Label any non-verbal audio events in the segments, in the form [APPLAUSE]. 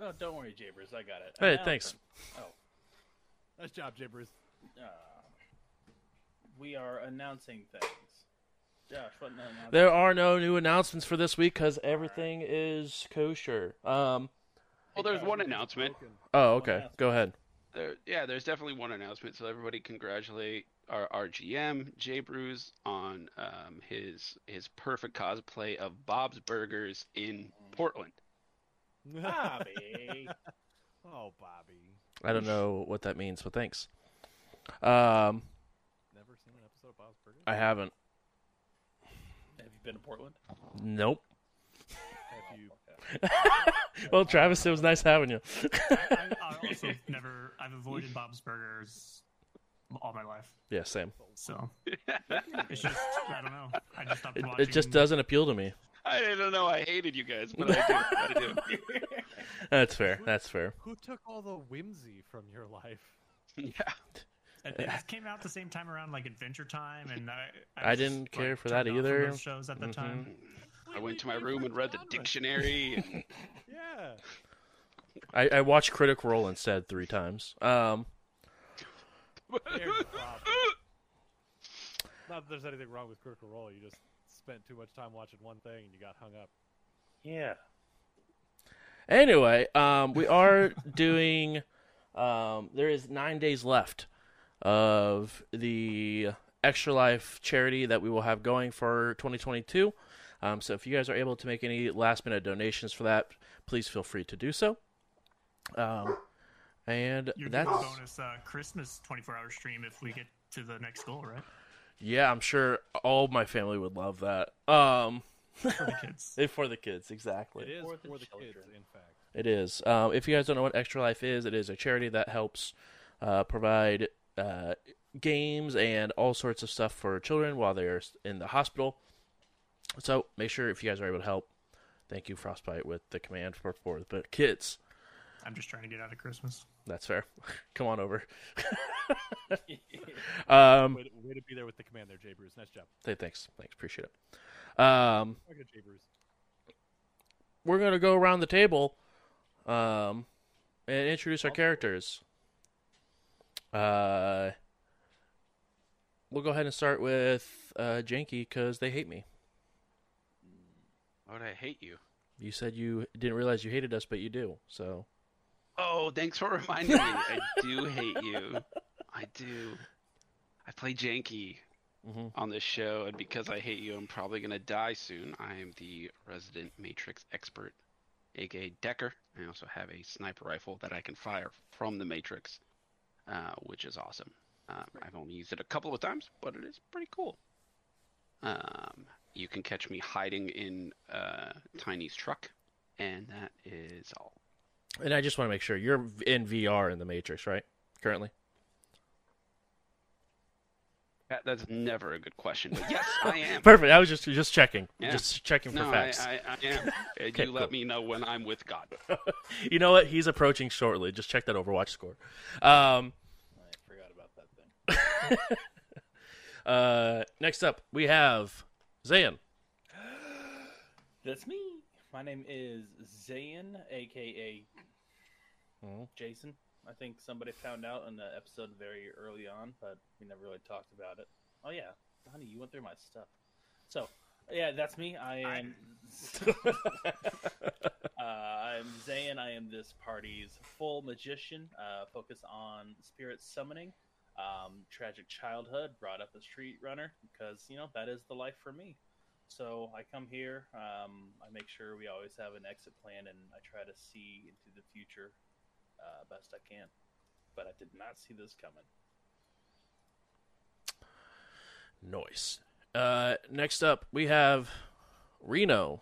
Oh, don't worry, Jabers. I got it. Hey, Announcement. thanks. Oh, Nice job, Jibbers. uh, we are announcing things. Josh, what announcement? There are no new announcements for this week because everything is kosher. Um. Well, there's one announcement. Oh, okay. Go ahead. There, yeah, there's definitely one announcement. So everybody congratulate our, our GM Jay Bruce on um, his his perfect cosplay of Bob's Burgers in Portland. Bobby. [LAUGHS] oh, Bobby. I don't know what that means, but thanks. Um, Never seen an episode of Bob's Burgers? I haven't. Have you been to Portland? Nope. Have you? [LAUGHS] Well, Travis, it was nice having you. I, [LAUGHS] I also never. I've avoided Bob's Burgers all my life, yeah, same. so it's just I don't know. I just stopped It, watching. it just doesn't appeal to me. I don't know. I hated you guys, but I do. I do. That's fair. That's fair. Who took all the whimsy from your life? Yeah. It, it came out the same time around like Adventure Time, and I. I, I was, didn't care like, for that turned off from either. Those shows at the Mhm. time. I went to my room and read the dictionary. And Yeah. I, I watched Critical Role instead three times. Um, There's the problem. Not that there's anything wrong with Critical Role. You just spent too much time watching one thing and you got hung up. yeah. Anyway, um, we are [LAUGHS] doing. Um, there is nine days left of the Extra Life charity that we will have going for 2022. Um, so if you guys are able to make any last minute donations for that, please feel free to do so. Um, and You're that's a bonus uh, Christmas 24 hour stream if we get to the next goal, right? Yeah, I'm sure all my family would love that. Um, For the kids. [LAUGHS] for the kids, exactly. It is For for the the, kids, in fact. It is. Um, if you guys don't know what Extra Life is, it is a charity that helps uh, provide uh, games and all sorts of stuff for children while they're in the hospital. So make sure if you guys are able to help, thank you Frostbite with the command for for the kids. I'm just trying to get out of Christmas. That's fair. [LAUGHS] Come on over. [LAUGHS] um, Way to, way to be there with the command there, Jay Bruce. Nice job. hey, thanks, thanks, appreciate it. Um, Okay, Jay Bruce. we're gonna go around the table, um, and introduce our characters. Uh, we'll go ahead and start with uh, Janky because they hate me. Why would I hate you? You said you didn't realize you hated us, but you do. So Oh, thanks for reminding me. I do hate you. I do. I play janky Mhm. on this show, and because I hate you, I'm probably gonna die soon. I am the resident Matrix expert, aka Decker. I also have a sniper rifle that I can fire from the Matrix, uh, which is awesome. Um, I've only used it a couple of times, but it is pretty cool. Um, you can catch me hiding in uh, Tiny's truck, and that is all. And I just want to make sure you're in VR in the Matrix, right? Currently. That, that's never a good question, but yes, I [LAUGHS] am. Perfect. I was just just checking, Yeah. just checking for No, facts. I, I am. [LAUGHS] Okay, you let cool. me know when I'm with God. [LAUGHS] You know what? He's approaching shortly. Just check that Overwatch score. Um, I forgot about that thing. uh, next up, we have Zayn. [GASPS] That's me. My name is Zayn, aka Mhm. Jason. I think somebody found out in the episode very early on, but we never really talked about it. Oh yeah, honey, you went through my stuff. So yeah, that's me. I am. [LAUGHS] uh, I'm Zayn. I am this party's full magician. Uh, focus on spirit summoning. Um, tragic childhood. Brought up a street runner because you know that is the life for me. So I come here. Um, I make sure we always have an exit plan, and I try to see into the future uh, best I can. But I did not see this coming. Noise. Uh, next up, we have Reno.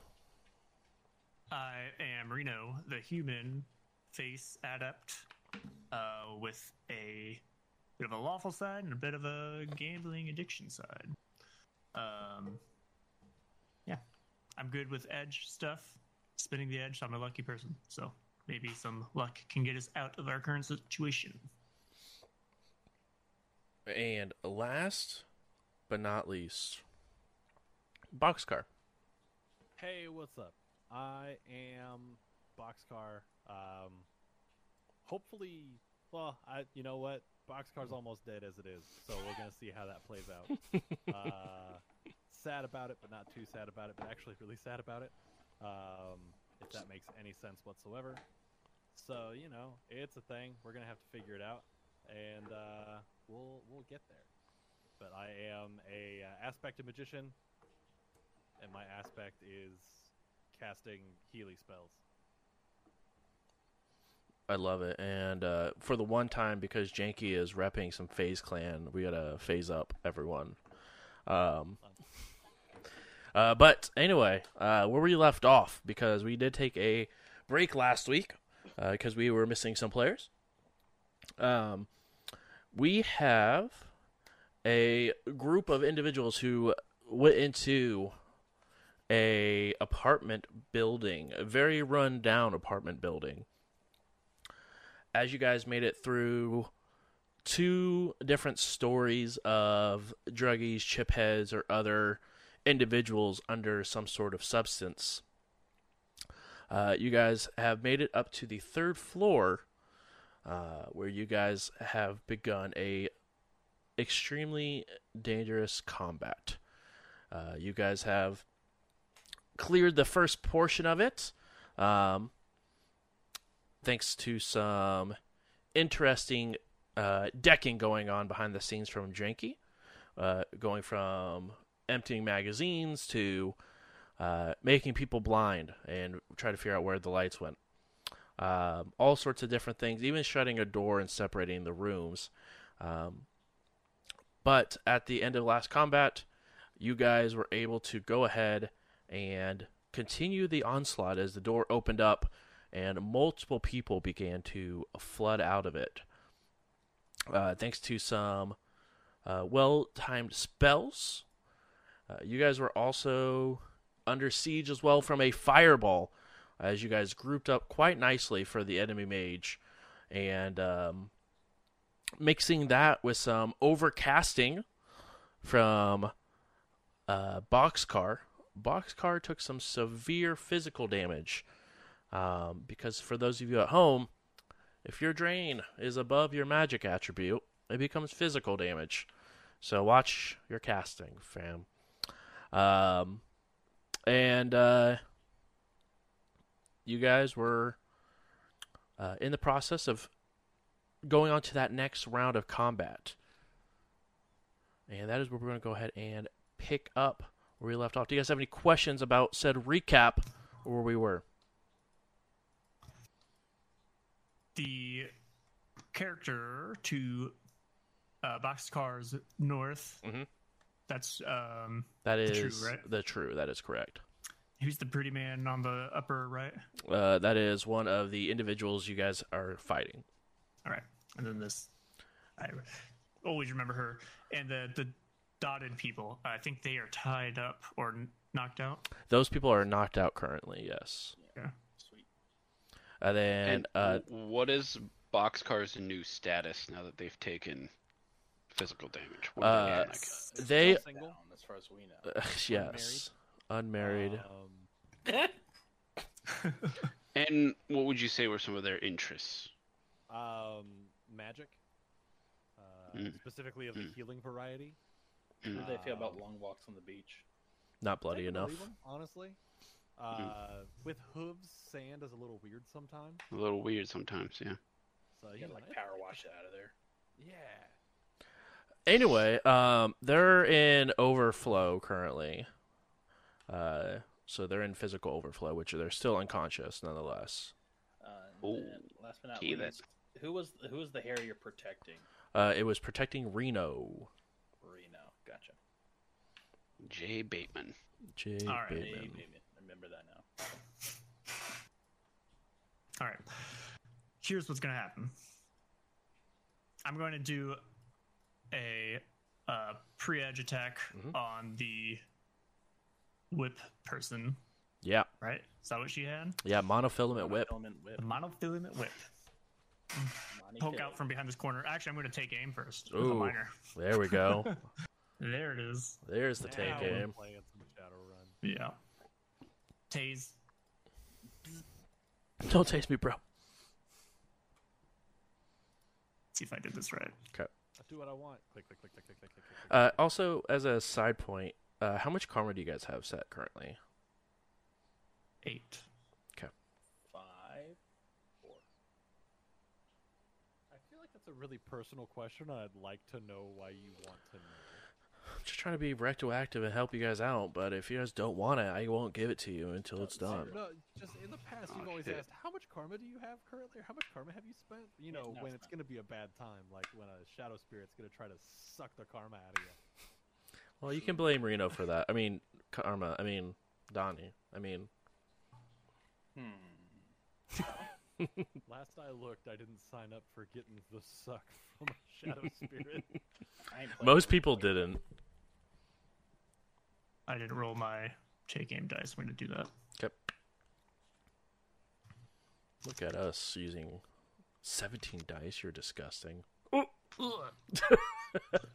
I am Reno, the human face adept, uh, with a bit of a lawful side and a bit of a gambling addiction side. Um, yeah, I'm good with edge stuff, spinning the edge. So I'm a lucky person, so maybe some luck can get us out of our current situation. And last but not least, Boxcar. Hey, what's up? I am Boxcar. Um, hopefully, well, I you know what, Boxcar's almost dead as it is, so we're gonna see how that plays out. [LAUGHS] uh, sad about it, but not too sad about it, but actually really sad about it. Um, if that makes any sense whatsoever. So you know, it's a thing. We're gonna have to figure it out, and uh, we'll we'll get there. But I am a uh, aspected magician, and my aspect is casting Healy spells. I love it. And uh, for the one time, because Janky is repping some FaZe Clan, we gotta phase up everyone. Um, uh, but anyway, uh, where we left off, because we did take a break last week because we were missing some players. Um, we have a group of individuals who went into a apartment building, a very run down apartment building. As you guys made it through two different stories of druggies, chipheads, or other individuals under some sort of substance, uh, you guys have made it up to the third floor, uh, where you guys have begun a extremely dangerous combat. Uh, you guys have cleared the first portion of it, um, thanks to some interesting uh, decking going on behind the scenes from Janky, uh, going from emptying magazines to uh, making people blind and try to figure out where the lights went. Um, all sorts of different things, even shutting a door and separating the rooms. Um, but at the end of last combat, you guys were able to go ahead and continue the onslaught as the door opened up and multiple people began to flood out of it. Uh, thanks to some uh, well timed spells. Uh, you guys were also under siege as well from a fireball as you guys grouped up quite nicely for the enemy mage. And um, mixing that with some overcasting from uh, Boxcar. Boxcar took some severe physical damage. Um, because for those of you at home, if your drain is above your magic attribute, it becomes physical damage. So watch your casting, fam. Um, and uh, you guys were uh, in the process of going on to that next round of combat. And that is where we're going to go ahead and pick up where we left off. Do you guys have any questions about said recap or where we were? The character to uh, Boxcar's north. Mhm. That's um, That The true, right? the true. That is correct. who's the pretty man on the upper right. Uh, that is one of the individuals you guys are fighting. All right, and then this, I always remember her and the the dotted people. I think they are tied up or knocked out. Those people are knocked out currently. Yes. Yeah. Sweet. And then And uh, w- what is Boxcar's new status now that they've taken physical damage? What they Uh, they single, as far as we know. [LAUGHS] yes, unmarried. Um, [LAUGHS] And what would you say were some of their interests? um, magic, uh, Mm. specifically of the Mm. healing variety. How do they feel about long walks on the beach? Not bloody enough. believe 'em, honestly. Uh, with hooves, sand is a little weird sometimes. A little weird sometimes, yeah. So You you gotta know, like power wash it out of there. Yeah. Anyway, um, they're in overflow currently. Uh, so they're in physical overflow, which they're still unconscious nonetheless. Uh, Ooh, last but not okay, least, who was who was the hair you're protecting? Uh, it was protecting Reno. Reno. Gotcha. Jay Bateman. Jay All right. Bateman. Maybe, maybe. I remember that now. All right. Here's what's going to happen. I'm going to do a uh, pre-edge attack Mhm. on the whip person. Yeah, Right? Is that what she had? yeah. Monofilament whip. Filament whip. The monofilament whip. Monty Poke out from behind this corner. Actually, I'm going to take aim first. With a Ooh. minor. There we go. [LAUGHS] There it is. There's the Now take aim. Playing. Yeah. Tase. Don't taste me, bro. see if I did this right. I do what I want. Click, click, click, click, click, click, click. click. Uh, also, as a side point, uh, how much karma do you guys have set currently? Eight. Okay. Five, four. I feel like that's a really personal question. and I'd like to know why you want to know. I'm just trying to be retroactive and help you guys out, but if you guys don't want it, I won't give it to you until it's done. No, just in the past, you've Oh, always shit. asked, "How much karma do you have currently? Or how much karma have you spent?" You know, now when it's it's going to be a bad time, like when a shadow spirit's going to try to suck the karma out of you. Well, you can blame Reno for that. I mean, karma. I mean, Donnie. I mean, Hmm. [LAUGHS] Last I looked, I didn't sign up for getting the suck from a shadow spirit. [LAUGHS] I ain't playing most people didn't. I didn't roll my J game dice. I'm going to do that. Yep. Look at us using 17 dice. You're disgusting.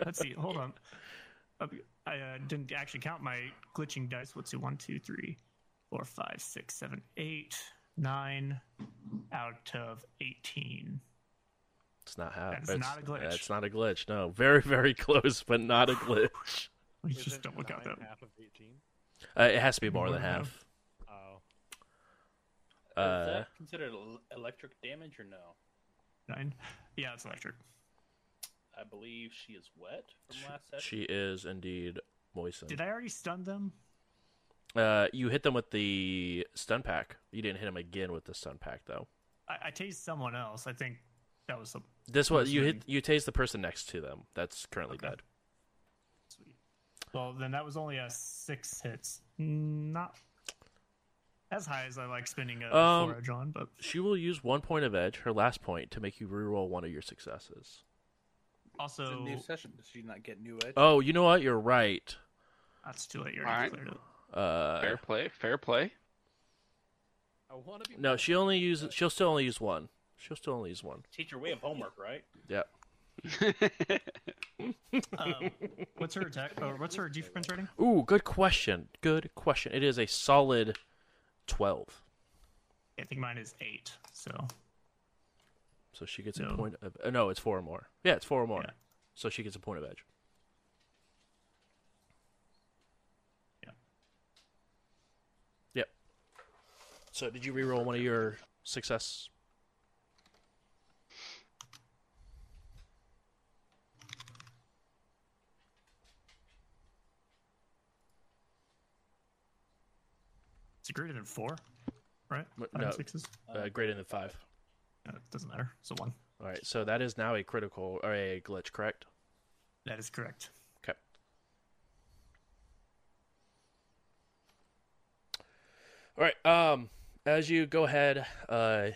Let's see. Hold on. I uh, didn't actually count my glitching dice. Let's see. One, two, three, four, five, six, seven, eight, nine out of 18. It's not half. That's it's, not a glitch. It's not a glitch. No, very, very [LAUGHS] close, but not a glitch. [LAUGHS] Let's Isn't just double count that. half of eighteen. Uh, it has to be more, More than than half. Oh, Is Uh, that considered electric damage or no? Nine? Yeah, it's electric. I believe she is wet from last session. she is indeed moistened. Did I already stun them? Uh, you hit them with the stun pack. You didn't hit them again with the stun pack, though. I, I tased someone else. I think that was some This was you hit. You tased the person next to them. That's currently Okay. dead. Sweet. Well, then that was only a six hits. Not as high as I like spinning a Um, forage on, but She will use one point of edge, her last point, to make you reroll one of your successes. also It's a new session. Does she not get new edge? Oh, you know what? You're right. that's too late. You All already right. it. Uh, Fair play, fair play. I want to be. no, she only uses. She'll still only use one. She'll still only use one. Teacher, we have homework, right? Yep. [LAUGHS] Um, what's her attack? Or what's her defense rating? Ooh, good question. Good question. It is a solid twelve. I think mine is eight. So So she gets a point of. Uh, no, it's four or more. Yeah, it's four or more. Yeah. So she gets a point of edge. Yeah. Yep. So did you reroll one of your success? It's greater than four, right? Five no. and sixes. Uh, greater than five. Uh, it doesn't matter. It's a one. All right. So that is now a critical or a glitch, correct? That is correct. Okay. All right. Um, as you go ahead, uh,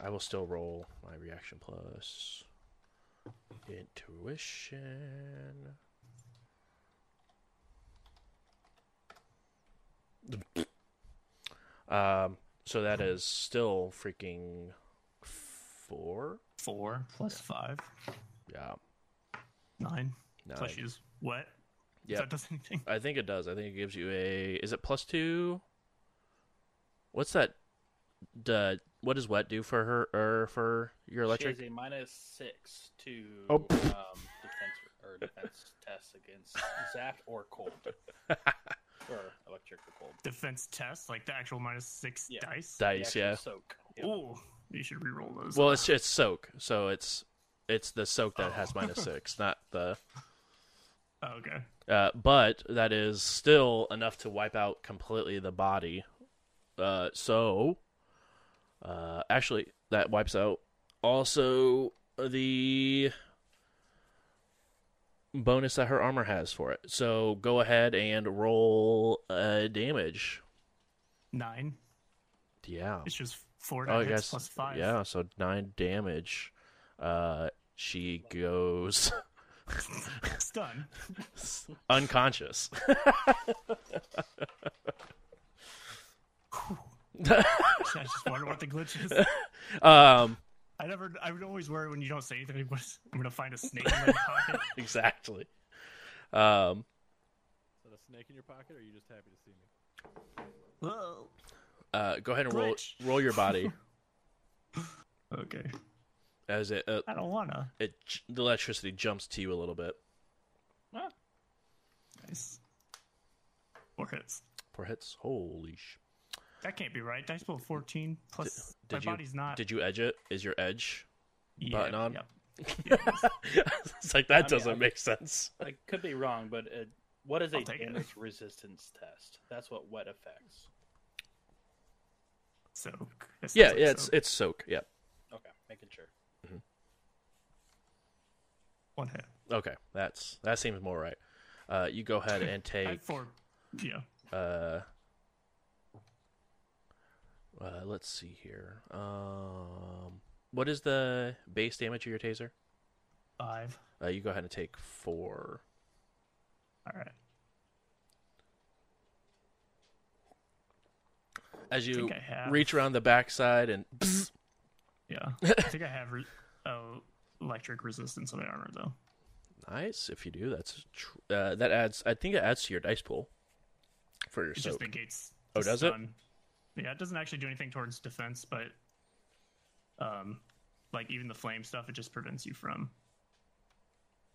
I will still roll my reaction plus intuition. Um, so that is still freaking four. Four plus five, Yeah. nine. Nine. Plus she's wet. If Yep. that does anything. I think it does. I think it gives you a. Is it plus two? What's that? The what does wet do for her or for your electric? She has a minus six to Oh. um, defense or defense [LAUGHS] tests against zap or cold, [LAUGHS] or electric or cold. Defense test, like the actual minus six Yeah. dice. Dice, yeah. Soak. Yep. Ooh, you should re-roll those. Well, it's it's soak, so it's it's the soak that has Oh. minus six, [LAUGHS] not the. Oh, okay. Uh, but that is still enough to wipe out completely the body. Uh, so, uh, actually, that wipes out also the bonus that her armor has for it. So go ahead and roll uh, damage. Nine. Yeah. It's just four Oh, guess. plus five. Yeah. So nine damage. Uh, she goes [LAUGHS] Stun. [LAUGHS] unconscious. I [LAUGHS] just wonder what the glitch is. um. I never. I would always worry when you don't say anything. [LAUGHS] What is, I'm gonna find a snake in my [LAUGHS] pocket. exactly. Um, Is that a snake in your pocket, or are you just happy to see me? Whoa. uh, go ahead and roll Glitch. roll your body. [LAUGHS] Okay. as it, uh, I don't wanna. it the electricity jumps to you a little bit. Nice. Four hits. Four hits. Holy sh! That can't be right. Dice roll 14 plus did my you- body's not. Did you edge it? Is your edge yeah, button on? Yep. [LAUGHS] It is. like that mean, doesn't I'm- make sense. I could be wrong, but it, what is a I'll take it. damage resistance test? That's what wet affects. Soak. Yeah, essentially yeah, it's soak. it's soak. Yeah. Okay, making sure. one hit. Okay, that's that seems more right. Uh, you go ahead and [LAUGHS] take. four. Yeah. Uh, uh, let's see here. Um, what is the base damage of your taser? Five. Uh, you go ahead and take four. All right. As you I reach around the backside and [CLEARS THROAT] Yeah. [LAUGHS] I think I have re- oh, electric resistance on my armor though. nice. If you do, that's tr- uh, that adds. I think it adds to your dice pool for your It soak. just negates. Oh, does it? Yeah, it doesn't actually do anything towards defense, but um, like even the flame stuff, it just prevents you from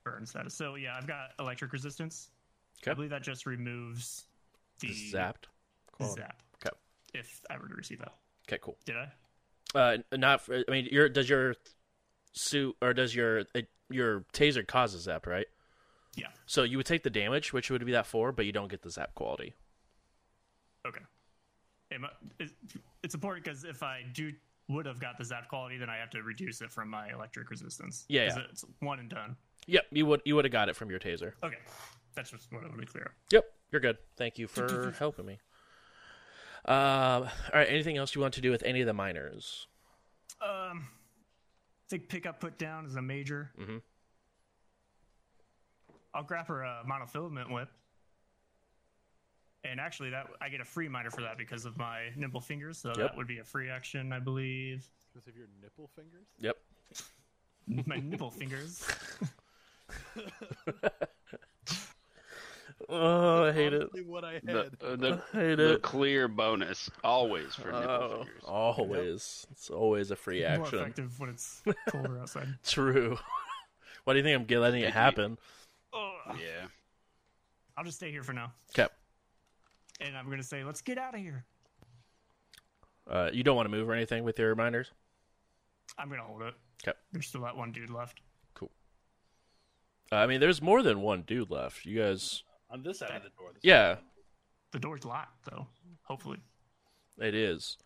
burn status. So yeah, I've got electric resistance. Okay. I believe that just removes the Zapped. quality. zap. Okay. If I were to receive that, Okay. Cool. did I? Uh, not. For, I mean, your does your suit or does your uh, your taser cause a zap, right? Yeah. So you would take the damage, which would be that four, but you don't get the zap quality. Okay. It's important because if I do would have got the zap quality, then I have to reduce it from my electric resistance. Yeah, yeah. It's one and done. Yep, you would you would have got it from your taser. Okay. That's just what I want to be clear. Yep, you're good. Thank you for [LAUGHS] helping me. Um, all right. Anything else you want to do with any of the miners? Um, I think pick up, put down is a major. Mhm. I'll grab her a monofilament whip. And actually, that I get a free miner for that because of my nimble fingers. So Yep. that would be a free action, I believe. Because of your nipple fingers? Yep. My nipple fingers. [LAUGHS] Oh, I hate it. Honestly, what I had. The, uh, the, [LAUGHS] I hate the it. clear bonus always for nipple Oh, fingers. always. It's always a free action. More action. effective when it's [LAUGHS] colder outside. True. Why do you think I'm letting it happen? Yeah. I'll just stay here for now. Okay. And I'm going to say, let's get out of here. Uh, you don't want to move or anything with your reminders. I'm going to hold it. Okay. There's still that one dude left. Uh, I mean, there's more than one dude left. You guys. On this side of the door. this Yeah, The door's locked, though. Hopefully. it is.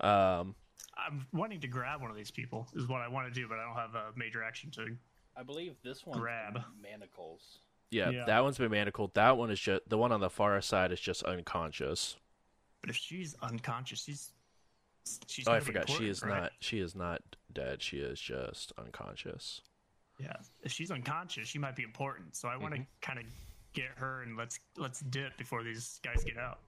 Um, I'm wanting to grab one of these people, is what I want to do, but I don't have a major action to. I believe this one Grab. manacles. Yeah, Yeah. that one's been manacled. That one is just the one on the far side is just unconscious. But if she's unconscious, she's. she's oh, I forgot. She is right? not. She is not dead. She is just unconscious. Yeah. If she's unconscious, she might be important. So I want Mm-hmm. to kind of get her and let's let's dip before these guys get out.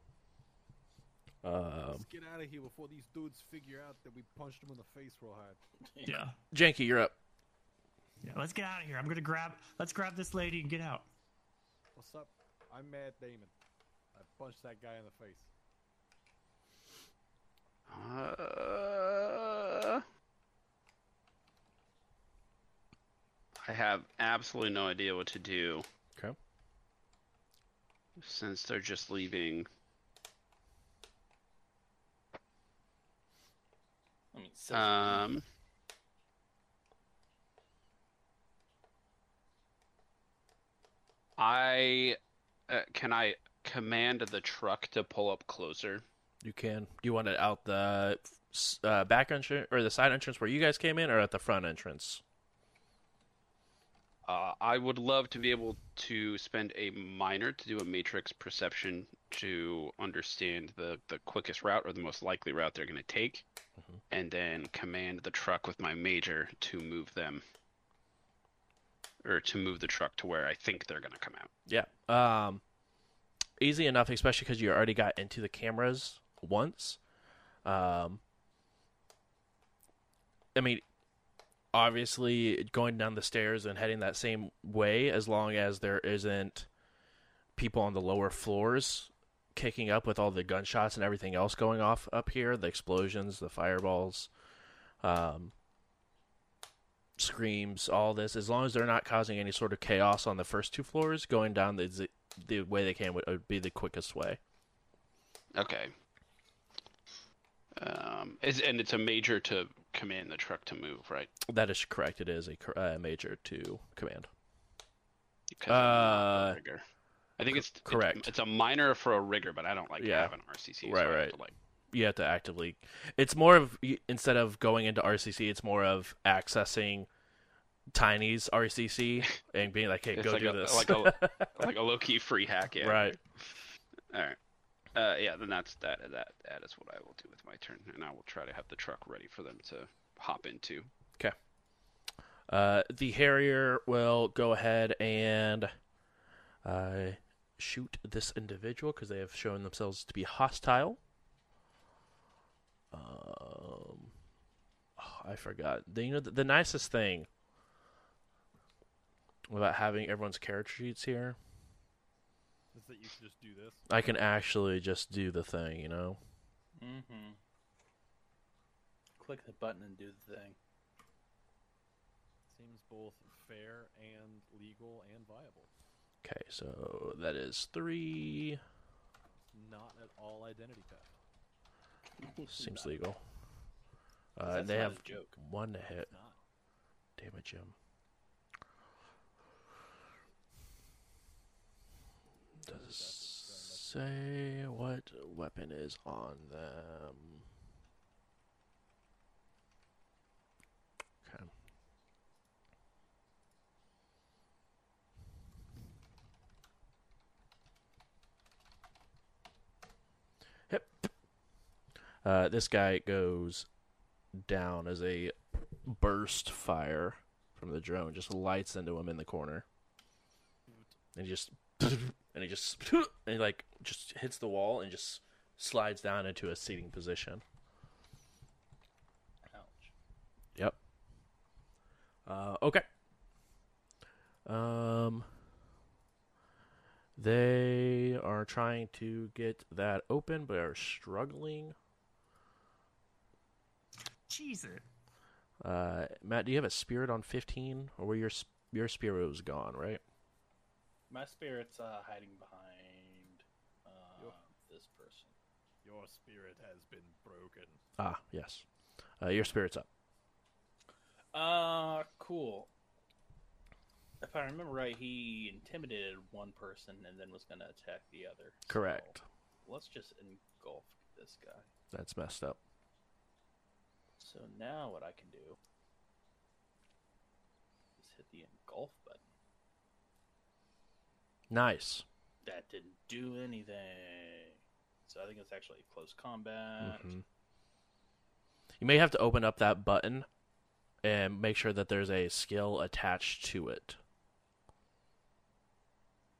Um, Let's get out of here before these dudes figure out that we punched them in the face real hard. Yeah. Janky, you're up. Yeah. Let's get out of here. I'm gonna grab. Let's grab this lady and get out. What's up? I'm Matt Damon. I punched that guy in the face. Uh, I have absolutely no idea what to do Okay. since they're just leaving. I mean, so Um, I uh, can I command the truck to pull up closer. You can. Do you want it out the uh, back entrance or the side entrance where you guys came in, or at the front entrance? Uh, I would love to be able to spend a minor to do a matrix perception to understand the, the quickest route or the most likely route they're going to take, and then command the truck with my major to move them, or to move the truck to where I think they're going to come out. Yeah. Um, easy enough, especially because you already got into the cameras once. Um, I mean, obviously, going down the stairs and heading that same way, as long as there isn't people on the lower floors kicking up with all the gunshots and everything else going off up here, the explosions, the fireballs. Um, screams, all this, as long as they're not causing any sort of chaos on the first two floors, going down the the way they can would, would be the quickest way. Okay. Um, is and it's a major to command the truck to move, right? That is correct. It is a uh, major to command. Uh. I think it's it's- correct. It's, a minor for a rigger, but I don't like Yeah. have an RCC. so Right, I have right. to, like, You have to actively. It's more of instead of going into RCC, it's more of accessing Tiny's RCC [LAUGHS] and being like, "Hey, It's go like do a- this." like a- [LAUGHS] like a low key free hack. Yeah. right. All right. Uh, yeah, then that's that. That that is what I will do with my turn, and I will try to have the truck ready for them to hop into. Okay. Uh, the Harrier will go ahead and uh, shoot this individual because they have shown themselves to be hostile. Um, oh, I forgot. The, you know, the, the nicest thing about having everyone's character sheets here, Is that you can just do this? I can actually just do the thing. You know. Mm-hmm. Click the button and do the thing. Seems both fair and legal and viable. Okay, so that is three. Not at all identity theft. Seems legal. Uh, that's they have joke. one to hit. It's not. Damage him. Does say what weapon is on them? Uh, this guy goes down as a burst fire from the drone just lights into him in the corner. And he just [LAUGHS] and he just [LAUGHS] and he like just hits the wall and just slides down into a seating position. Ouch. yep. Uh, okay. Um they are trying to get that open but are struggling Jeez it. uh, matt do you have a spirit on 15 or where your your spirit was gone right My spirit's uh, hiding behind uh, Yo. this person. Your spirit has been broken. Ah, yes. Uh, your spirit's up. Uh, cool. If I remember right, he intimidated one person and then was going to attack the other. So Correct. let's just engulf this guy. That's messed up. So now what I can do is hit the engulf button. Nice. That didn't do anything. So I think it's actually close combat. Mhm. You may have to open up that button and make sure that there's a skill attached to it.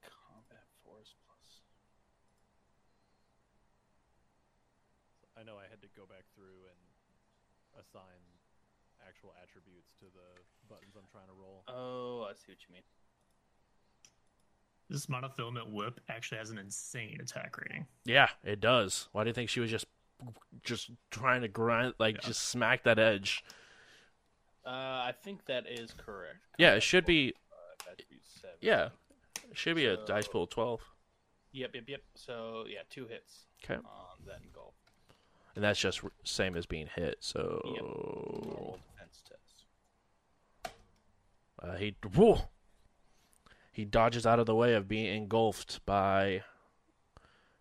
Combat force plus. I know I had to go back through and assign actual attributes to the buttons I'm trying to roll. Oh, I see what you mean. This monofilament whip actually has an insane attack rating. Yeah, it does. Why do you think she was just just trying to grind like Yeah. just smack that edge? Uh, I think that is correct. Yeah, it should be five, attribute seven. yeah. It should be a dice pool of 12. Yep, yep, yep. So yeah, two hits Okay. on that engulf. And that's just same as being hit. So Normal defense test. Uh, he he dodges out of the way of being engulfed by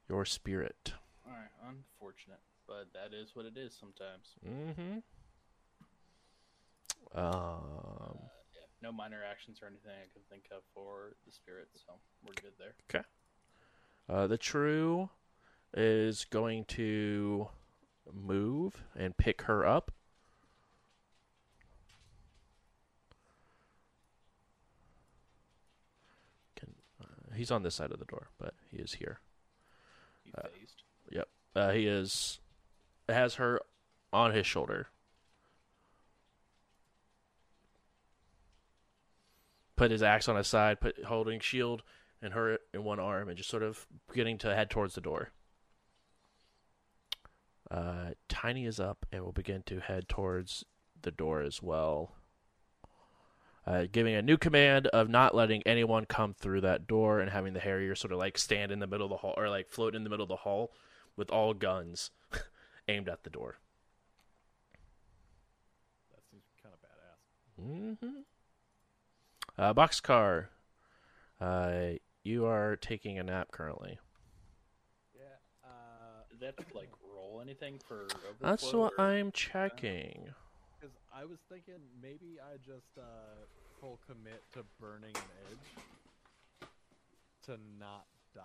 your spirit. All right, unfortunate, but that is what it is sometimes. Mm-hmm. Um, Yeah, no minor actions or anything I can think of for the spirit, so we're good there. uh, the true is going to move and pick her up. He's on this side of the door, but he is here. He Uh, phased. Uh, he is has her on his shoulder. Put his axe on his side, put holding shield and her in one arm, and just sort of getting to head towards the door. Uh, Tiny is up and will begin to head towards the door as well. Uh, giving a new command of not letting anyone come through that door and having the Harrier sort of like stand in the middle of the hall or like float in the middle of the hall with all guns [LAUGHS] aimed at the door. That seems kind of badass. Mm-hmm. Uh, Boxcar, uh, you are taking a nap currently. Yeah. Uh, that like roll anything for? That's what I'm checking. Because I was thinking maybe I just uh, full commit to burning an edge to not die.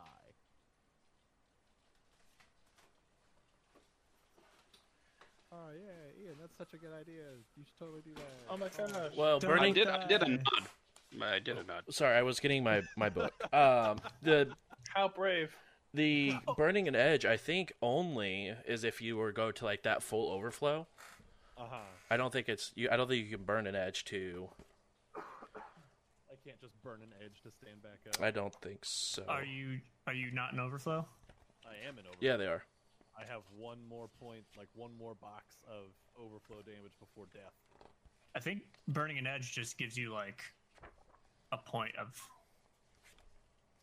Oh yeah, Ian, that's such a good idea. You should totally do that. Oh my gosh. Well, Don't I burning. did. I did a nod. I did a nod. Sorry, I was getting my my book. [LAUGHS] Um, the How brave! the [LAUGHS] burning an edge, I think only is if you were go to like that full overflow. Uh huh. I don't think it's you. I don't think you can burn an edge to. I can't just burn an edge to stand back up. I don't think so. Are you are you not in overflow? I am an overflow. Yeah, they are. I have one more point, like one more box of overflow damage before death. I think burning an edge just gives you like a point of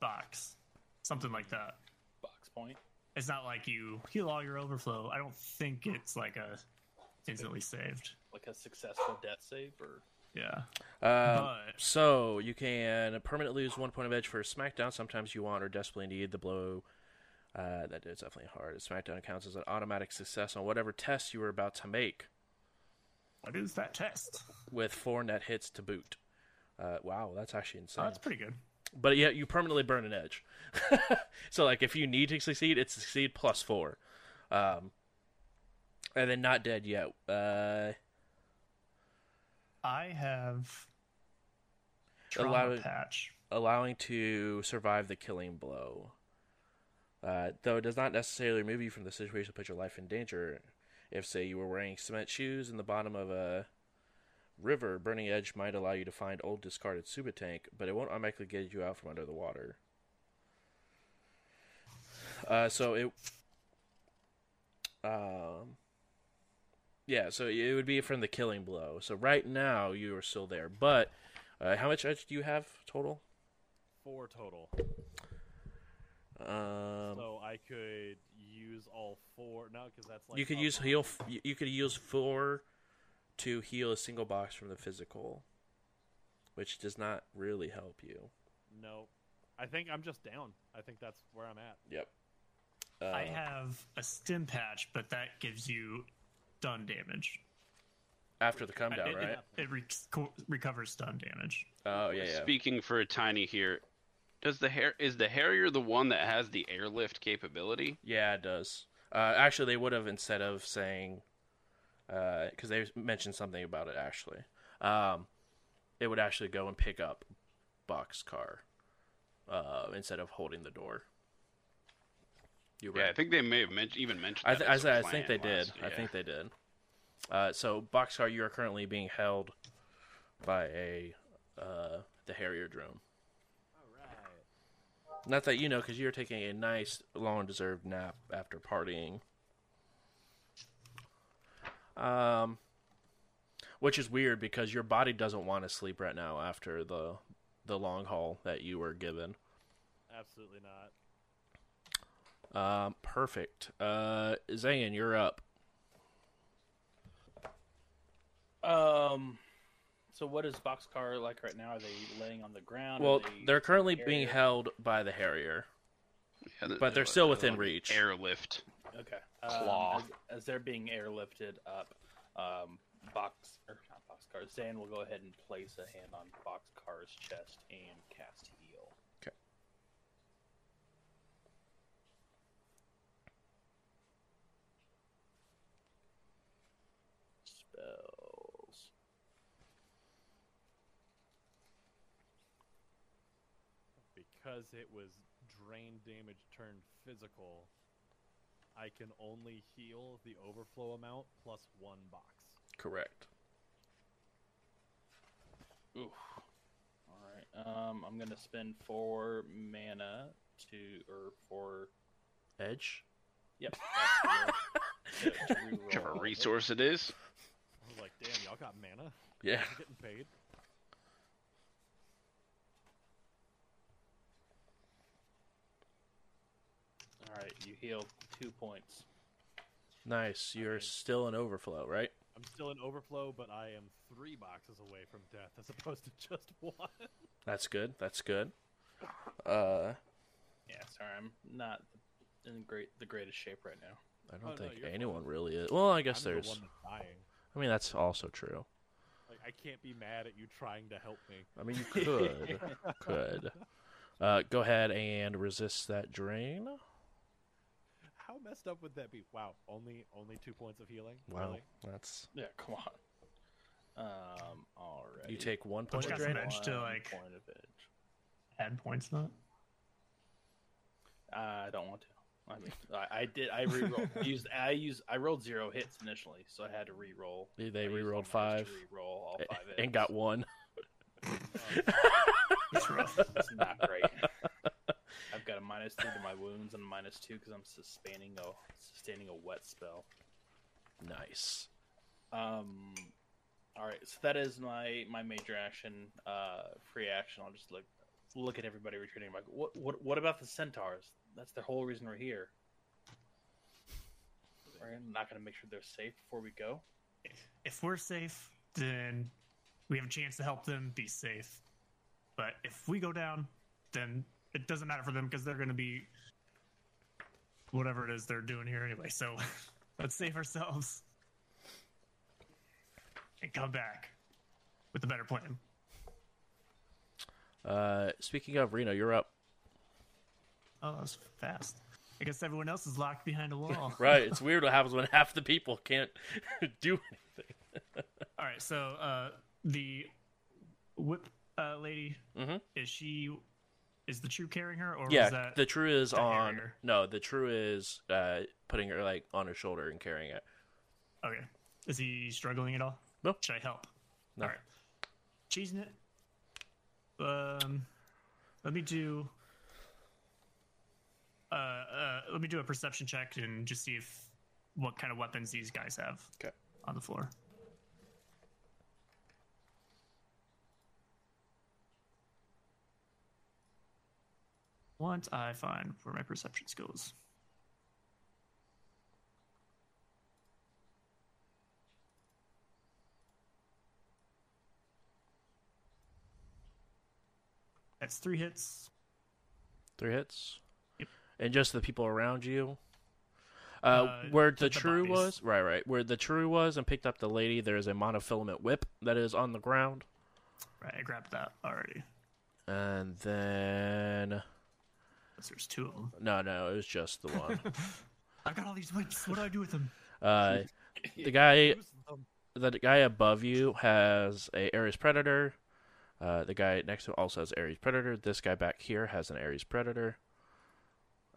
box, something like that. Box point. It's not like you heal all your overflow. I don't think it's like a instantly saved. Like a successful death save, or Yeah, Um, but so you can permanently lose one point of edge for a SmackDown. Sometimes you want or desperately need the blow. Uh, that is definitely hard. SmackDown counts as an automatic success on whatever test you were about to make, what is that test? with four net hits to boot. Uh, wow, that's actually Oh, insane. that's pretty good. but yeah, you permanently burn an edge. [LAUGHS] so like if you need to succeed, it's succeed plus four. Um, and then not dead yet. Uh, I have trauma Allow- patch. allowing to survive the killing blow. Uh, though it does not necessarily remove you from the situation to put your life in danger. If, say, you were wearing cement shoes in the bottom of a river, Burning Edge might allow you to find old discarded Suba tank, but it won't automatically get you out from under the water. Uh, so it, um, yeah, so it would be from the killing blow. So right now you are still there, but uh, how much edge do you have total? Four total. Um, so I could use all four. No, because that's like you could use heal. you- You could use four to heal a single box from the physical, which does not really help you. No, I think I'm just down. I think that's where I'm at. Yep. I Uh, have a stim patch, but that gives you stun damage. after the come down, it, right? it, it re- recovers stun damage. Oh yeah, yeah. Speaking for a tiny here, does the hair is the Harrier the one that has the airlift capability? Yeah, it does. Uh, actually, they would have instead of saying, because they mentioned something about it. Actually, um, it would actually go and pick up boxcar uh, instead of holding the door. You're Yeah, right. I think they may have mentioned even mentioned. I, th- I, as a th- I think they plan did. last- I think they did. Uh, so, Boxcar, you are currently being held by a uh, the Harrier drone. All right. Not that you know, because you're taking a nice, long-deserved nap after partying. Um, which is weird because your body doesn't want to sleep right now after the the long haul that you were given. Absolutely not. Um, perfect. Uh, Zayn, you're up. Um. So what is Boxcar like right now? Are they laying on the ground? Well, they they're currently being held by the Harrier. Yeah, the- but they're the- still the within one reach. Airlift. Okay. Claw. Um, as, as they're being airlifted up, um, box or not boxcar. Zan will go ahead and place a hand on Boxcar's chest and cast heal. Okay. Spells. Because it was drain damage turned physical, I can only heal the overflow amount plus one box. Correct. Oof. All right. Um, I'm gonna spend four mana to or four. Edge. Yep. [LAUGHS] that's the- to- to [LAUGHS] Whichever resource it is. Damn, y'all got mana? Yeah. Getting paid. Alright, you heal two points. Nice. You're okay. still in overflow, right? I'm still in overflow, but I am three boxes away from death as opposed to [LAUGHS] just one. That's good. That's good. Uh, yeah, sorry, I'm not in great the greatest shape right now. I don't oh, think no, anyone fine. really is. Well, I guess I'm there's. The I mean, that's also true. Like I can't be mad at you trying to help me. I mean, you could, [LAUGHS] could. Uh, go ahead and resist that drain. How messed up would that be? Wow, only only two points of healing. Wow, Really? that's Yeah, come on. Um, all right. you take one point you of drain. edge to, like- point of edge. Add points to that. I don't want to. I mean, I, I did. I re-rolled. I [LAUGHS] used. I used. I rolled zero hits initially, so I had to re-roll. They I used re-rolled all my dice five to Re-roll all five hits. and got one. [LAUGHS] It's rough. It's not great. I've got a minus two to my wounds and a minus two because I'm sustaining a sustaining a wet spell. Nice. Um, all right, so that is my my major action. Uh, free action. I'll just look look at everybody retreating. I'm like, what what what about the centaurs? That's the whole reason we're here. We're not going to make sure they're safe before we go. if we're safe, then we have a chance to help them be safe. But if we go down, then it doesn't matter for them because they're going to be whatever it is they're doing here anyway. So [LAUGHS] let's save ourselves and come back with a better plan. Uh, speaking of Reno, you're up. Oh, that was fast. I guess everyone else is locked behind a wall. Right. It's [LAUGHS] weird what happens when half the people can't [LAUGHS] do anything. [LAUGHS] All right, so uh, the whip uh, lady Mhm. is she is the true carrying her or Yeah, is that the true is the on. No, the true is uh, putting her like on her shoulder and carrying it. okay? Is he struggling at all? No. Should I help? No. All right, cheesing it. Um, let me do. Uh, uh, let me do a perception check and just see if what kind of weapons these guys have. Okay. On the floor. What I find where my perception skills. That's three hits. Three hits. Yep. And just the people around you. Uh, Uh, where the, the true bodies. was, right, right. Where the true was, and picked up the lady. There is a monofilament whip that is on the ground, Right, I grabbed that already. and then There's two of them. no, no, it was just the one. [LAUGHS] I've got all these whips. What do I do with them? [LAUGHS] uh, the guy, [LAUGHS] the guy above you has a Ares Predator. Uh, the guy next to him also has Ares Predator. This guy back here has an Ares Predator.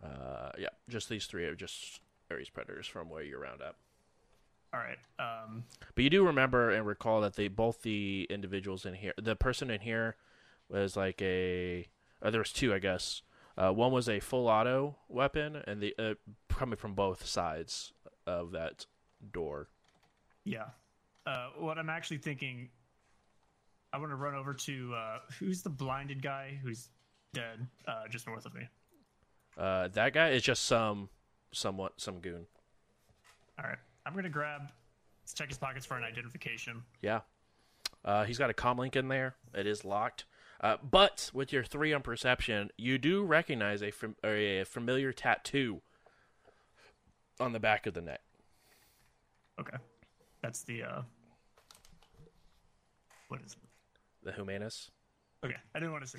Uh, yeah, just these three are just Ares Predators from where you round up. All right. Um, But you do remember and recall that they both the individuals in here, the person in here was like a. There was two, I guess. Uh, one was a full auto weapon, and the uh, coming from both sides of that door. yeah. Uh, what I'm actually thinking, I want to run over to uh, who's the blinded guy who's dead, uh, just north of me. Uh, that guy is just some, somewhat some goon. All right. I'm gonna grab, let's check his pockets for an identification. Yeah. Uh, he's got a comm link in there. It is locked. Uh, but with your three on perception, you do recognize a, fam- a familiar tattoo on the back of the neck. Okay. That's the. Uh, what is it? The Humanis. Okay, I didn't want to see.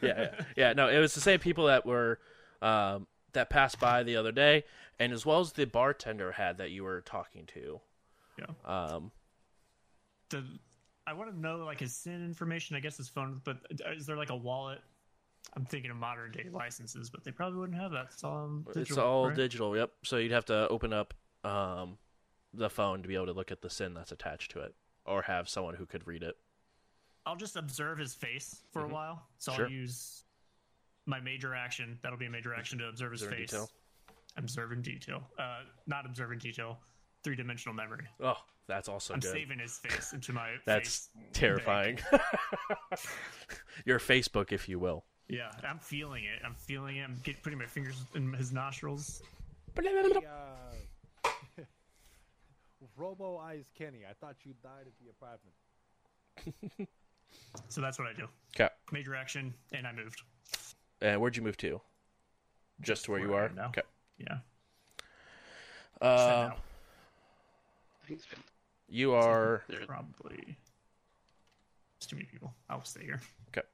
yeah, yeah, [LAUGHS] yeah. No, it was the same people that were um, that passed by the other day, and as well as the bartender had that you were talking to. Yeah. Um, the I want to know like his SIN information. I guess his phone, but is there like a wallet? I'm thinking of modern day licenses, but they probably wouldn't have that. It's all digital. it's all right? digital. Yep. So you'd have to open up um, the phone to be able to look at the SIN that's attached to it, or have someone who could read it. I'll just observe his face for a while. So Mm-hmm. Sure. I'll use my major action. That'll be a major action to observe his Observe in face. detail. Observe in detail. Uh, not observe in detail. Three dimensional memory. Oh, that's also I'm good. saving his face into my [LAUGHS] That's face. terrifying. [LAUGHS] Your Facebook, if you will. Yeah, I'm feeling it. I'm feeling it. I'm get, putting my fingers in his nostrils. Hey, [LAUGHS] uh, Robo Eyes Kenny, I thought you died at the apartment. So that's what I do. Okay. Major action, and I moved. And where'd you move to? Just to where you where I are. now. Okay. Yeah. Uh, I think it's been you are. Probably. It's too many people. I'll stay here. Okay.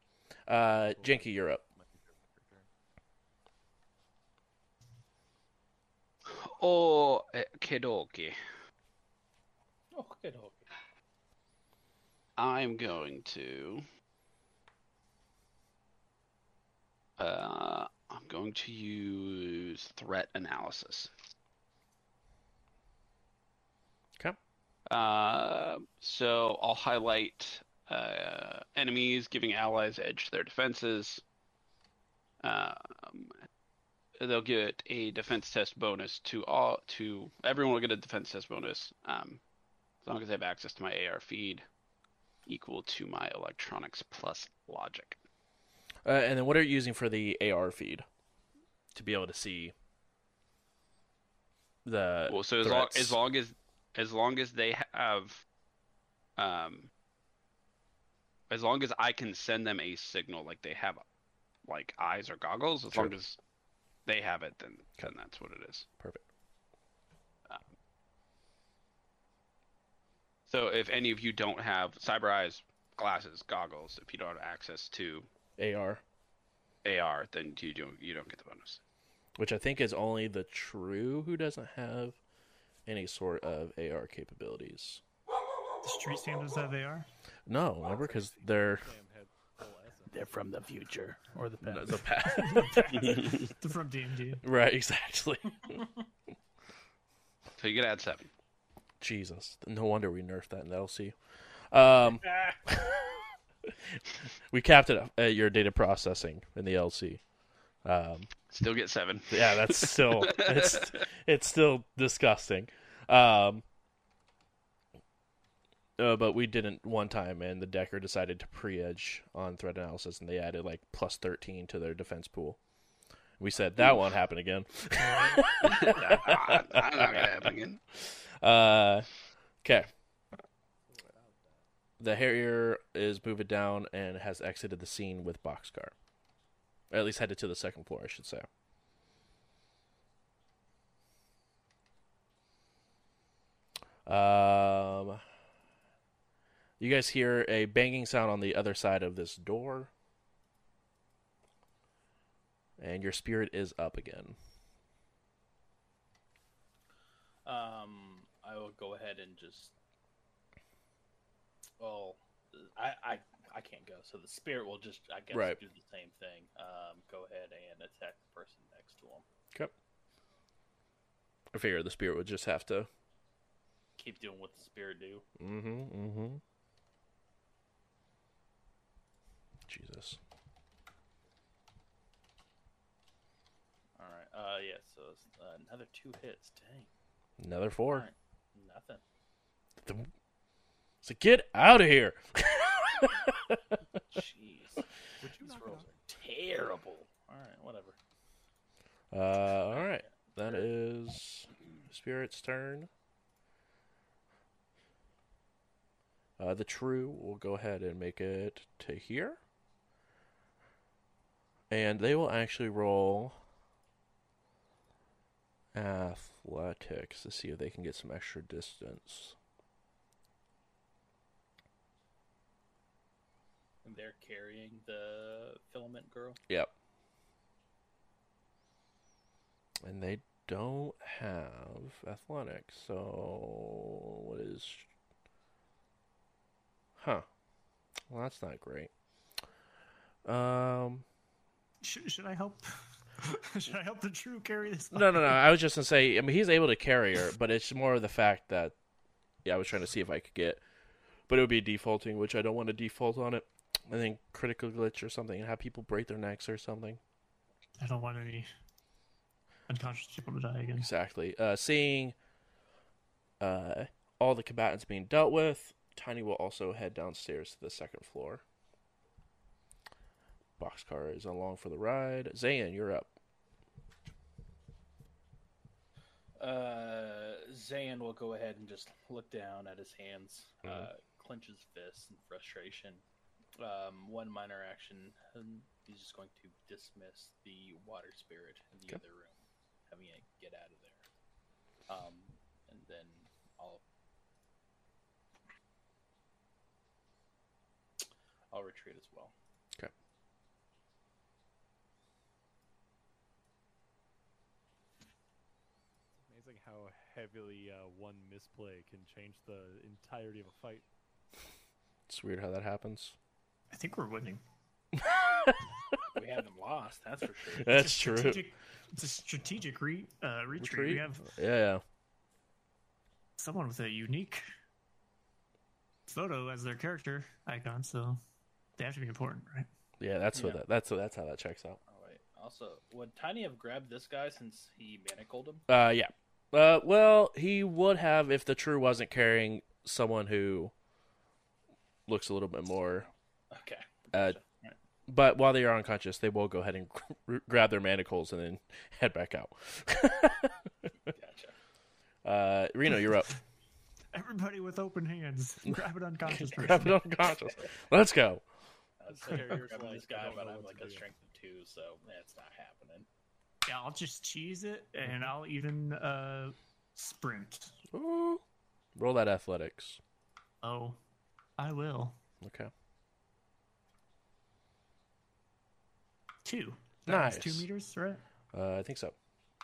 Uh, Janky. You're up. Oh, Kedoki. Okay, okay. I'm going to. Uh, I'm going to use threat analysis. Okay. Uh, so I'll highlight uh, enemies giving allies edge to their defenses. Um, they'll get a defense test bonus to all to everyone will get a defense test bonus um, as long as they have access to my AR feed equal to my electronics plus logic. Uh, and then what are you using for the AR feed to be able to see the Well, so as long, as long as as long as they have um as long as I can send them a signal like they have like eyes or goggles as Sure. long as they have it then then that's what it is. Perfect. So if any of you don't have cyber eyes, glasses, goggles, if you don't have access to AR, AR, then you don't you don't get the bonus. which I think is only the true who doesn't have any sort of AR capabilities. The street stand does have AR. No, remember because they're Sam had full essence. They're from the future or the past. the past. [LAUGHS] They're from D and D. right, exactly. [LAUGHS] So you get add seven. Jesus, no wonder we nerfed that in the LC. Um, [LAUGHS] we capped it at your data processing in the LC. Um, Still get seven. yeah, that's still it's it's still disgusting. Um, uh, but we didn't one time, and the Decker decided to pre-edge on threat analysis, and they added like plus thirteen to their defense pool. We said that won't happen again. I'm not gonna happen again. [LAUGHS] Uh, okay. The Harrier is moving down and has exited the scene with Boxcar. Or at least headed to the second floor, I should say. Um, you guys hear a banging sound on the other side of this door. And your spirit is up again. Um, I will go ahead and just. Well, I I I can't go, so the spirit will just I guess Right. do the same thing. Um, go ahead and attack the person next to him. I figure the spirit would just have to. Keep doing what the spirit do. Mm-hmm. Mm-hmm. Jesus. All right. Uh, yeah. So it's, uh, another two hits. Dang. Another four. right. Nothing. The- So get out of here. Jeez. Would you These rolls are terrible. All right. Whatever. Uh, all right. That is Spirit's turn. Uh, the True will go ahead and make it to here. And they will actually roll athletics to see if they can get some extra distance. And they're carrying the filament girl. Yep. And they don't have athletics, so what is Huh. Well, that's not great. Um Should, should I help? [LAUGHS] should I help the true carry this? no, no, no. I was just gonna say. I mean, he's able to carry her, but it's more of the fact that, yeah, I was trying to see if I could get, but it would be defaulting, which I don't want to default on it. I think critical glitch or something, and have people break their necks or something. I don't want any unconscious people to die again. Exactly. Uh, seeing uh, all the combatants being dealt with, Tiny will also head downstairs to the second floor. Boxcar is along for the ride. Zayn, you're up. Uh, Zayn will go ahead and just look down at his hands, Mhm. uh, clench his fists in frustration. Um, one minor action, and he's just going to dismiss the water spirit in the Okay. other room, having it get out of there. Um, and then I'll I'll retreat as well. Okay. It's amazing how heavily uh, one misplay can change the entirety of a fight. It's weird how that happens. I think we're winning. We haven't lost, that's for sure. That's It's true. It's a strategic re, uh, retreat. Retreat? We have Yeah, yeah. someone with a unique photo as their character icon, so they have to be important, right? Yeah, that's what Yeah. that, that's what, that's how that checks out. All right. Also, would Tiny have grabbed this guy since he manacled him? Uh, yeah. Uh, well, he would have if the true wasn't carrying someone who looks a little bit more. Okay. Uh, Gotcha. Alright. But while they are unconscious, they will go ahead and gr- grab their manacles and then [LAUGHS] head back out. Gotcha. [LAUGHS] uh, Reno, you're up. [LAUGHS] Everybody with open hands, grab it unconscious person. Grab it unconscious. Let's go. I was Carrier's grabbing like, this guy, but I'm like a do. strength of two, so that's not happening. Yeah, I'll just cheese it, and I'll even uh, sprint. Ooh. Roll that athletics. Oh, I will. Okay. Two. That Nice. Two meters, right? Uh, I think so.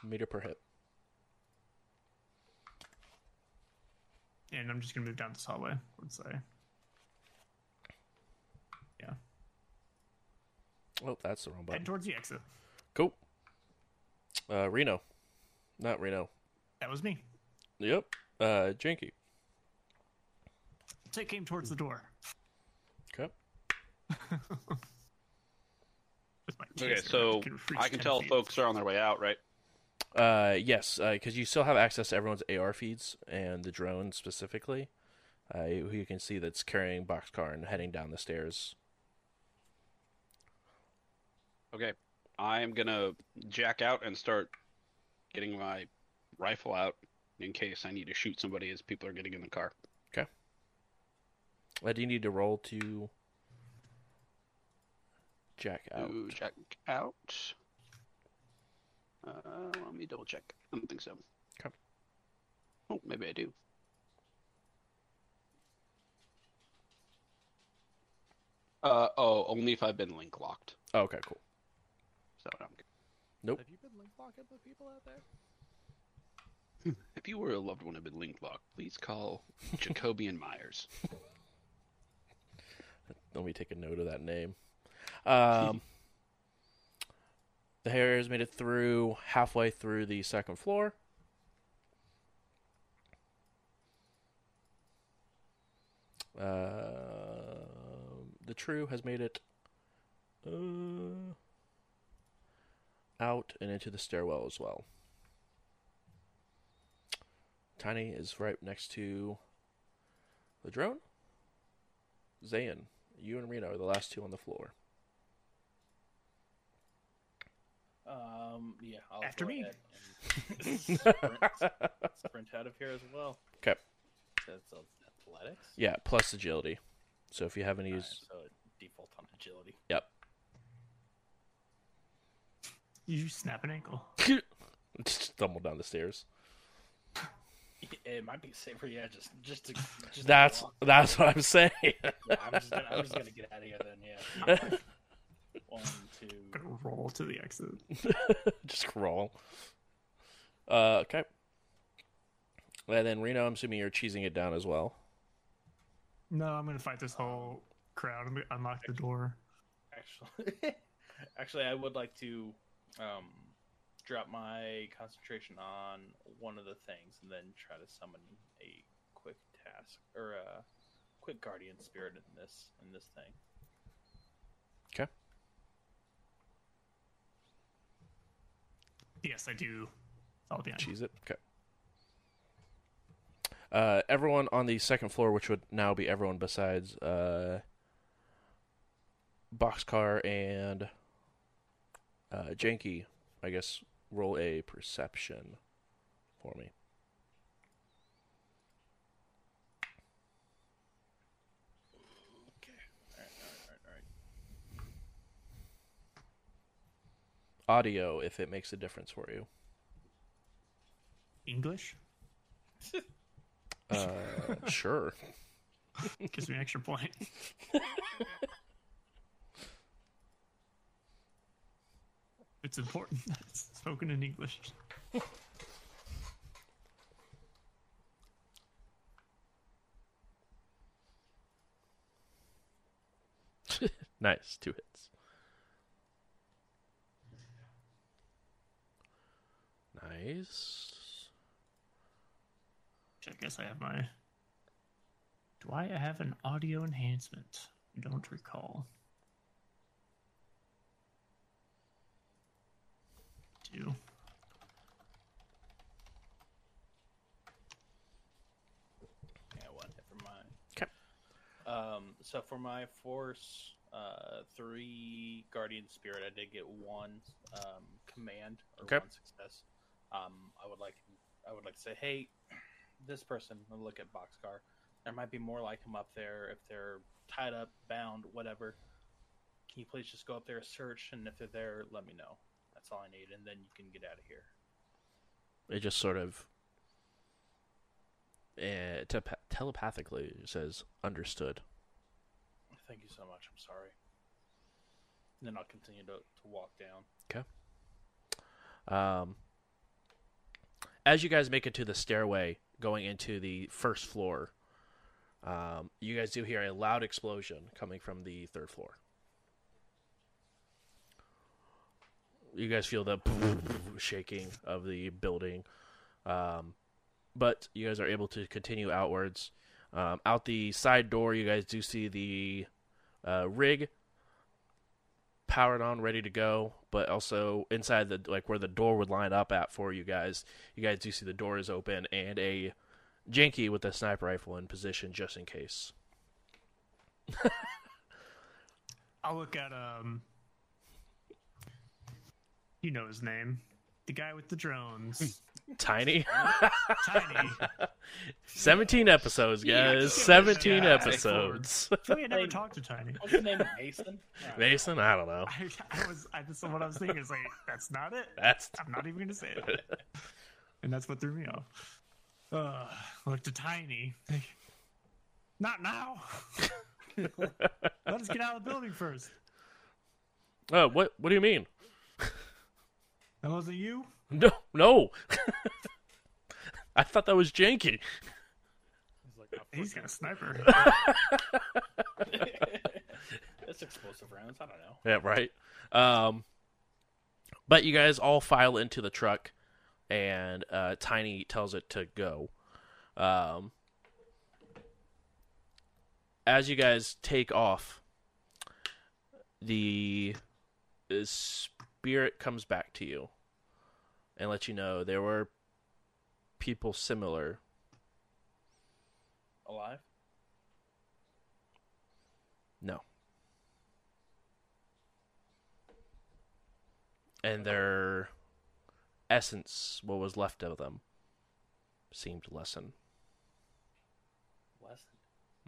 Meter per hit. And I'm just gonna move down this hallway. Let's say. Yeah, Oh, that's the wrong button. head towards the exit. Cool. Uh, Reno. Not Reno. That was me. Yep. Uh, Janky. So it came towards the door. Okay. [LAUGHS] With my Okay, so I can tell feet. folks are on their way out, right? Uh, yes, because you still have access to everyone's AR feeds and the drone specifically. Uh, who you can see that's carrying boxcar and heading down the stairs. Okay, I'm gonna jack out and start getting my rifle out in case I need to shoot somebody as people are getting in the car. Okay. Uh, do you need to roll to jack out? Ooh, jack out. Uh, let me double check. I don't think so. Okay. Oh, maybe I do. Uh oh, only if I've been link locked. Oh, okay, cool. So I'm good. Nope. Have you been link locking with people out there? If you were a loved one who had been link locked, please call Jacobian Myers. [LAUGHS] Let me take a note of that name. Um, the Harriers made it through halfway through the second floor. Uh, the True has made it uh, out and into the stairwell as well. Tiny is right next to the drone. Zayn, you and Reno are the last two on the floor. Um, yeah, I'll After go me. ahead and [LAUGHS] sprint, sprint out of here as well. 'Kay. So it's athletics. Yeah, plus agility. So if you haven't Alright, used, so default on agility. yep. You snap an ankle. [LAUGHS] Just stumble down the stairs. It might be safer, yeah. Just, just to. Just That's walk. that's what I'm saying. I'm just, gonna, I'm just gonna get out of here then. Yeah. [LAUGHS] One, two. Gonna roll to the exit. [LAUGHS] Just crawl. Uh, okay. And then Reno, I'm assuming you're cheesing it down as well. No, I'm gonna fight this whole crowd. I'm gonna unlock the door. Actually, [LAUGHS] actually, I would like to um, drop my concentration on one of the things, and then try to summon a quick task or a quick guardian spirit in this in this thing. Okay. Yes, I do. Follow behind. Cheese it. Okay. Uh, everyone on the second floor, which would now be everyone besides uh, Boxcar and uh, Janky, I guess, roll a perception for me. All right, all right, all right, Audio, if it makes a difference for you. English Uh, [LAUGHS] sure. gives me an extra point. [LAUGHS] it's important that it's spoken in English. [LAUGHS] Nice, two hits. Nice. I guess I have my. Do I have an audio enhancement? I don't recall. Do. Yeah, one hit for mine. 'Kay. Um, so for my force, uh, three guardian spirit, I did get one um, command or Okay. one success. Um, I would like, I would like to say, hey, this person. Look at Boxcar. There might be more like him up there if they're tied up, bound, whatever. Can you please just go up there, search, and if they're there, let me know. That's all I need, and then you can get out of here. It just sort of uh, te- telepathically says understood. Thank you so much. I'm sorry. And then I'll continue to, to walk down. Okay. Um, as you guys make it to the stairway going into the first floor, um, you guys do hear a loud explosion coming from the third floor. You guys feel the [LAUGHS] shaking of the building, um, but you guys are able to continue outwards. Um, out the side door, you guys do see the uh, rig powered on, ready to go. But also inside the like where the door would line up at for you guys, you guys do see the door is open and a janky with a sniper rifle in position just in case. [LAUGHS] I'll look at um. You know his name, the guy with the drones, Tiny, Tiny. [LAUGHS] seventeen episodes, guys. just Seventeen guy. episodes. I had never talked to Tiny. What's his name? of Mason? [LAUGHS] Mason, I don't know. [LAUGHS] I, I was, I just what I was thinking is like, that's not it. That's I'm not even gonna say it, and that's what threw me off. Uh, looked to Tiny. Like, not now. Let us get out of the building first. oh, what? What do you mean? That wasn't you. No, no. [LAUGHS] I thought that was janky. He's like, "I He's got a sniper. [LAUGHS] [LAUGHS] That's explosive rounds. I don't know. Yeah, right. Um, but you guys all file into the truck, and uh, Tiny tells it to go. Um, as you guys take off, the spirit comes back to you and let you know there were people similar. Alive? No. And their essence, what was left of them, seemed to lessen. Lesson.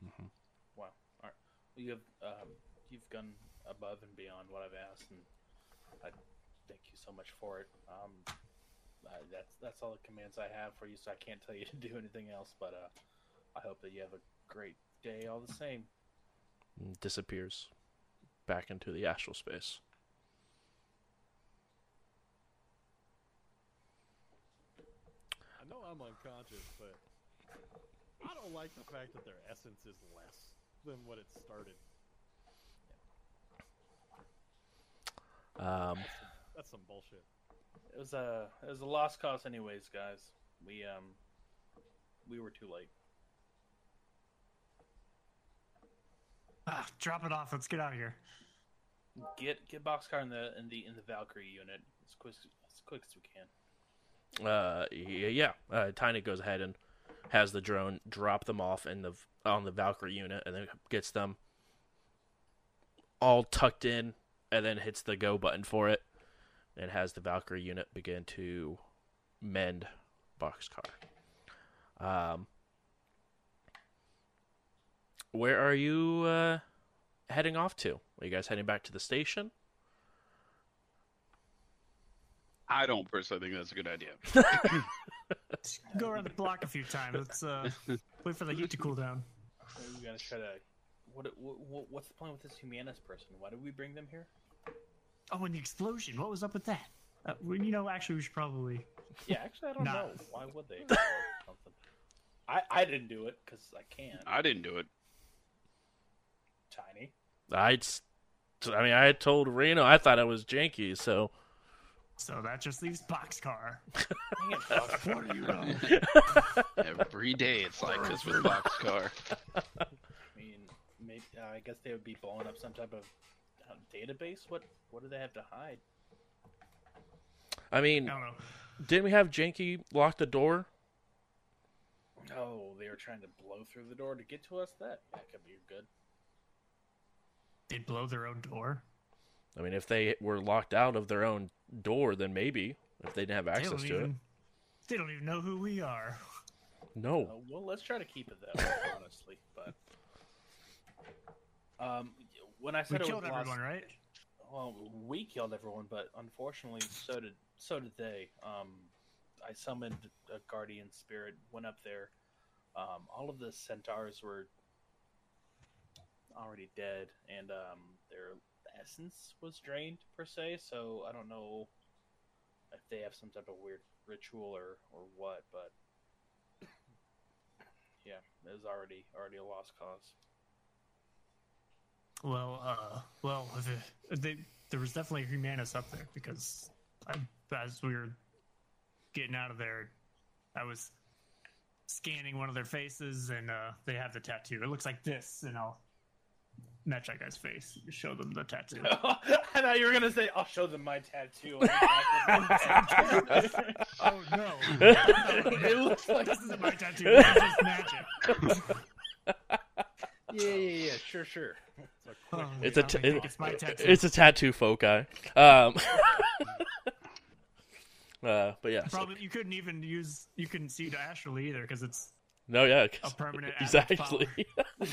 Mhm. Wow. All right. Well, you have um, you've gone above and beyond what I've asked, and I thank you so much for it. Um, I, that's that's all the commands I have for you, so I can't tell you [LAUGHS] to do anything else. But uh, I hope that you have a great day, all the same. And disappears back into the astral space. I know I'm unconscious, but I don't like the fact that their essence is less than what it started. Um, That's some bullshit. It was a it was a lost cause, anyways, guys. We um we were too late. ah, drop it off. Let's get out of here. Get get Boxcar in the in the in the Valkyrie unit as quick as quick as we can. uh, yeah, uh, Tiny goes ahead and has the drone drop them off in the on the Valkyrie unit, and then gets them all tucked in, and then hits the go button for it, and has the Valkyrie unit begin to mend Boxcar. Um, where are you uh, heading off to? Are you guys heading back to the station? I don't personally think that's a good idea. [LAUGHS] Go around the block a few times. Let's uh, wait for the heat to cool down. Maybe we gotta try to. What, what? What's the plan with this Humanis person? Why did we bring them here? Oh, and the explosion. What was up with that? Uh, well, you know, actually, we should probably. Yeah, actually, I don't Nah. know. Why would they? explode [LAUGHS] something? I I didn't do it because I can't. I didn't do it. Tiny. I, I mean, I told Reno I thought it was janky, so So that just leaves Boxcar. Dang it, [LAUGHS] Buck. What do you know? Every day it's like this with Boxcar. I mean, maybe uh, I guess they would be blowing up some type of database. What What do they have to hide? I mean, I don't know. didn't we have Janky lock the door? Oh, they were trying to blow through the door to get to us. That that could be good. They'd blow their own door. I mean, if they were locked out of their own door, then maybe if they didn't have access to even. it. They don't even know who we are. No, Uh, well, let's try to keep it that way, [LAUGHS] honestly. But um, when I We said it killed was lost, everyone, right? well, we killed everyone, but unfortunately, so did so did they. Um, I summoned a guardian spirit, went up there. Um, all of the centaurs were already dead, and um, their essence was drained per se. So I don't know if they have some type of weird ritual or or what, but yeah, it was already already a lost cause. Well, uh, well, if it, they, there was definitely Humanis up there because I, as we were getting out of there, I was scanning one of their faces and uh, they have the tattoo. It looks like this, and I'll match that guy's face. Show them the tattoo. [LAUGHS] I thought you were gonna say, "I'll show them my tattoo." [LAUGHS] oh no! [LAUGHS] it looks like this isn't my tattoo. I just match it. Yeah, yeah, yeah. Sure, sure. Oh, it's a I t- think it- it's my tattoo. it's a tattoo foci. Um, [LAUGHS] uh, but yeah, so- Probably you couldn't even use you couldn't see it astrally either because it's no, yeah, a 'cause- permanent exactly. [LAUGHS]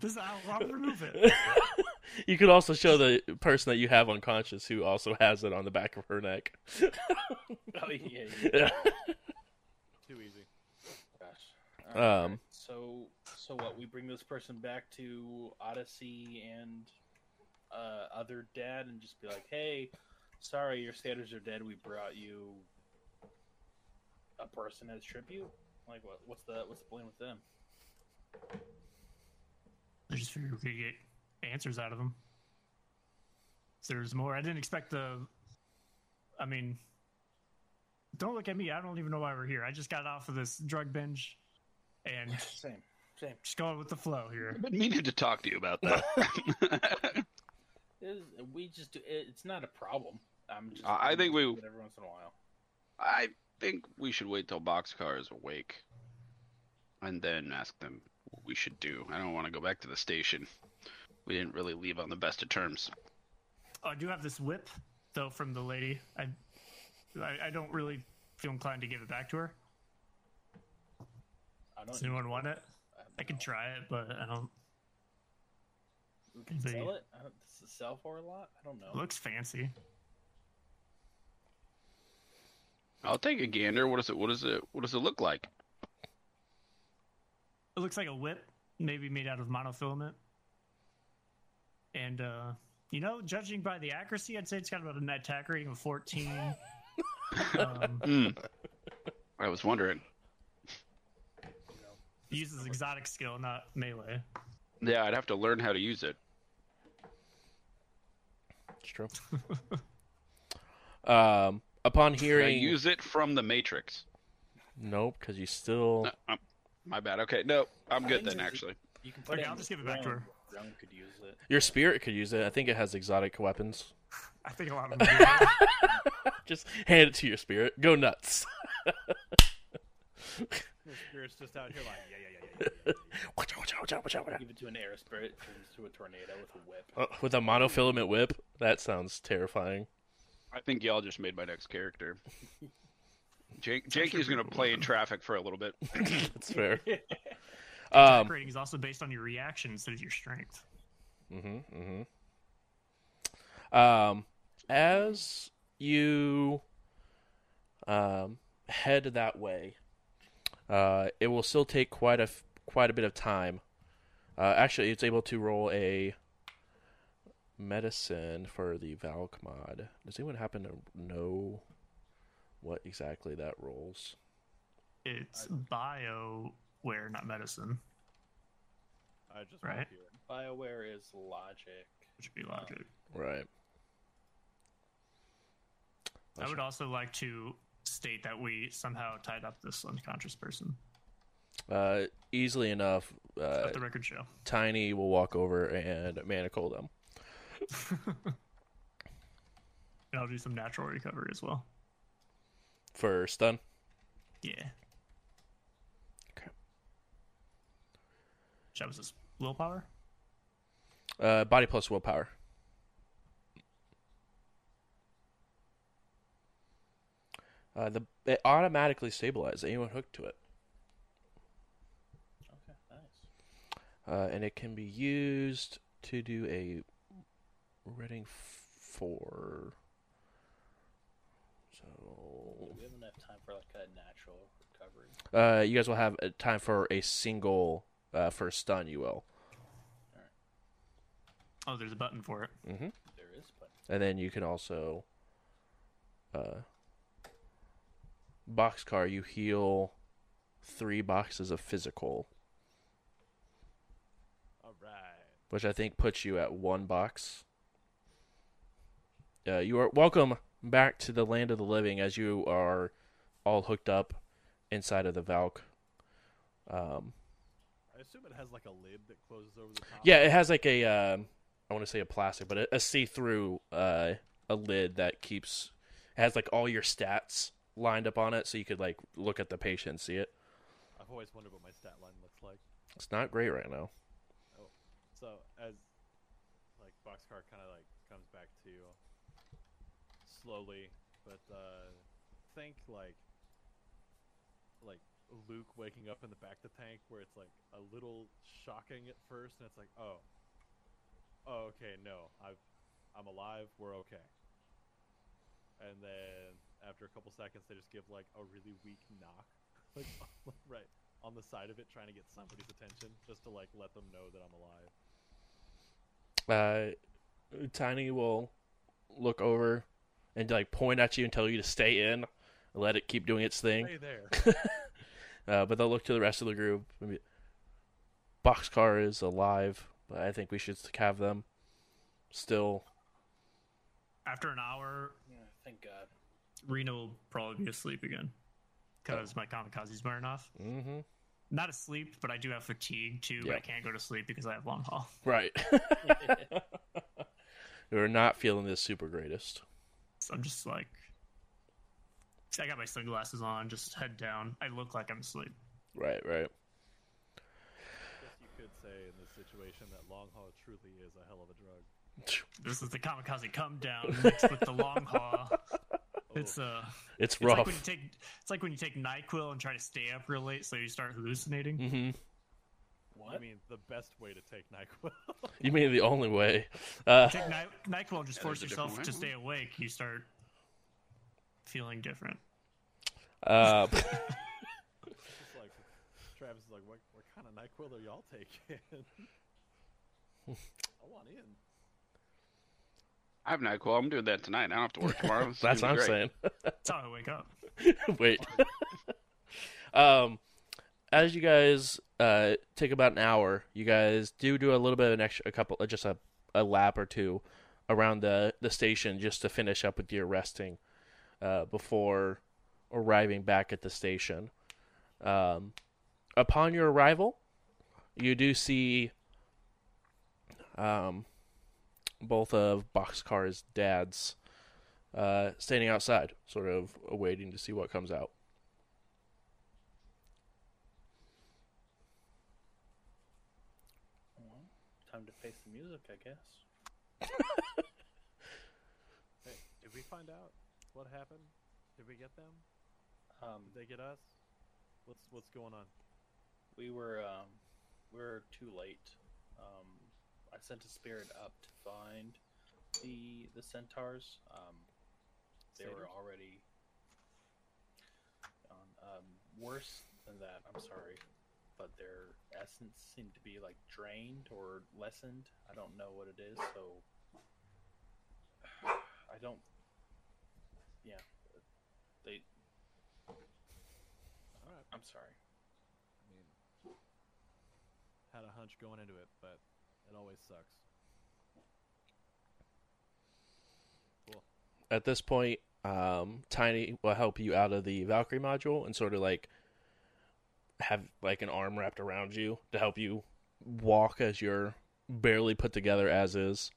this I'll, I'll remove it. [LAUGHS] you could also show the person that you have unconscious who also has it on the back of her neck. Oh yeah, yeah. Too easy. Gosh. Alright, Um, So, so what? We bring this person back to Odyssey and uh, other dad, and just be like, "Hey, sorry, your standards are dead. We brought you a person as tribute." Like, what? What's the what's the plan with them? I just figured we could get answers out of them. There's more. I didn't expect the. I mean, don't look at me. I don't even know why we're here. I just got off of this drug binge, and [LAUGHS] Same, same. just going with the flow here. I've been meaning to talk to you about that. [LAUGHS] It is- we just do. It, it's not a problem. I'm just. I- I think we- every once in a while. I think we should wait till Boxcar is awake and then ask them what we should do. I don't want to go back to the station. We didn't really leave on the best of terms. Oh, I do have this whip though from the lady. I, I, I don't really feel inclined to give it back to her. I don't. Does anyone want it? I, I can try it, but I don't. We can the- sell it. I don't, does it sell for a lot? I don't It know. looks fancy. I'll take a gander. What is it? What is it? What does it look like? It looks like a whip, maybe made out of monofilament. And uh, you know, judging by the accuracy, I'd say it's got about an attack rating of 14. [LAUGHS] um, Hmm. I was wondering. It uses exotic skill, not melee. Yeah, I'd have to learn how to use it. It's true. [LAUGHS] um, upon Can I hearing, use it from the Matrix. nope, because you still. No, um, my bad. Okay, no, I'm good then. Actually, You can put Okay, it I'll just give it back to her. Realm could use it. Your spirit could use it. I think it has exotic weapons. [LAUGHS] I think a lot of them do. [LAUGHS] Just hand it to your spirit. Go nuts. The spirit's just out here like, yeah, yeah, yeah, yeah, yeah, yeah, yeah. [LAUGHS] Watch out, watch out, watch out, watch out, watch out. Give it to an air spirit, turns to a tornado with a whip. Uh, with a monofilament whip? That sounds terrifying. I think y'all just made my next character. Jake, Jake is going to play in traffic for a little bit. [LAUGHS] That's fair. Attack [LAUGHS] Um, rating is also based on your reaction instead of your strength. Mm-hmm. Mm-hmm. Um, as you um, head that way, uh, it will still take quite a f- quite a bit of time. Uh, actually, it's able to roll a medicine for the Valk mod. Does anyone happen to know what exactly that rolls? It's bio where not medicine, I just Right. right. here. Bioware is logic. which would be logic. Right. I would also like to state that we somehow tied up this unconscious person. Uh, easily enough, uh, Let the record show. Tiny will walk over and manacle them. And [LAUGHS] I'll do some natural recovery as well. For stun. Yeah. Okay. That was his willpower? Uh, body plus willpower. Uh, the it automatically stabilizes anyone hooked to it, Okay, nice. uh, and it can be used to do a reading for. So, We have enough time for like a natural recovery. uh, you guys will have uh, time for a single uh, for stun. You will, Oh, there's a button for it. mm-hmm. There is, but and then you can also, uh, boxcar. You heal three boxes of physical. All right. which I think puts you at one box. Uh, you are welcome back to the land of the living as you are all hooked up inside of the Valk. Um, I assume it has like a lid that closes over the top. yeah, it has like a um, I want to say a plastic, but a, a see-through uh, a lid that keeps has like all your stats lined up on it, so you could like look at the patient and see it. I've always wondered what my stat line looks like. It's not great right now. So as like boxcar kind of like comes back to you slowly, but uh, think like like Luke waking up in the back of the tank, where it's like a little shocking at first, and it's like, oh, oh, okay, no, I've I'm alive, we're okay. And then after a couple seconds, they just give like a really weak knock, [LAUGHS] like right on the side of it, trying to get somebody's attention, just to like let them know that I'm alive. uh, Tiny will look over and like point at you and tell you to stay in, and let it keep doing its thing. Stay there. [LAUGHS] Uh, but they'll look to the rest of the group. Maybe Boxcar is alive, but I think we should have them still. After an hour, yeah, thank God. Reno will probably be asleep again. Because my kamikaze's wearing off. Mm-hmm. Not asleep, but I do have fatigue too, but I can't go to sleep because I have long haul. [LAUGHS] Right. [LAUGHS] We're not feeling this super greatest. So I'm just like I got my sunglasses on, just head down. I look like I'm asleep. Right, right. guess you could say in this situation that long haul truly is a hell of a drug. This is the kamikaze come down mixed with the long haul. [LAUGHS] It's uh [LAUGHS] It's it's like when you take it's like when you take NyQuil and try to stay up real late so you start hallucinating. hmm What? I mean, the best way to take Nyquil. [LAUGHS] You mean the only way? Uh, Take Ny- NyQuil, just Yeah, force there's a different yourself to stay awake. You start feeling different. uh, [LAUGHS] like Travis is like, what, what kind of Nyquil are y'all taking? I want in. I have NyQuil. I'm doing that tonight. I don't have to work tomorrow. It's that's what I'm great. saying. That's how I wake up. [LAUGHS] Wait. [LAUGHS] um, as you guys uh take about an hour, you guys do do a little bit of an extra, a couple, just a, a lap or two around the the station just to finish up with your resting, uh, before arriving back at the station. Um, upon your arrival, you do see um both of Boxcar's dads uh, standing outside, sort of waiting to see what comes out. Time to face the music, I guess. [LAUGHS] hey, did we find out what happened? Did we get them? Um, did they get us? What's what's going on? We were um, we were too late. Um, I sent a spirit up to find the the centaurs. Um, they were already on, um, worse than that. I'm sorry, but their essence seemed to be like drained or lessened. I don't know what it is, so [SIGHS] I don't. Yeah, they. All right. I'm sorry. I mean, had a hunch going into it, but it always sucks. At this point, um, Tiny will help you out of the Valkyrie module and sort of like have like an arm wrapped around you to help you walk as you're barely put together as is.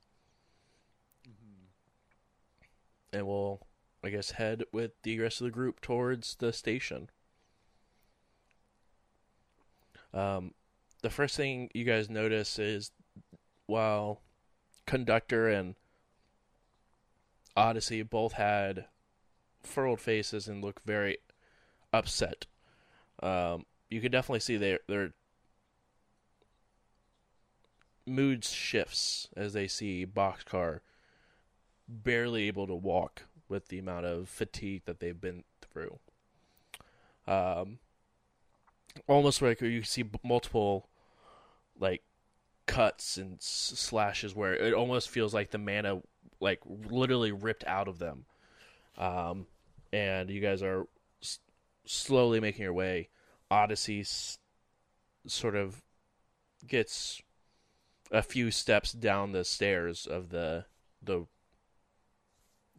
Mm-hmm. and we'll I guess head with the rest of the group towards the station. Um, the first thing you guys notice is while conductor and Odyssey both had furrowed faces and looked very upset. Um, you could definitely see their their mood shifts as they see Boxcar barely able to walk with the amount of fatigue that they've been through. Um, almost like you see multiple like cuts and slashes where it almost feels like the mana like literally ripped out of them. Um, and you guys are s- slowly making your way. Odyssey s- sort of gets a few steps down the stairs of the the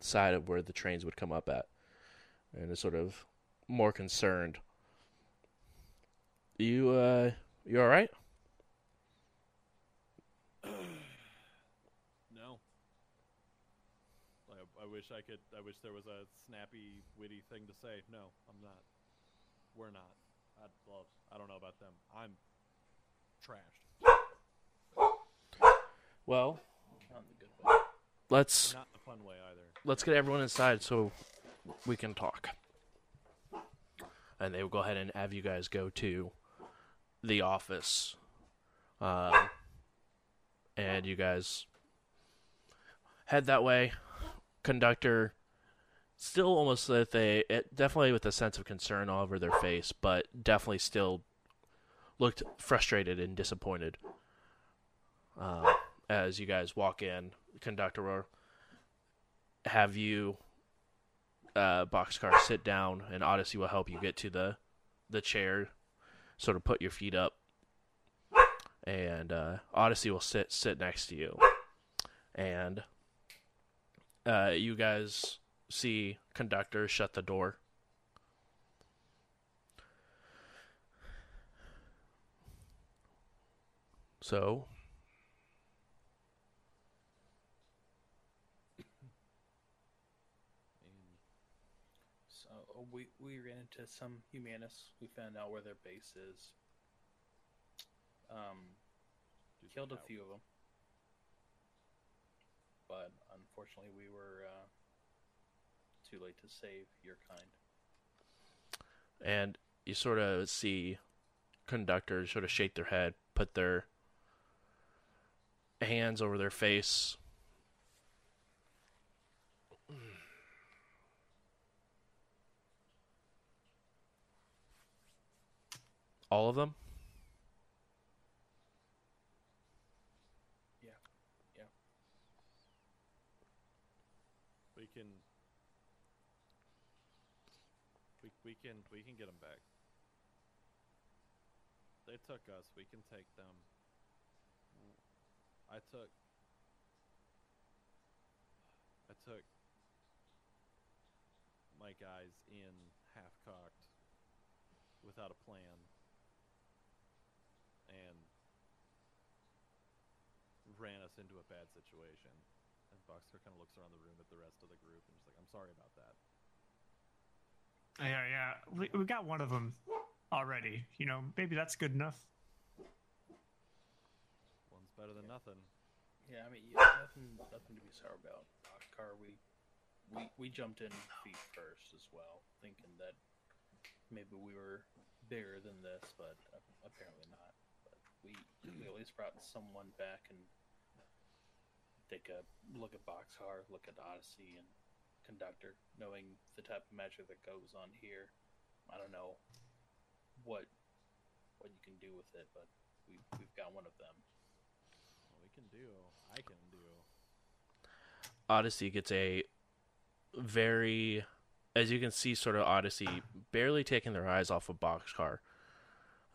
side of where the trains would come up at, and is sort of more concerned. You uh, you all right? No. I, I wish I could. I wish there was a snappy, witty thing to say. No, I'm not. We're not. I well, I don't know about them. I'm trashed. Well, Not the good way. let's Not in a fun way either. let's get everyone inside so we can talk. And they will go ahead and have you guys go to the office. Um, and you guys head that way. Conductor still almost with a it, definitely with a sense of concern all over their face, but definitely still looked frustrated and disappointed. Uh, as you guys walk in, conductor have you uh, boxcar sit down, and Odyssey will help you get to the the chair, sort of put your feet up, and uh, Odyssey will sit sit next to you, and uh, you guys see conductor shut the door. So So uh, we we ran into some humanists. We found out where their base is. Um, do killed a help. few of them, but unfortunately, we were uh, too late to save your kind. and you sort of see conductors sort of shake their head, put their hands over their face. All of them? We can. We we can we can get them back. They took us. We can take them. I took. I took. My guys in half cocked, without a plan, and ran us into a bad situation. And Boxer kind of looks around the room at the rest of the group and is like, "I'm sorry about that." Yeah, yeah. We, we got one of them already. You know, maybe that's good enough. One's Better than nothing. Yeah, I mean, yeah, nothing, nothing to be sour about. Boxcar, we, we, we jumped in feet first as well, thinking that maybe we were bigger than this, but uh, apparently not. But we, we at least brought someone back and take a look at Boxcar, look at Odyssey and Conductor, knowing the type of magic that goes on here. I don't know what what you can do with it, but we we've got one of them. What we can do, I can do. Odyssey gets a very, as you can see, sort of Odyssey barely taking their eyes off of Boxcar.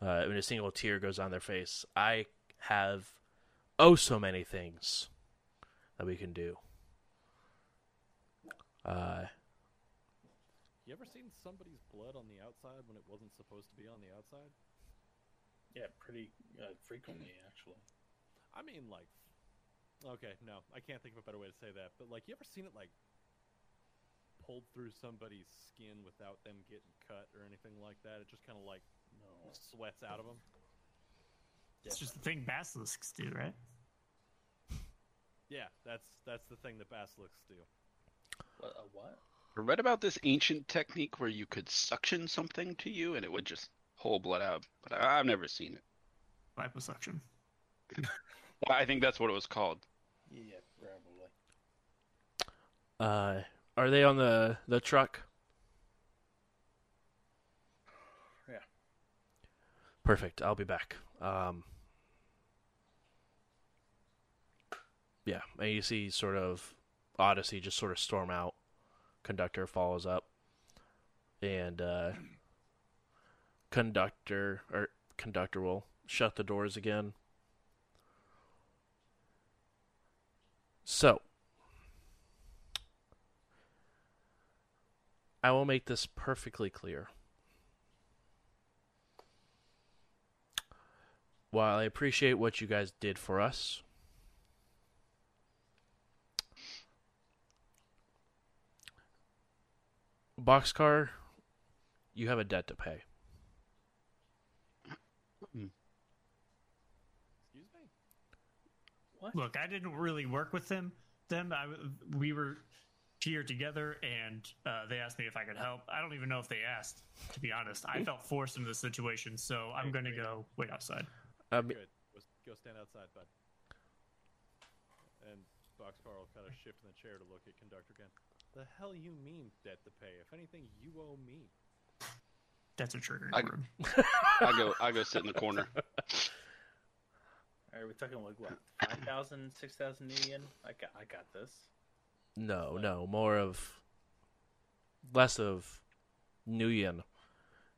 Uh, when a single tear goes on their face, I have oh so many things that we can do. Uh, You ever seen somebody's blood on the outside when it wasn't supposed to be on the outside? Yeah, pretty uh, frequently actually. I mean, like, okay, no, I can't think of a better way to say that. But like, you ever seen it like pulled through somebody's skin without them getting cut or anything like that? It just kind of like No, sweats out of them. It's just the thing basilisks do, right? Yeah, that's that's the thing that basilisks do. What, a what? I read about this ancient technique where you could suction something to you and it would just pull blood out, but I, I've never seen it. Liposuction. [LAUGHS] I think that's what it was called. Yeah, probably. uh, are they on the the truck? Yeah. Perfect. I'll be back. Um, yeah, and you see sort of Odyssey just sort of storm out. Conductor follows up, and uh, conductor or conductor will shut the doors again. So, I will make this perfectly clear. While I appreciate what you guys did for us, Boxcar, you have a debt to pay. Excuse me. What? Look, I didn't really work with them. Them, I, we were here together, and uh, they asked me if I could help. I don't even know if they asked, to be honest. I felt forced into the situation, so I'm going to go wait outside. Um, Good. Go, go stand outside, bud. And Boxcar will kind of shift in the chair to look at conductor again. The hell you mean debt to pay? If anything, you owe me. That's a trigger. I- word. [LAUGHS] I go I go sit in the corner. [LAUGHS] Are we talking like what? 5,000, 6,000 million? I got, I got this. no, no, more of less of nuyen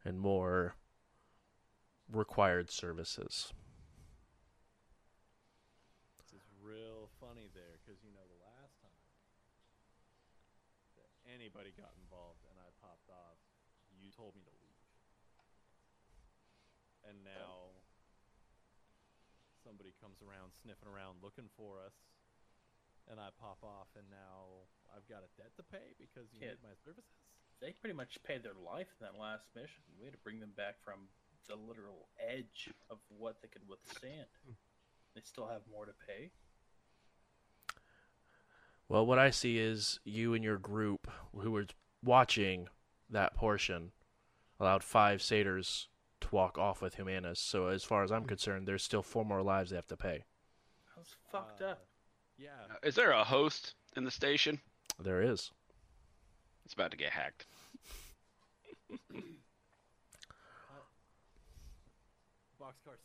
and more required services. This is real funny there, because you know the last time that anybody got involved and I popped off, you told me to leave. And now somebody comes around sniffing around looking for us, and I pop off, and now I've got a debt to pay because you Yeah. need my services. They pretty much paid their life in that last mission. We had to bring them back from the literal edge of what they could withstand. Hmm. They still have more to pay. Well, what I see is you and your group who were watching that portion allowed five satyrs to walk off with Humanis. So, as far as I'm concerned, there's still four more lives they have to pay. I was fucked Uh, up. Yeah. Uh, Is there a host in the station? There is. It's about to get hacked. [COUGHS] Boxcar stands up,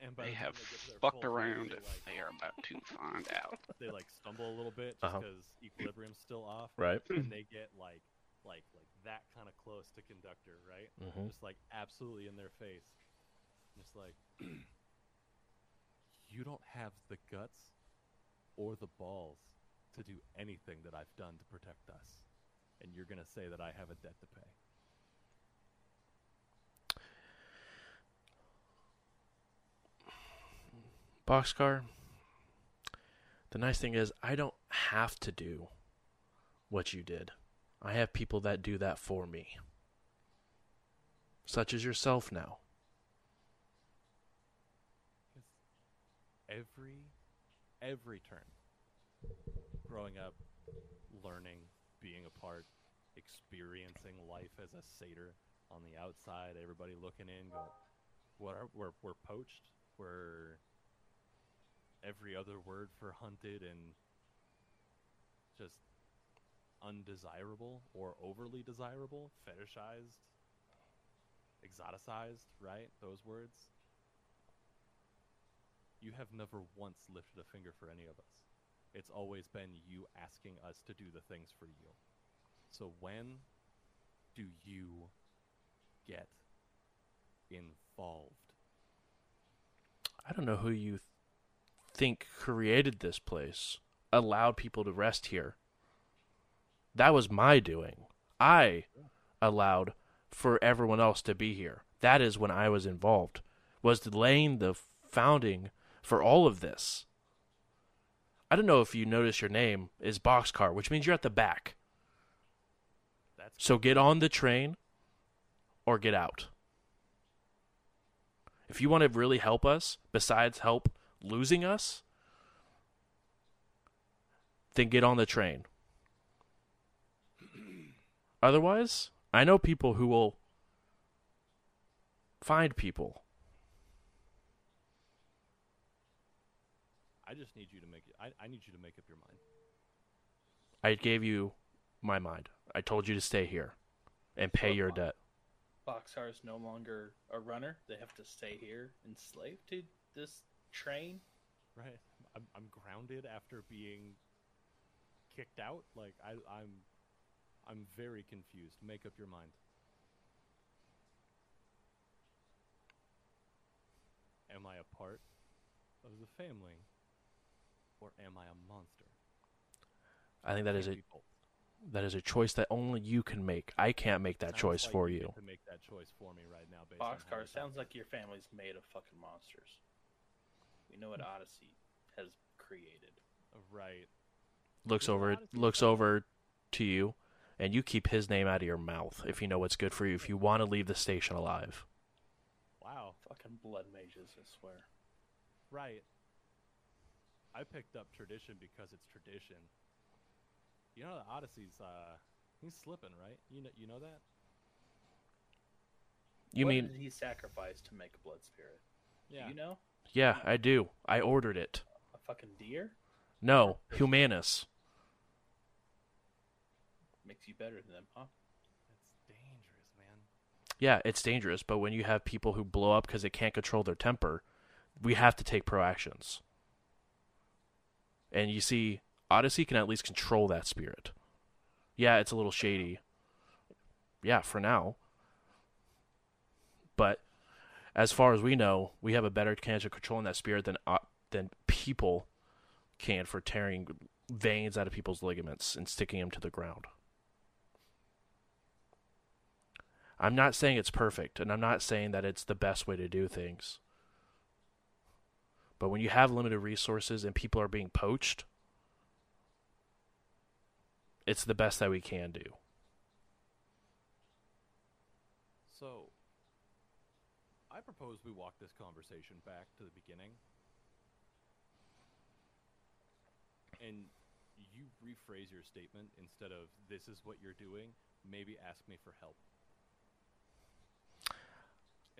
and by They the have they get to their fucked around They like, they are about to find [LAUGHS] out. they like stumble a little bit just Uh-huh. because equilibrium's still off, Right. and they get like, like, like that kind of close to conductor, right? Mhm. Just like absolutely in their face, just like, [CLEARS THROAT] you don't have the guts or the balls to do anything that I've done to protect us, and you're gonna say that I have a debt to pay. Boxcar, the nice thing is I don't have to do what you did. I have people that do that for me. Such as yourself now. every every turn. Growing up, learning, being a part, experiencing life as a satyr on the outside, everybody looking in, going, what are we're we're poached, we're every other word for hunted and just undesirable or overly desirable, fetishized, exoticized, right? Those words. You have never once lifted a finger for any of us. It's always been you asking us to do the things for you. So when do you get involved? I don't know who you think created this place, allowed people to rest here. That was my doing. I allowed for everyone else to be here. That is when I was involved. Was laying the founding for all of this. I don't know if you notice your name is Boxcar, which means you're at the back. That's So get on the train or get out. If you want to really help us, besides help losing us, then get on the train. Otherwise, I know people who will find people. I just need you to make it. I, I need you to make up your mind. I gave you my mind. I told you to stay here and pay your debt. Boxcar is no longer a runner. They have to stay here enslaved to this train. Right. I'm, I'm grounded after being kicked out. Like I, I'm, I'm very confused. Make up your mind. Am I a part of the family, or am I a monster? I think that is a that is a choice that only you can make. I can't make that Sounds choice like for you. you. get To make that choice for me right now, based Boxcar sounds like your family's made of fucking monsters. We know what Odyssey has created. right. looks Yeah, over honestly, looks so- over to you and you keep his name out of your mouth if you know what's good for you if you want to leave the station alive Wow. Fucking blood mages, I swear. Right. I picked up tradition because it's tradition. You know, the Odyssey's uh, he's slipping, right? You know, you know that. you what mean did he sacrificed to make a blood spirit? Yeah. Do you know? Yeah i do. I ordered it. A fucking deer? No Humanis. Makes you better than them, huh? It's dangerous, man. yeah it's dangerous but when you have people who blow up because they can't control their temper we have to take proactions and you see odyssey can at least control that spirit. Yeah it's a little shady. Yeah for now. But as far as we know we have a better chance of controlling that spirit than uh, than people can for tearing veins out of people's ligaments and sticking them to the ground I'm not saying it's perfect, and I'm not saying that it's the best way to do things. But when you have limited resources and people are being poached, it's the best that we can do. So, I propose we walk this conversation back to the beginning, and you rephrase your statement instead of "this is what you're doing." Maybe ask me for help.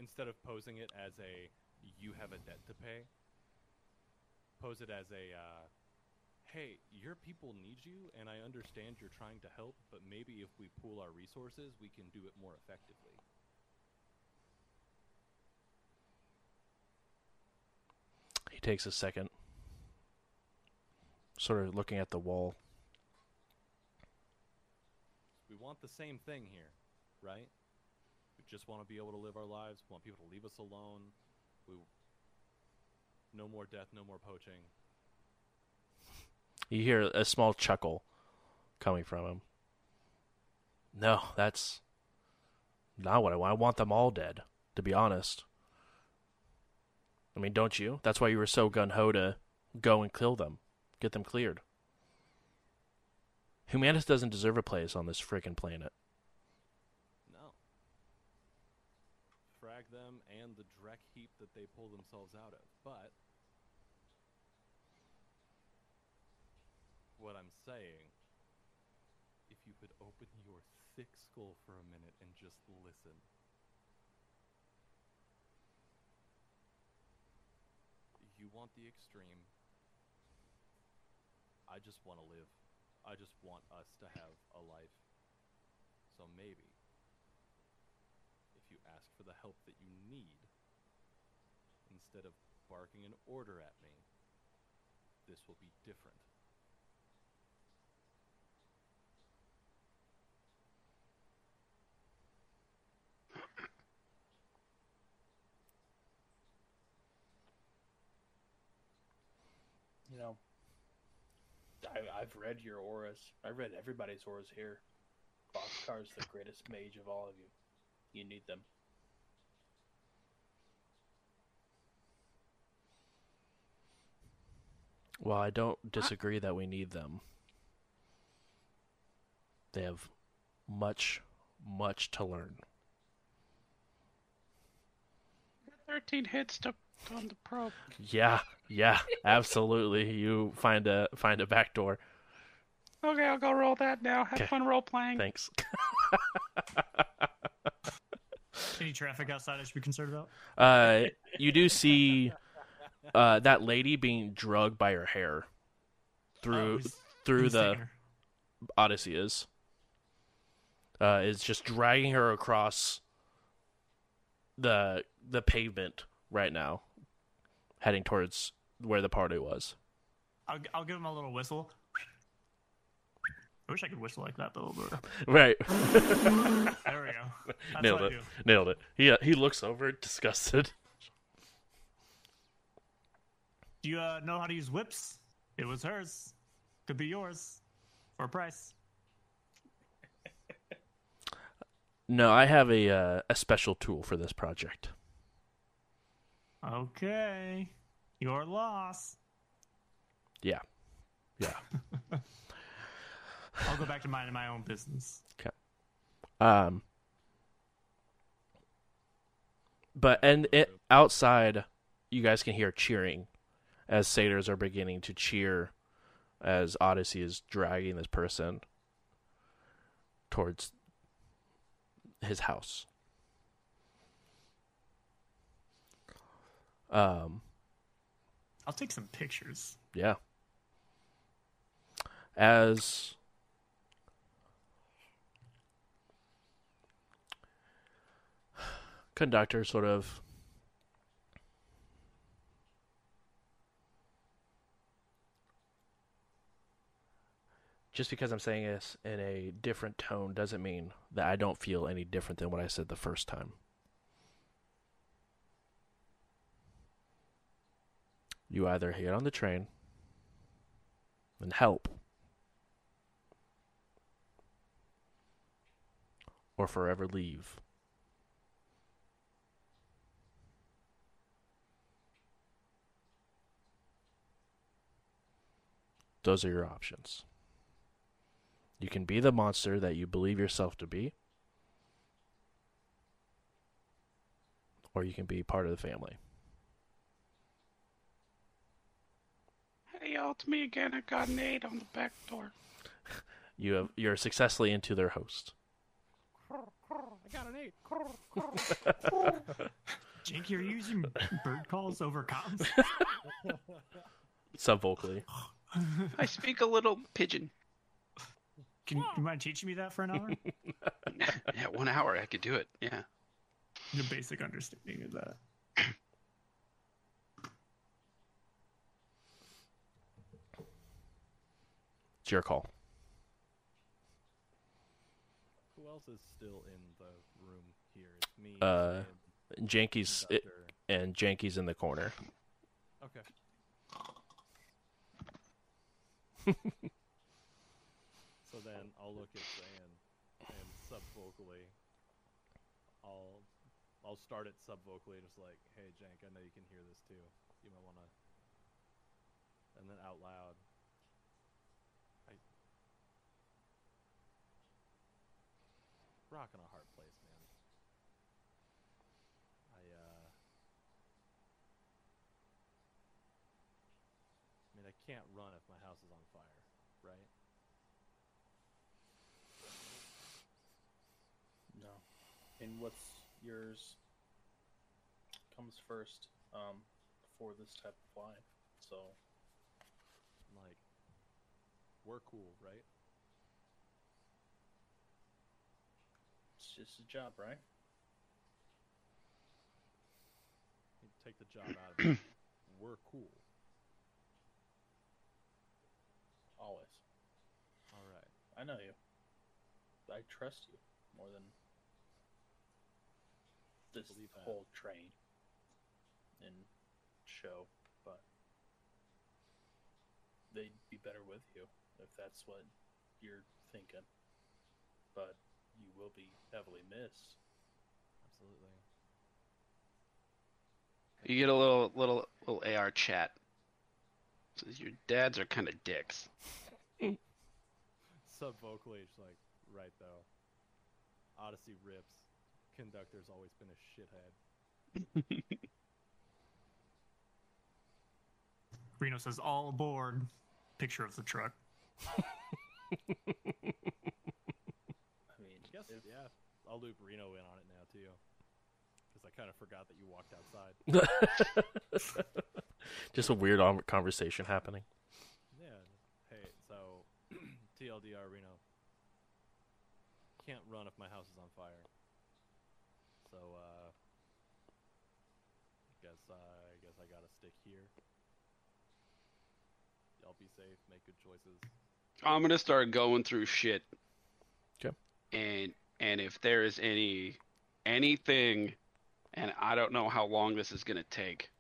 Instead of posing it as a "you have a debt to pay," pose it as a uh, "hey, your people need you, and I understand you're trying to help, but maybe if we pool our resources, we can do it more effectively." He takes a second, sort of looking at the wall. We want the same thing here, right? We just want to be able to live our lives. We want people to leave us alone. We no more death, no more poaching. You hear a small chuckle coming from him. No, that's not what I want. I want them all dead, to be honest. I mean, don't you? That's why you were so gun ho to go and kill them, get them cleared. Humanis doesn't deserve a place on this freaking planet. No. Frag them and the dreck heap that they pull themselves out of. But what I'm saying, if you could open your thick skull for a minute and just listen. Want the extreme. I just want to live. I just want us to have a life. So maybe, if you ask for the help that you need, instead of barking an order at me, this will be different. You know, I, I've read your auras. I read everybody's auras here. Boxcar's the greatest mage of all of you. You need them. Well, I don't disagree that we need them. They have much, much to learn. 13 hits to on the probe. Yeah, yeah, absolutely. You find a find a back door. Okay, I'll go roll that now. Have Okay. fun role playing. Thanks. [LAUGHS] Any traffic outside I should be concerned about? Uh, you do see uh, that lady being drugged by her hair Oh, through who's- through who's the? Odyssey is. Uh, is just dragging her across the the pavement right now, heading towards where the party was. I'll, I'll give him a little whistle. I wish I could whistle like that, but [LAUGHS] Right, [LAUGHS] there we go. That's nailed it, nailed it. He uh, he looks over, disgusted. Do you uh, know how to use whips? It was hers. Could be yours for a price. No, I have a uh, a special tool for this project. Okay. Your loss. Yeah, yeah. [LAUGHS] I'll go back to minding my own business. Okay. Um, but and it outside, you guys can hear cheering as satyrs are beginning to cheer as Odyssey is dragging this person towards his house. Um, I'll take some pictures. yeah. As conductor sort of just because I'm saying this in a different tone doesn't mean that I don't feel any different than what I said the first time. You either get on the train and help, or forever leave. Those are your options. You can be the monster that you believe yourself to be, or you can be part of the family. Hey, y'all, me again. I got an eight on the back door. You have you're successfully into their host. I got an eight. [LAUGHS] Jake, you're using bird calls over comms? [LAUGHS] Subvocally. I speak a little pigeon. Can you mind teaching me that for an hour? [LAUGHS] yeah, one hour I could do it. Yeah. the basic understanding of that. It's your call. Who else is still in the room here? It's me. Uh, Sid, Janky's it, and Janky's in the corner. Okay. [LAUGHS] so then I'll look at Zan and subvocally I'll I'll start it subvocally just like, hey Jank, I know you can hear this too. You might wanna and then out loud. Rock in a hard place, man. I uh I mean, I can't run if my house is on fire. right? No. And what's yours comes first um, for this type of flying. So Like, we're cool, right? Just a job, right? You Take the job out of [CLEARS THROAT] it. we're cool. Always. All right. I know you. I trust you more than this Believe that. whole train and show, but they'd be better with you if that's what you're thinking. But you will be heavily missed. Absolutely. You get a little little little AR chat. Says your dads are kind of dicks. [LAUGHS] Sub vocally, it's like, right though. Odyssey rips. Conductor's always been a shithead. [LAUGHS] Reno says, all aboard. Picture of the truck. [LAUGHS] I mean, I guess, if- yeah. I'll loop Reno in on it now, too. Because I kind of forgot that you walked outside. [LAUGHS] Just a weird conversation happening. Yeah. Hey, so [CLEARS THROAT] TLDR Reno can't run if my house is on fire. So uh I guess uh, I guess I gotta stick here. Y'all be safe, make good choices. I'm gonna start going through shit. 'Kay. And and if there is any anything, and I don't know how long this is gonna take,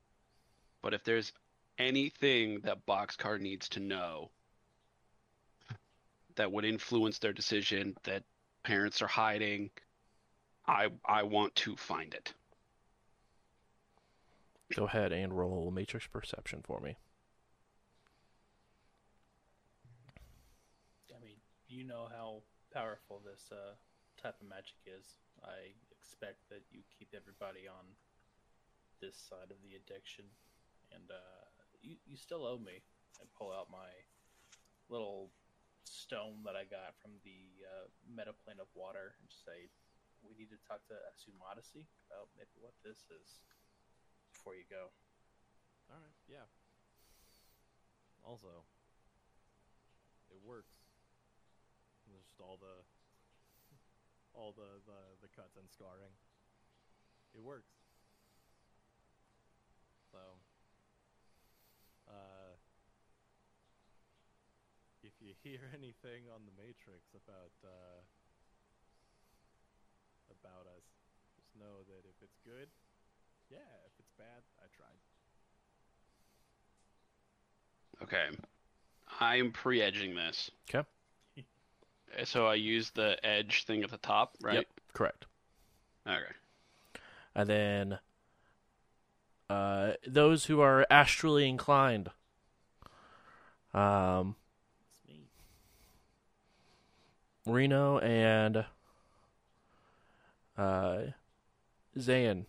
but if there's anything that Boxcar needs to know that would influence their decision that parents are hiding, I I want to find it. Go ahead and roll Matrix Perception for me. I mean, you know how powerful this uh, type of magic is. I expect that you keep everybody on this side of the addiction, and uh, you you still owe me. I pull out my little stone that I got from the uh, meta plane of water and say, "We need to talk to Asumodisi about maybe what this is before you go." Alright, yeah. Also, it works. There's just all the all the, the, the cuts and scarring. It works. So uh if you [LAUGHS] hear anything on the Matrix about uh about us, just know that if it's good, yeah, if it's bad, I tried. Okay. I'm pre-edging this. 'Kay. So I use the edge thing at the top, right? Yep, correct. Okay. And then uh, those who are astrally inclined. Um, me. Reno and uh, Zayn,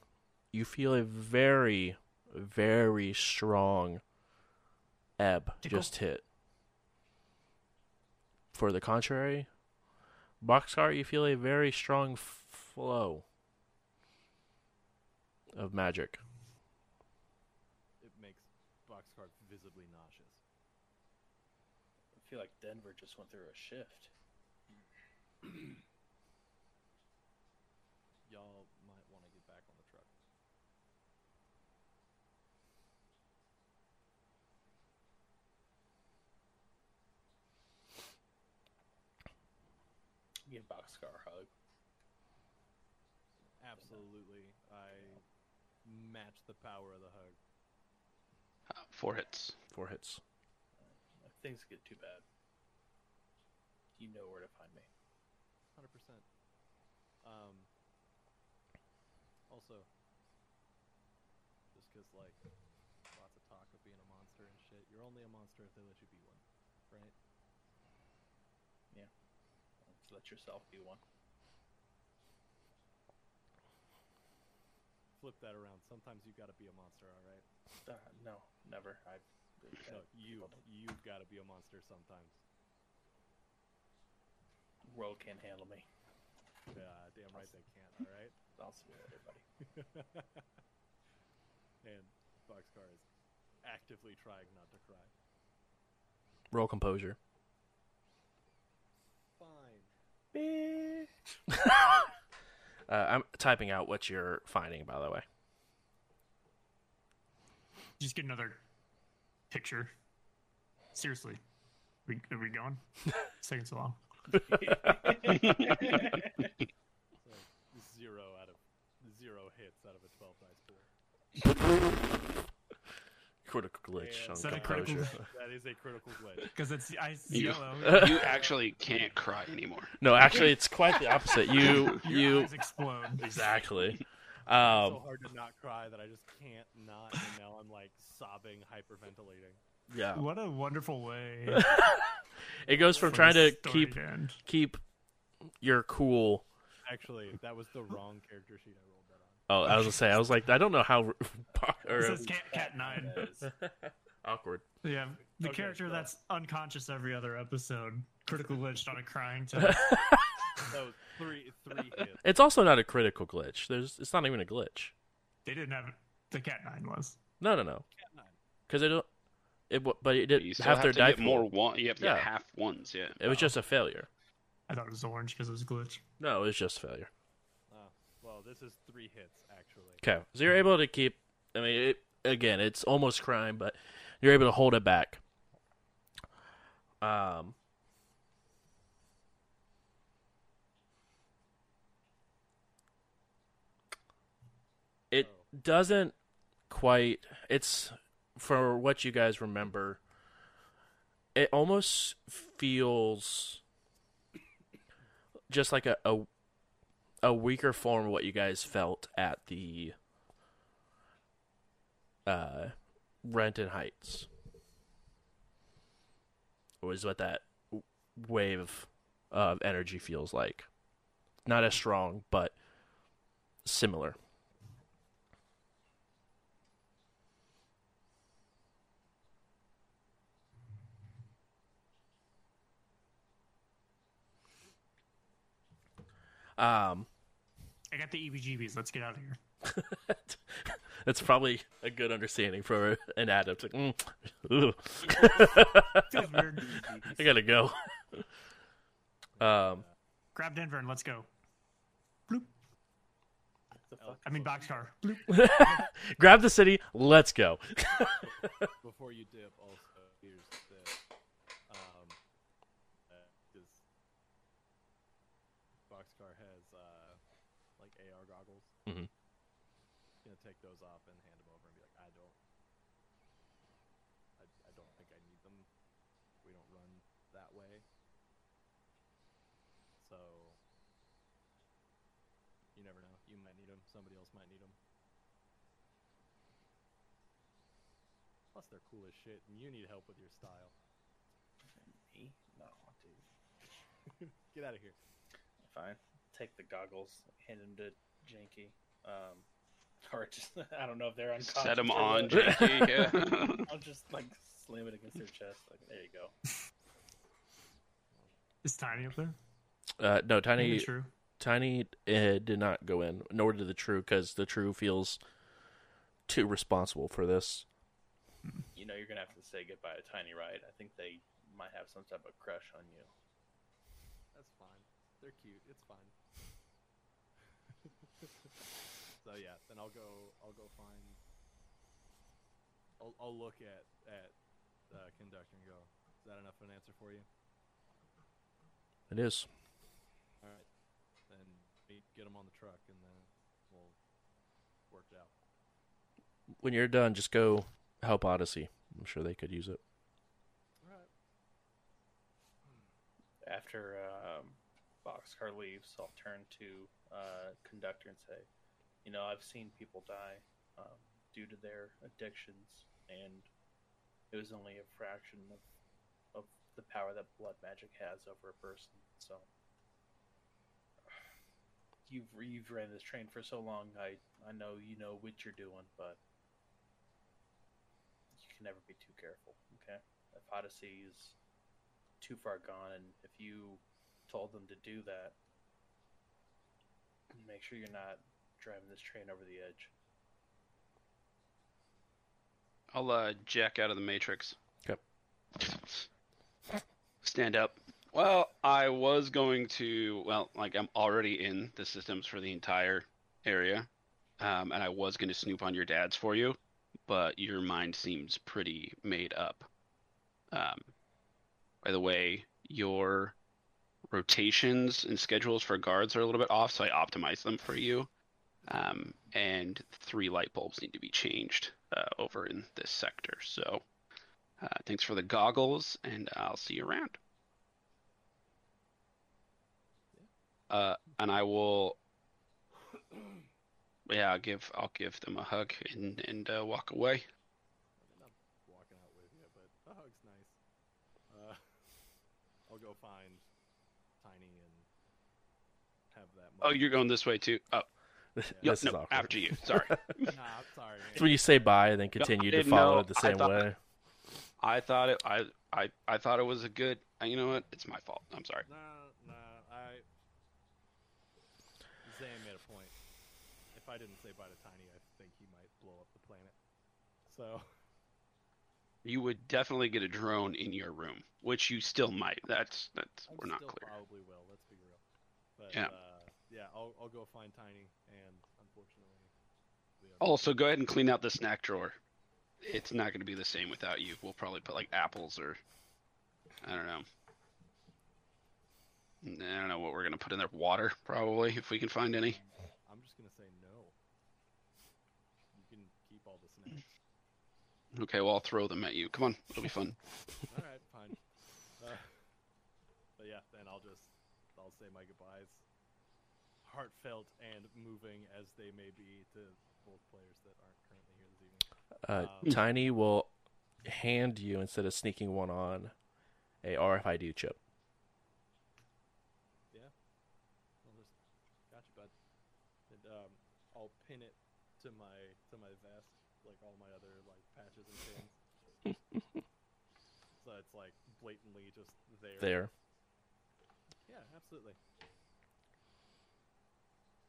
you feel a very, very strong ebb Tickle. just hit. For the contrary, Boxcar, you feel a very strong flow of magic. It makes Boxcar visibly nauseous. I feel like Denver just went through a shift. [CLEARS THROAT] Y'all might want to get back on the truck. Give Boxcar a hug. Absolutely. I match the power of the hug. Uh, four hits. Four hits. If things get too bad, you know where to find me. 100%. Um, also, just because, like, lots of talk of being a monster and shit, you're only a monster if they let you be one, right? Let's let yourself be one. Flip that around. Sometimes you gotta be a monster, alright? Uh, no, never. I. No, you, you've gotta be a monster sometimes. world can't handle me. Yeah, damn right they can't. All right. [LAUGHS] I'll see you later, buddy. [LAUGHS] and Boxcar is actively trying not to cry. Roll composure. Fine. Uh, I'm typing out what you're finding, by the way. Just get another picture. Seriously, we, are we going? [LAUGHS] It's taking so long. [LAUGHS] Zero out of zero hits out of a twelve dice pool. Critical glitch And, on Is that a critical- [LAUGHS] that is a critical glitch. [LAUGHS] Because it's I it's You- yellow. [LAUGHS] you actually can't cry anymore. no, actually, it's quite the opposite. You, Your you, eyes explode. exactly. so Um, hard to not cry that I just can't not, and now I'm like sobbing, hyperventilating. yeah. What a wonderful way. It goes from for trying to keep end. keep your cool. Actually, that was the wrong character sheet I rolled that on. Oh, I was gonna say, I was like, I don't know how [LAUGHS] It or, says cat, cat nine. [LAUGHS] Awkward. Yeah, the Okay, character so- that's unconscious every other episode. Critical glitch on a crying test. [LAUGHS] So three, three hits. It's also not a critical glitch. There's, it's not even a glitch. they didn't have the cat nine was. No, no, no. Cat nine. Because it, it, w- but it did You have have their to die get more one. You have to Yeah. get half ones. Yeah. It was just a failure. I thought it was orange because it was a glitch. No, it was just failure. Oh, this is three hits actually. Okay, so you're able to keep. I mean, it, again, it's almost crime, but you're able to hold it back. Um. It doesn't quite. It's for what you guys remember. It almost feels just like a, a a weaker form of what you guys felt at the uh, Renton Heights. Was what that wave of energy feels like. Not as strong, but similar. Um, I got the EBGBs. Let's get out of here. [LAUGHS] That's probably a good understanding for an adept. Like, mm, weird. [LAUGHS] I gotta go. Um, Grab Denver and let's go. The fuck? I mean, boxcar. [LAUGHS] Bloop. grab the city. Let's go. Before you dip, also here's this. Um, because Boxcar has uh, like AR goggles. Mhm. Gonna take those off and hand them over and be like, I don't, I, I don't think I need them. We don't run that way. So you never know. You might need them. Somebody else might need them. Plus, they're cool as shit, and you need help with your style. Me? No, dude. [LAUGHS] Get out of here. Fine. Take the goggles, hand them to Janky. Um, [LAUGHS] or just, I don't know if they're unconscious. Set them [LAUGHS] on, Janky, Yeah. I'll just like slam it against their chest. Like, there you go. Is Tiny up there? Uh, no, Maybe Tiny. true. Tiny uh, did not go in, nor did the True, because the True feels too responsible for this. You know, you're gonna have to say goodbye to Tiny, right? I think they might have some type of crush on you. That's fine. They're cute. It's fine. [LAUGHS] so yeah, then I'll go. I'll go find. I'll, I'll look at at uh, conductor and go. Is that enough of an answer for you? It is. All right. Then meet, get them on the truck, and then we'll work it out. When you're done, just go help Odyssey. I'm sure they could use it. After um, Boxcar leaves, I'll turn to uh, conductor and say, "You know, I've seen people die um, due to their addictions, and it was only a fraction of of the power that blood magic has over a person. So [SIGHS] you've you've ran this train for so long. I I know you know what you're doing, but can never be too careful. Okay, if Odyssey is too far gone, and if you told them to do that. Make sure you're not driving this train over the edge. I'll uh, jack out of the matrix. Yep. [LAUGHS] Stand up. Well, I was going to. Well, like I'm already in the systems for the entire area, um, and I was going to snoop on your dad's for you, but your mind seems pretty made up. Um, by the way, your rotations and schedules for guards are a little bit off, so I optimized them for you. Um, and three light bulbs need to be changed uh, over in this sector. So, uh, thanks for the goggles, and I'll see you around. Uh, and I will, yeah, I'll give I'll give them a hug and and uh, walk away. I mean, I'm walking out with you, but the hug's nice. Uh, [LAUGHS] I'll go find Tiny and have that. Oh, you're going this way too. Oh, [LAUGHS] this yep, is no, awkward. after you. Sorry. [LAUGHS] Nah, I'm sorry, It's when you say bye and then continue to follow know. it the I same thought- way. I thought it. I I I thought it was a good. uh, You know what? It's my fault. I'm sorry. Nah, nah, I. Zay made a point. If I didn't say bye to Tiny, I think he might blow up the planet. So, You would definitely get a drone in your room, which you still might. That's that's I we're not still clear. probably will. Let's be real. But Yeah. uh, yeah, I'll I'll go find Tiny, and unfortunately, Also, go ahead and clean out the snack drawer. It's not going to be the same without you. We'll probably put like apples or I don't know. I don't know what we're going to put in there. Water, probably, if we can find any. I'm just gonna say no. You can keep all the snacks. Okay, well, I'll throw them at you. Come on, it'll be fun. all right, fine. Uh, but yeah, then I'll just I'll say my goodbyes, heartfelt and moving as they may be to both players that aren't currently here this evening. Uh, Um, Tiny will hand you instead of sneaking one on a RFID chip. I'll just gotcha, bud. And um, I'll pin it to my vest, like all my other like patches and pins. [LAUGHS] so it's like blatantly just there. There. Yeah, absolutely.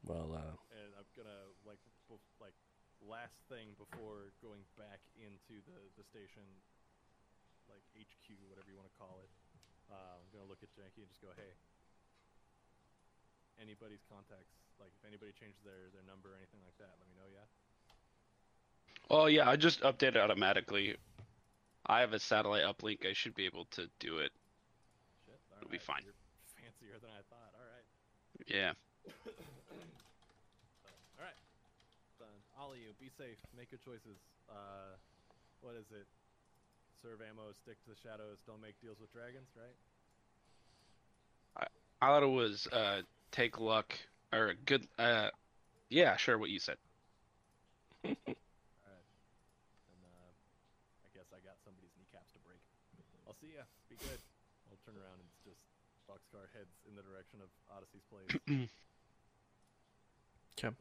Well, uh, And I'm gonna like bef- like last thing before going back into the the station, like HQ, whatever you want to call it. Uh, I'm gonna look at Janky and just go, hey. Anybody's contacts, like if anybody changes their their number or anything like that, let me know. Yeah. Well, yeah, I just update it automatically. I have a satellite uplink. I should be able to do it. Shit. It'll be fine. You're fancier than I thought. All right. Yeah. [COUGHS] All right. Done. All of you, be safe. Make your choices. Uh, what is it? Serve ammo, stick to the shadows, don't make deals with dragons, right? I thought it was uh, take luck or good. Uh, yeah, sure. What you said. [LAUGHS] All right. And uh, I guess I got somebody's kneecaps to break. I'll see ya. Be good. I'll turn around and it's just Boxcar heads in the direction of Odyssey's place. [CLEARS THROAT] okay.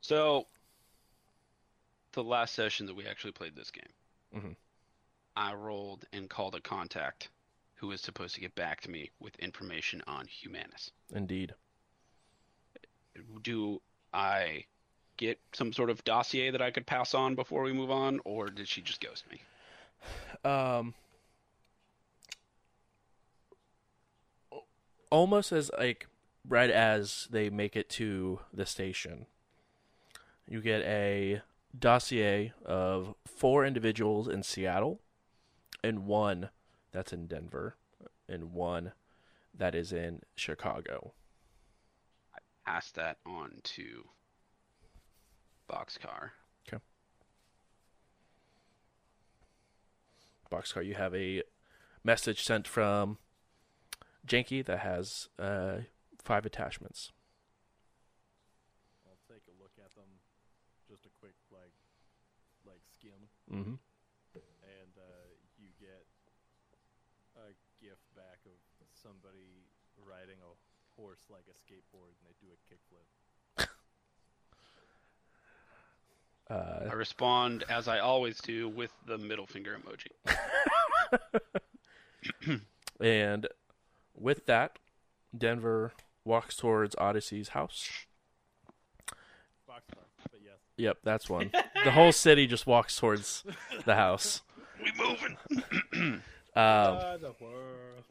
So, the last session that we actually played this game, Mhm. I rolled and called a contact who was supposed to get back to me with information on Humanis. Indeed. Do I get some sort of dossier that I could pass on before we move on, or did she just ghost me? Um, almost as like right as they make it to the station, you get a dossier of four individuals in Seattle, and one that's in Denver, and one that is in Chicago. I pass that on to Boxcar. Okay. Boxcar, you have a message sent from Janky that has uh, five attachments. I'll take a look at them, just a quick like, like skim, Mm-hmm. and uh, you get a gift back of somebody riding a horse like a skateboard, and they do a kickflip. Uh, I respond as I always do with the middle finger emoji. [LAUGHS] [CLEARS THROAT] and with that, Denver walks towards Odyssey's house. Boxcar, but yes. Yep, that's one. the [LAUGHS] whole city just walks towards the house. We moving. [CLEARS THROAT] Um, Ah, the world.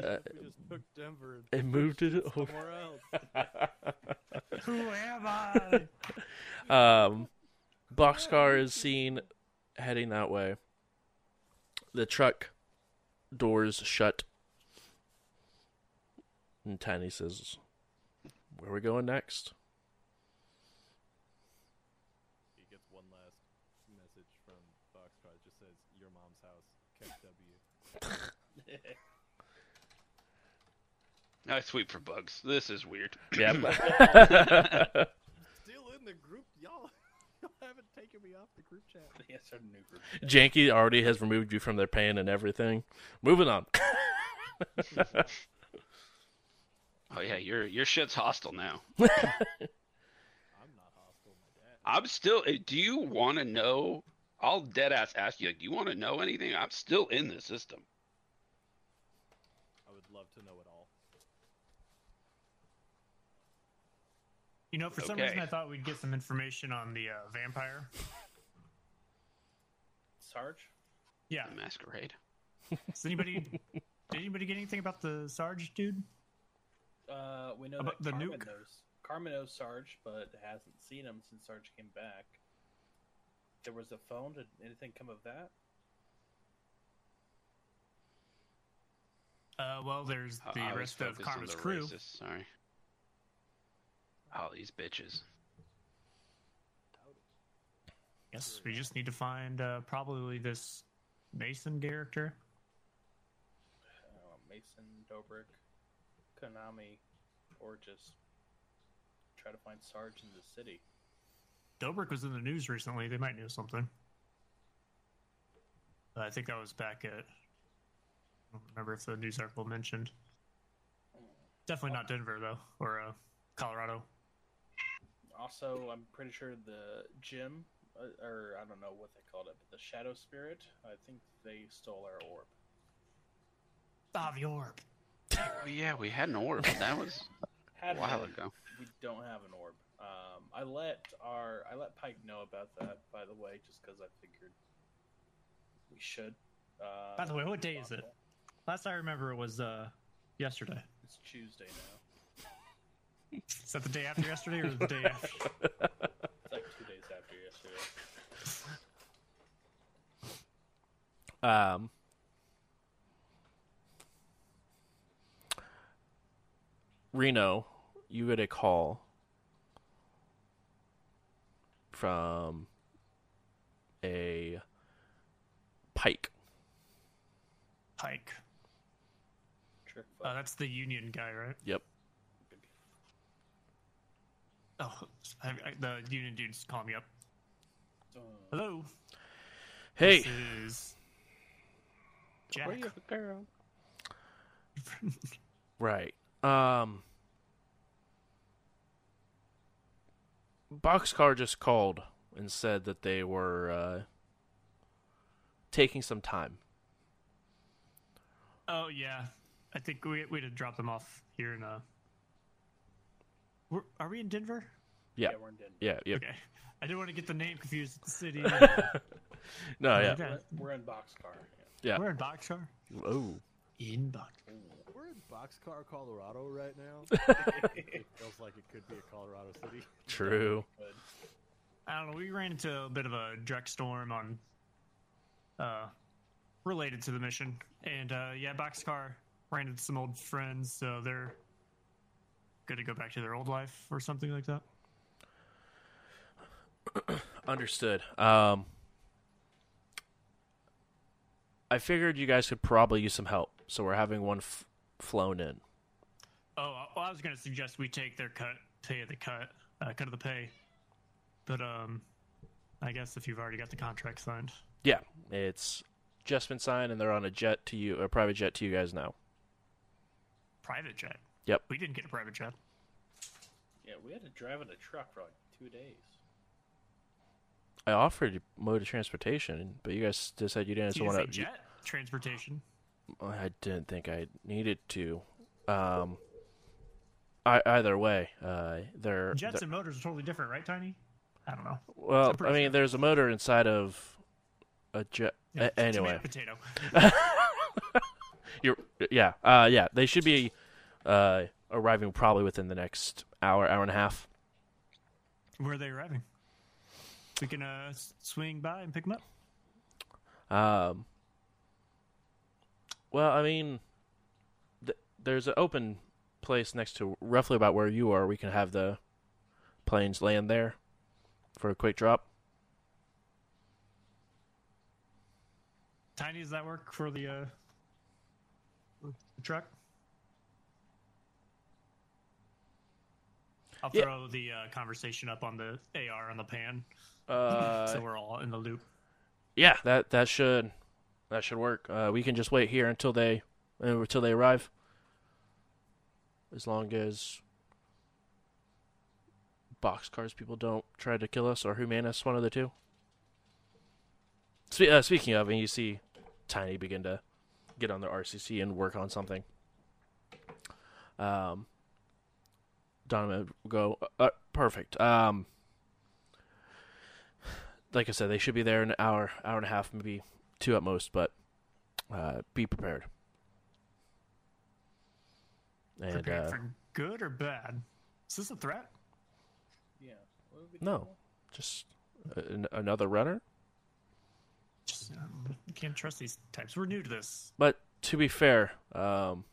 uh, we just took Denver and it moved it over. somewhere else. [LAUGHS] Who am I? Um, boxcar is seen heading that way. The truck doors shut. And Tiny says, Where are we going next? He gets one last message from Boxcar. It just says, "Your mom's house, catch W." [LAUGHS] I sweep for bugs. This is weird. Yeah. [LAUGHS] [LAUGHS] Still in the group, y'all. Y'all haven't taken me off the group chat. [LAUGHS] Yes, our new group. Janky already has removed you from their pain and everything. Moving on. [LAUGHS] Oh yeah, your your shit's hostile now. [LAUGHS] I'm not hostile. My dad. I'm still. eh, Do you want to know? I'll dead ass ask you. Like, do you want to know anything? I'm still in the system. I would love to know it all. You know, for some Okay. reason I thought we'd get some information on the uh, vampire. Sarge? Yeah. The masquerade. Does anybody [LAUGHS] did anybody get anything about the Sarge dude? Uh, we know About that the Carmen nuke? knows. Carmen knows Sarge, but hasn't seen him since Sarge came back. There was a phone. Did anything come of that? Uh, well, there's the I rest of focused on Karma's the crew. racist, Sorry. Oh, these bitches. Yes, we just need to find uh, probably this Mason character. Uh, Mason, Dobrik, Konami, or just try to find Sarge in the city. Dobrik was in the news recently. They might know something. Uh, I think that was back at. I don't remember if the news article mentioned. Definitely not Denver though, or uh, Colorado. Also, I'm pretty sure the gym, uh, or I don't know what they called it, but the Shadow Spirit, I think they stole our orb. Ah, your orb. Oh yeah, we had an orb. That was [LAUGHS] Had a while one. ago. We don't have an orb. Um, I let our I let Pike know about that, by the way, just because I figured we should. Uh, By the way, what day is it? Last I remember it was uh, yesterday. It's Tuesday now. Is that the day after yesterday or the day [LAUGHS] after? It's like two days after yesterday. Um, Reno, you get a call from a Pike. Pike. Trick Uh, that's the Union guy, right? Yep. Oh, I, I, the Union dude's calling me up. Hello. Hey, This is Jack. girl? [LAUGHS] right. Um, Boxcar just called and said that they were uh, taking some time. Oh yeah, I think we we had to drop them off here in uh. We're, are we in Denver? Yeah. yeah, we're in Denver. Yeah. Yep. Okay. I didn't want to get the name confused with the city. [LAUGHS] No. Yeah. Okay. We're in Boxcar. Yeah. We're in Boxcar. Oh. In Box. We're in Boxcar, Colorado right now. [LAUGHS] it feels like it could be a Colorado city. True. [LAUGHS] But I don't know. We ran into a bit of a direct storm on, uh, related to the mission, and uh, yeah, Boxcar ran into some old friends, so they're going to go back to their old life or something like that. [CLEARS THROAT] Understood. Um, I figured you guys could probably use some help, so we're having one f- flown in. Oh, well, I was going to suggest we take their cut, pay of the cut, uh, cut of the pay, but um, I guess if you've already got the contract signed, Yeah, it's just been signed, and they're on a jet to you, a private jet to you guys now. private jet. Yep. We didn't get a private jet. yeah, we had to drive in a truck for like two days. I offered you mode of transportation, but you guys decided you didn't You want didn't to. jet transportation. I didn't think I needed to. Um, I, either way, uh, they're, Jets they're- and motors are totally different, right, Tiny? I don't know. well. I'm pretty I mean, sure. there's a motor inside of a jet. Yeah, a- anyway, potato. [LAUGHS] you're yeah, uh, yeah. They should be uh, arriving probably within the next hour, hour and a half. Where are they arriving? We can uh, swing by and pick them up. Um, well, I mean, th- there's an open place next to roughly about where you are. We can have the planes land there for a quick drop. Tiny, does that work for the, uh, the truck? I'll Yeah. throw the uh, conversation up on the AR on the pan, Uh, so we're all in the loop. yeah, that that should that should work. Uh, we can just wait here until they uh, until they arrive. As long as boxcars people don't try to kill us or human us, one of the two. Spe- uh, speaking of, and you see Tiny begin to get on the RCC and work on something. Um, Donovan will go, uh, perfect. Um, like I said, they should be there in an hour, hour and a half, maybe two at most, but uh, be prepared. And Prepared uh, for good or bad? Is this a threat? Yeah. What would we No. do? just an, another runner. Just, um, can't trust these types. We're new to this. But to be fair, um,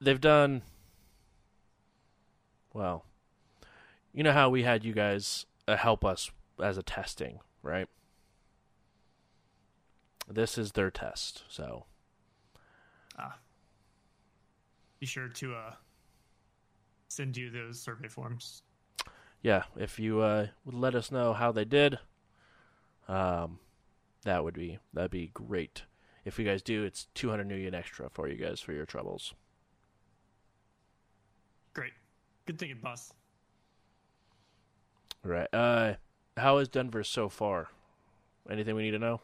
they've done well. You know how we had you guys uh, help us as a testing, right? This is their test, so Be sure to uh, send you those survey forms. yeah. If you uh, would let us know how they did, um, that would be that'd be great. If you guys do, it's two hundred nuyen extra for you guys for your troubles. Great. Good thinking, boss. Right. Uh, how is Denver so far? Anything we need to know?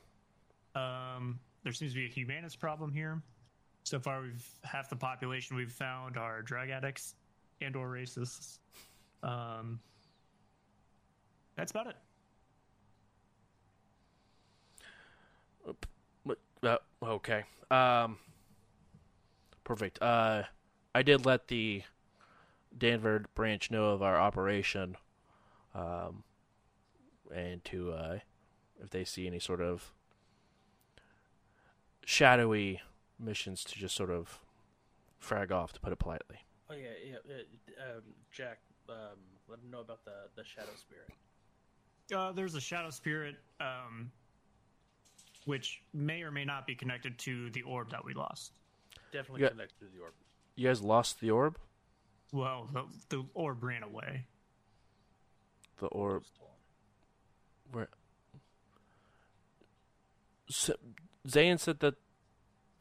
Um, there seems to be a Humanis problem here. So far, we've half the population we've found are drug addicts and or racists. Um, that's about it. Uh, okay. Um, perfect. Uh, I did let the Denver branch know of our operation, um, and to uh, if they see any sort of shadowy missions, to just sort of frag off, to put it politely. Oh yeah, yeah. Uh, um, Jack, um, let them know about the the shadow spirit. Uh, there's a shadow spirit, um, which may or may not be connected to the orb that we lost. Definitely Yeah. connected to the orb. You guys lost the orb. Well, the, the orb ran away. The orb. Where? S Zayn said that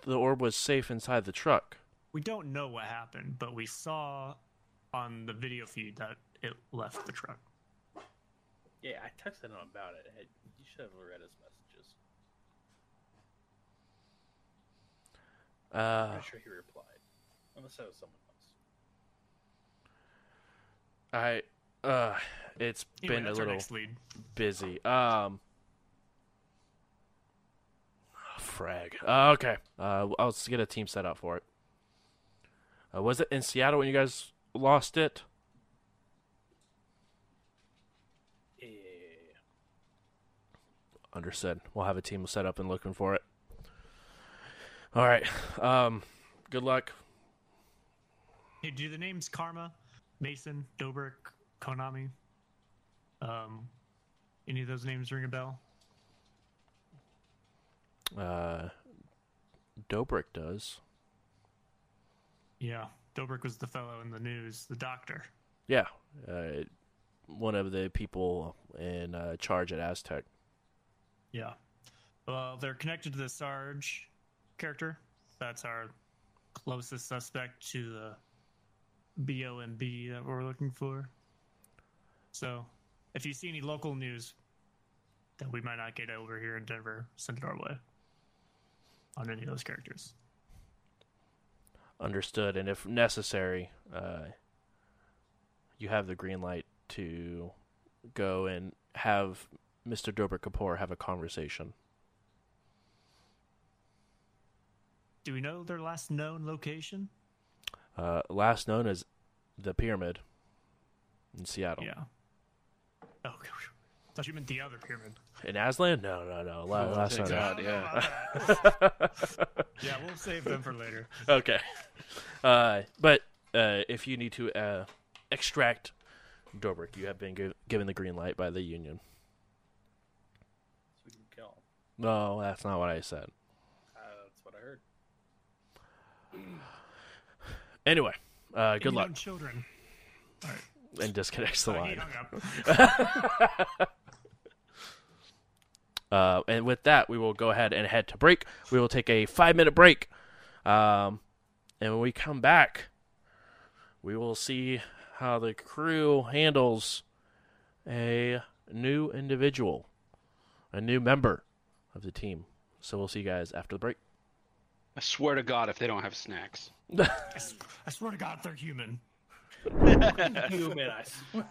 the orb was safe inside the truck. We don't know what happened, but we saw on the video feed that it left the truck. Yeah, I texted him about it. Hey, You should have read his messages. I'm Uh, pretty sure he replied, unless that was someone else. I uh, it's Anyway, been a little busy. Um, frag. Uh, okay. Uh, I'll get a team set up for it. Uh, was it in Seattle when you guys lost it? Yeah. Understood. We'll have a team set up and looking for it. All right. Um, good luck. Hey, do the names Karma, Mason, Dobrik, Konami? Um, any of those names ring a bell? Uh, Dobrik does. Yeah, Dobrik was the fellow in the news, the doctor. Yeah. Uh, one of the people in uh, charge at Aztec. Yeah. Well, they're connected to the Sarge character. That's our closest suspect to the BOMB that we're looking for. So, if you see any local news, that we might not get over here in Denver send it our way on any of those characters. Understood. And if necessary, uh, you have the green light to go and have Mr. Dobrik Kapoor have a conversation. Do we know their last known location? Uh, last known as the Pyramid in Seattle. Yeah. Oh, thought you meant the other pyramid. In Aztlan? No, no, no. La- Oh, last thank known. God. I don't know yeah. [LAUGHS] yeah, we'll save them for later. okay. [LAUGHS] Uh, but uh, if you need to uh, extract Dobrik, you have been gi- given the green light by the Union. So we can kill him. No, that's not what I said. Uh, that's what I heard. [CLEARS THROAT] Anyway, uh, good luck. Children. All right. And disconnects the line. [LAUGHS] Uh, and with that, we will go ahead and head to break. We will take a five minute break. Um, and when we come back, we will see how the crew handles a new individual, a new member of the team. So we'll see you guys after the break. I swear to God, if they don't have snacks. [LAUGHS] I s- I swear to God, they're human. Human, I swear.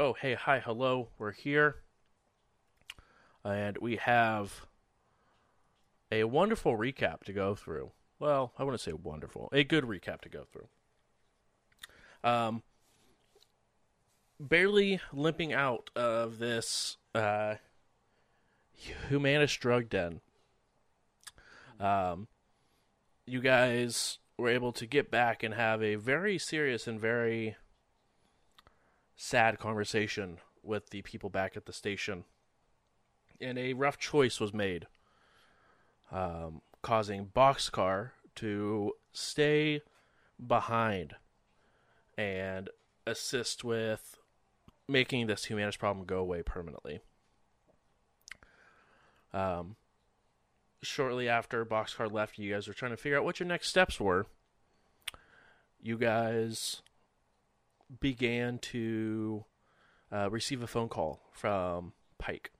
Oh, hey, hi, hello, we're here. And we have a wonderful recap to go through. Well, I wouldn't say wonderful, a good recap to go through. Um, barely limping out of this uh, Humanis drug den. Um, you guys were able to get back and have a very serious and very sad conversation with the people back at the station. And a rough choice was made, um, causing Boxcar to stay behind and assist with making this Humanis problem go away permanently. Um, shortly after Boxcar left, you guys were trying to figure out what your next steps were. You guys began to uh, receive a phone call from Pike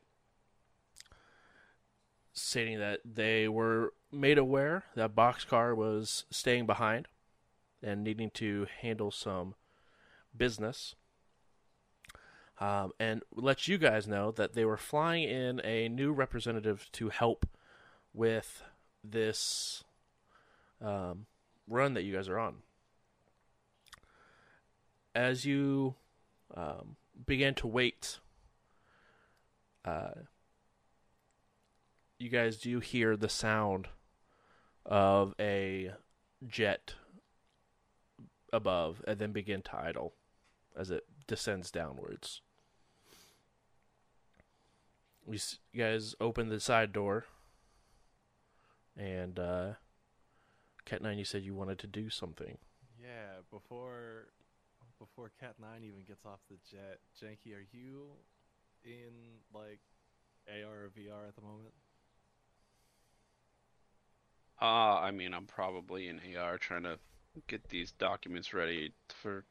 stating that they were made aware that Boxcar was staying behind and needing to handle some business. Um, and let you guys know that they were flying in a new representative to help with this um, run that you guys are on. As you um, begin to wait, uh, you guys do hear the sound of a jet above and then begin to idle as it descends downwards. We you guys open the side door, and uh, Cat Nine, you said you wanted to do something. Yeah, before before Cat Nine even gets off the jet, Janky, are you in like AR or VR at the moment? Uh, I mean, I'm probably in AR trying to get these documents ready for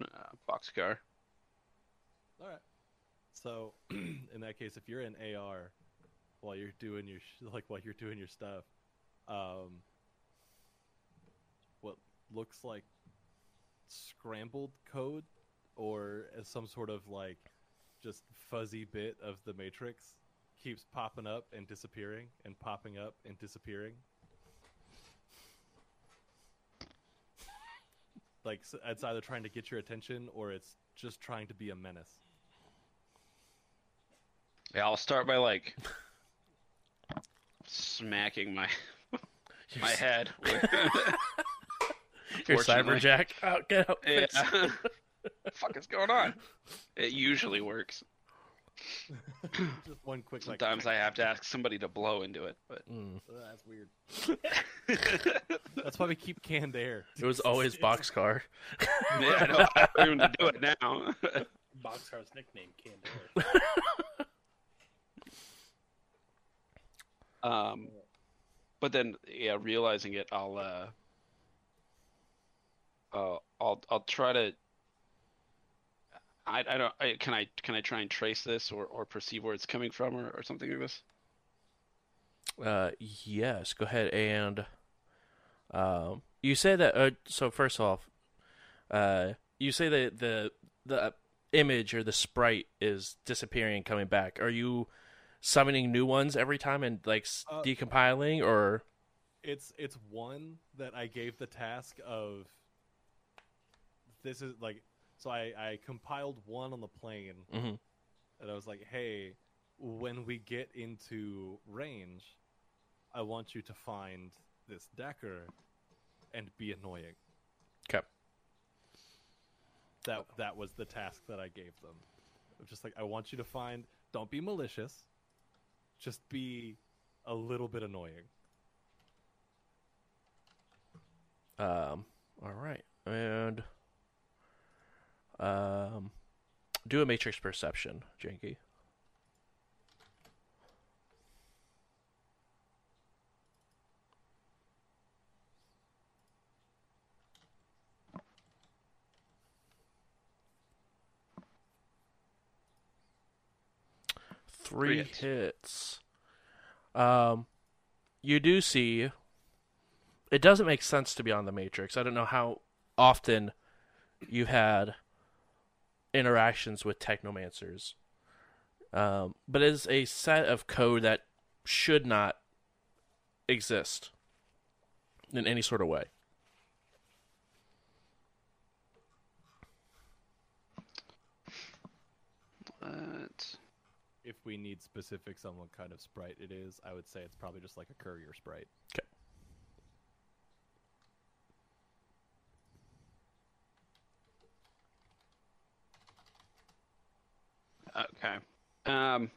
uh, Boxcar. All right. So, [CLEARS THROAT] in that case, if you're in AR while you're doing your sh- like while you're doing your stuff, um, what looks like scrambled code or as some sort of like just fuzzy bit of the matrix keeps popping up and disappearing and popping up and disappearing. Like it's either trying to get your attention or it's just trying to be a menace. Yeah, I'll start by like smacking my [LAUGHS] my head. with- [LAUGHS] [LAUGHS] Your cyberjack [LAUGHS] Oh, get out. yeah. fix [LAUGHS] fuck is going on? It usually works. Just one quick like. Sometimes I have to ask somebody to blow into it, but Mm. "Ugh, that's weird. [LAUGHS] That's why we keep canned air. It was always Boxcar. yeah, I know I have room to do it now. Boxcar's nickname, Candor. um, but then yeah, realizing it, I'll uh, uh, I'll I'll try to. I, I don't I, can I can I try and trace this or, or perceive where it's coming from or, or something like this? Uh, yes. Go ahead and um, you say that. Uh, so first off, uh, you say that the the image or the sprite is disappearing and coming back. Are you summoning new ones every time and like Uh, decompiling, or It's it's one that I gave the task of. This is like so I I compiled one on the plane Mhm. and I was like, hey, when we get into range, I want you to find this Decker and be annoying. Okay. That that was the task that I gave them. Was just like I want you to find. Don't be malicious. Just be a little bit annoying. um, all right, and um, do a matrix perception, Janky. Three Three hits. hits. Um, you do see. It doesn't make sense to be on the Matrix. I don't know how often you had interactions with technomancers. Um, but it is a set of code that should not exist in any sort of way. But If we need specifics on what kind of sprite it is, I would say it's probably just like a courier sprite. okay. Um.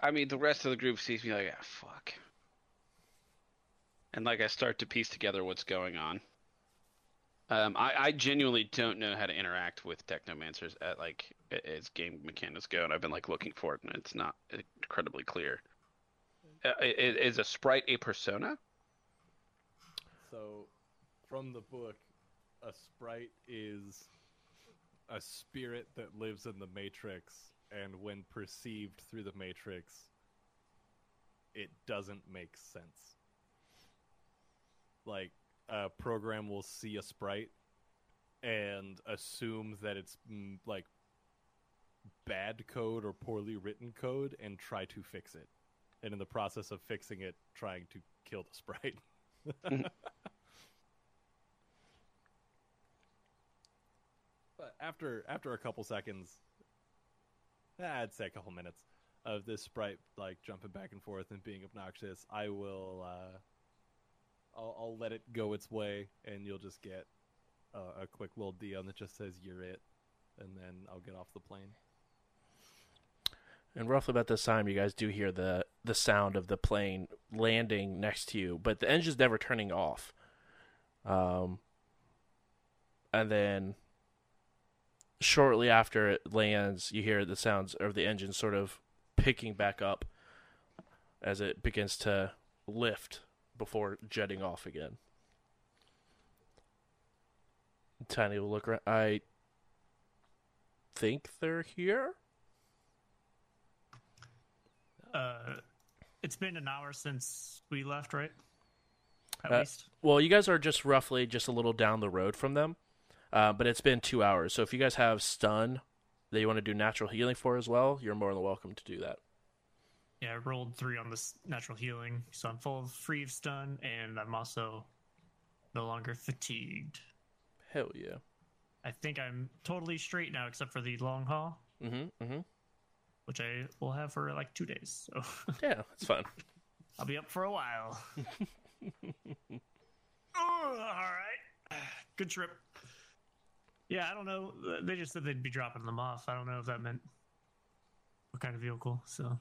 I mean, the rest of the group sees me like, ah, fuck. And like, I start to piece together what's going on. Um, I, I genuinely don't know how to interact with technomancers at like as game mechanics go, and I've been like looking for it, and it's not incredibly clear. Uh, is a sprite a persona? So, from the book, a sprite is a spirit that lives in the Matrix, and when perceived through the Matrix, it doesn't make sense. Like, a program will see a sprite and assume that it's mm, like bad code or poorly written code and try to fix it. And in the process of fixing it, trying to kill the sprite. [LAUGHS] after after a couple seconds, eh, I'd say a couple minutes of this sprite like jumping back and forth and being obnoxious, I will uh, I'll, I'll let it go its way, and you'll just get a quick little DM that just says "You're it," and then I'll get off the plane. And roughly about this time, you guys do hear the the sound of the plane landing next to you, but the engine's never turning off. Um, and then shortly after it lands, you hear the sounds of the engine sort of picking back up as it begins to lift before jetting off again. Tiny will look around. I think they're here. Uh, it's been an hour since we left, right? At Uh, least. Well, you guys are just roughly just a little down the road from them, uh, but it's been two hours. So if you guys have stun that you want to do natural healing for as well, you're more than welcome to do that. Yeah, I rolled three on this natural healing, so I'm full of free of stun, and I'm also no longer fatigued. Hell yeah. I think I'm totally straight now, except for the long haul, Mm-hmm. Mm-hmm. which I will have for like two days. So [LAUGHS] Yeah, it's fun. I'll be up for a while. [LAUGHS] Oh, all right, good trip. Yeah, I don't know. They just said they'd be dropping them off. I don't know if that meant what kind of vehicle. So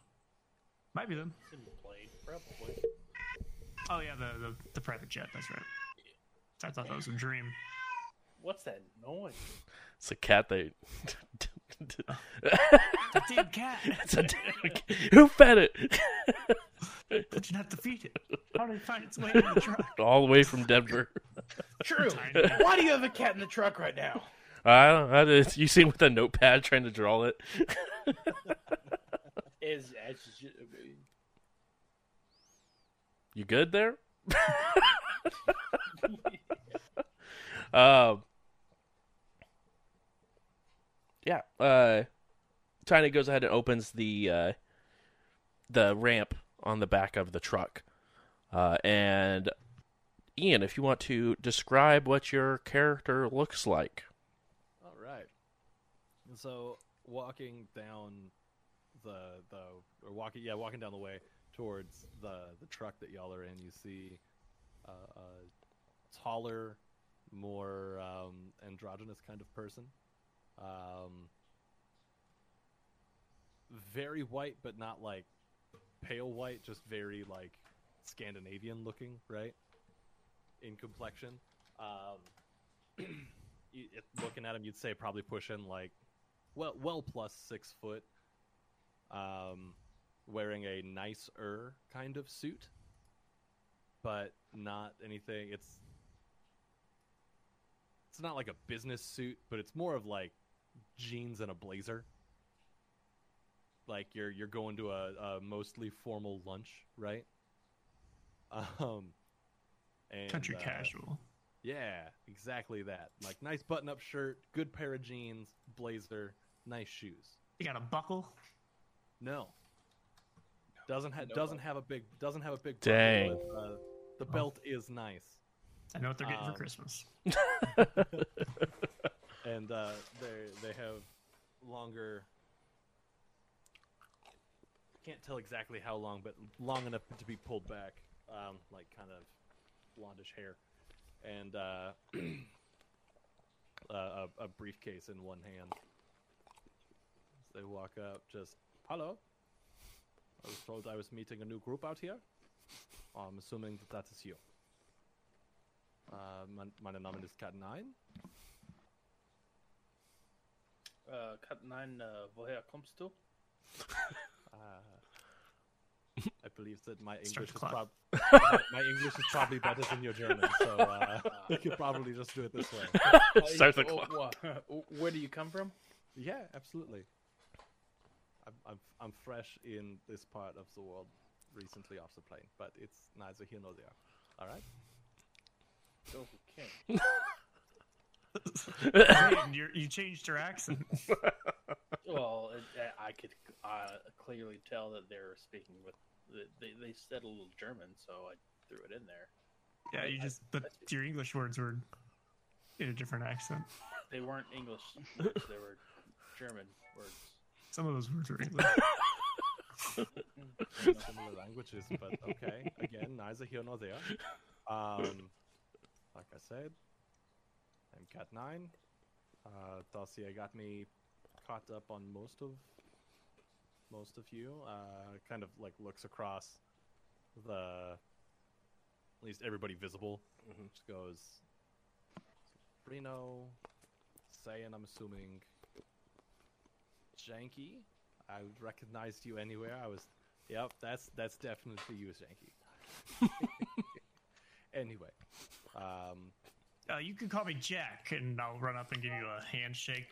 might be them. It's in the plane, probably. Oh yeah, the the, the private jet. That's right. I thought that was a dream. What's that noise? It's a cat They. that. The damn cat. it's a damn [LAUGHS] cat. Who fed it? But you have to feed it. How did it find its way in the [LAUGHS] truck? All the way from Denver. True. Why do you have a cat in the truck right now? I don't know. I just, you see him with a notepad trying to draw it. [LAUGHS] Is as ju- You good there? um, yeah. Uh, Tiny goes ahead and opens the uh, the ramp on the back of the truck, uh, and Ian, if you want to describe what your character looks like. All right. So walking down the the or walking yeah walking down the way towards the the truck that y'all are in, you see uh, a taller, more um, androgynous kind of person. Um, very white, but not like pale white, just very like Scandinavian looking, right? In complexion. Um, [CLEARS THROAT] it, looking at him, you'd say probably pushing like well, well plus six foot. Um, wearing a nicer kind of suit, but not anything. It's it's not like a business suit, but it's more of like jeans and a blazer. Like you're you're going to a, a mostly formal lunch, right? Um, and, Country uh, casual. Yeah, exactly that. Like nice button-up shirt, good pair of jeans, blazer, nice shoes. You got a buckle. No. Doesn't have No doesn't buckle. have a big doesn't have a big buckle, Dang. but, uh, the belt is nice. I know what they're getting Um, for Christmas. [LAUGHS] [LAUGHS] and uh, they they have longer. I can't tell exactly how long, but long enough to be pulled back, um, like kind of blondish hair, and uh, [CLEARS THROAT] a, a briefcase in one hand. They walk up, just hello. I was told I was meeting a new group out here. I'm assuming that that is you. Uh, Name is Cat9. Øh, äh, nine, äh, øh, woher kommst du? uh, ah. I believe that my English, is prob- my, my, English is probably better than your German, so uh, we could probably just do it this way. Start the clock. Where do you come from? Yeah, absolutely. I'm, I'm, I'm fresh in this part of the world recently off the plane, but it's neither here nor there. All right? Okay. [LAUGHS] Man, you're, you changed your accent. [LAUGHS] Well, it, I could uh, clearly tell that they're speaking with. They, they said a little German, so I threw it in there. Yeah, you I- just but your English words were in a different accent. They weren't English words, they were German words. Some of those words were English. [LAUGHS] [LAUGHS] Similar languages, but okay. Again, neither here nor there. Um, like I said, I'm Cat Nine. Uh, Dossier got me caught up on most of most of you. Uh, kind of like looks across the at least everybody visible. Mhm. Just goes Reno, saying I'm assuming Janky. I recognized you anywhere. I was Yep, that's that's definitely you, Janky. [LAUGHS] anyway, um, Uh, you can call me Jack, and I'll run up and give you a handshake.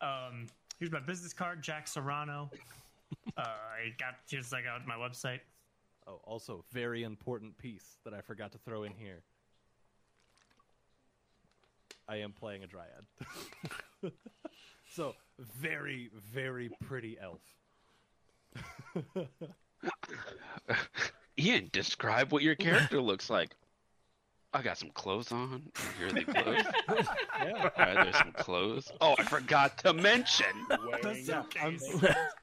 Um, here's my business card, Jack Serrano. [LAUGHS] Uh, I got here's I got my website. oh, also very important piece that I forgot to throw in here. I am playing a dryad, [LAUGHS] so very very pretty elf. [LAUGHS] Ian, describe what your character looks like. I got some clothes on. Here are the [LAUGHS] clothes. yeah, Are there some clothes? Oh, I forgot to mention. [LAUGHS] Wearing- yeah. I'm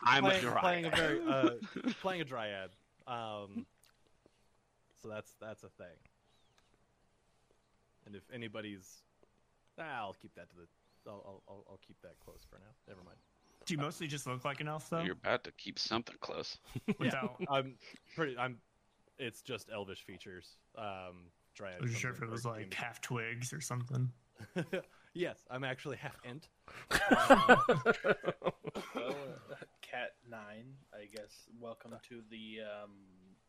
I'm a playing, dryad. playing a very uh, [LAUGHS] playing a dryad. Um, so that's that's a thing. And if anybody's, ah, I'll keep that to the. I'll, I'll, I'll, I'll keep that close for now. Never mind. Do you mostly just look like an elf though? You're about to keep something close. yeah, I'm pretty. I'm. It's just elvish features. Um, dryad. I was comes sure if it was like gaming. half twigs or something. [LAUGHS] yes, I'm actually half ent. Well, uh, Cat Nine, I guess. Welcome to the um,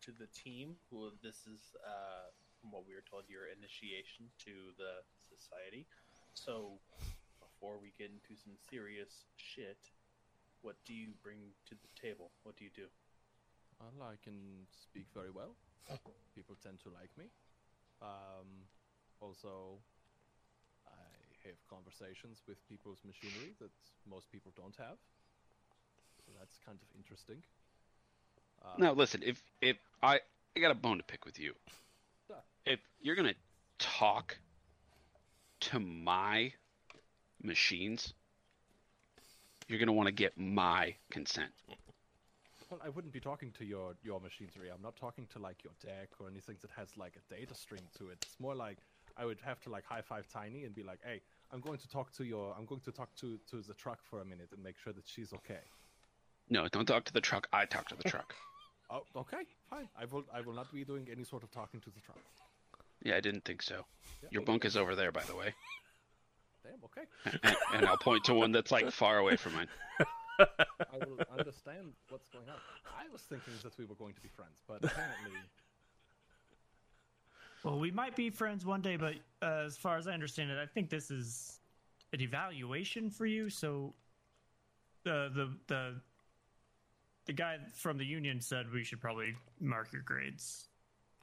to the team. Who this is, uh, from what we were told, your initiation to the society. So, before we get into some serious shit, what do you bring to the table? What do you do? Well, I can speak very well. People tend to like me. Um, also, I have conversations with people's machinery that most people don't have. So that's kind of interesting. Uh, Now, listen. If if I I got a bone to pick with you. If you're gonna talk to my machines, you're gonna want to get my consent. Well, I wouldn't be talking to your your machinery. I'm not talking to like your deck or anything that has like a data stream to it. It's more like I would have to like high five Tiny and be like, "Hey, I'm going to talk to your I'm going to talk to to the truck for a minute and make sure that she's okay." No, don't talk to the truck. I talk to the truck. [LAUGHS] Oh, okay, fine. I will. I will not be doing any sort of talking to the truck. Yeah, I didn't think so. Yeah, Your bunk is over there, by the way, Damn. Okay. and, and I'll point to one that's like far away from mine. [LAUGHS] I will understand what's going on. I was thinking that we were going to be friends, but apparently, [LAUGHS] Well, we might be friends one day, but uh, as far as I understand it, I think this is an evaluation for you. So, the the the the guy from the union said we should probably mark your grades.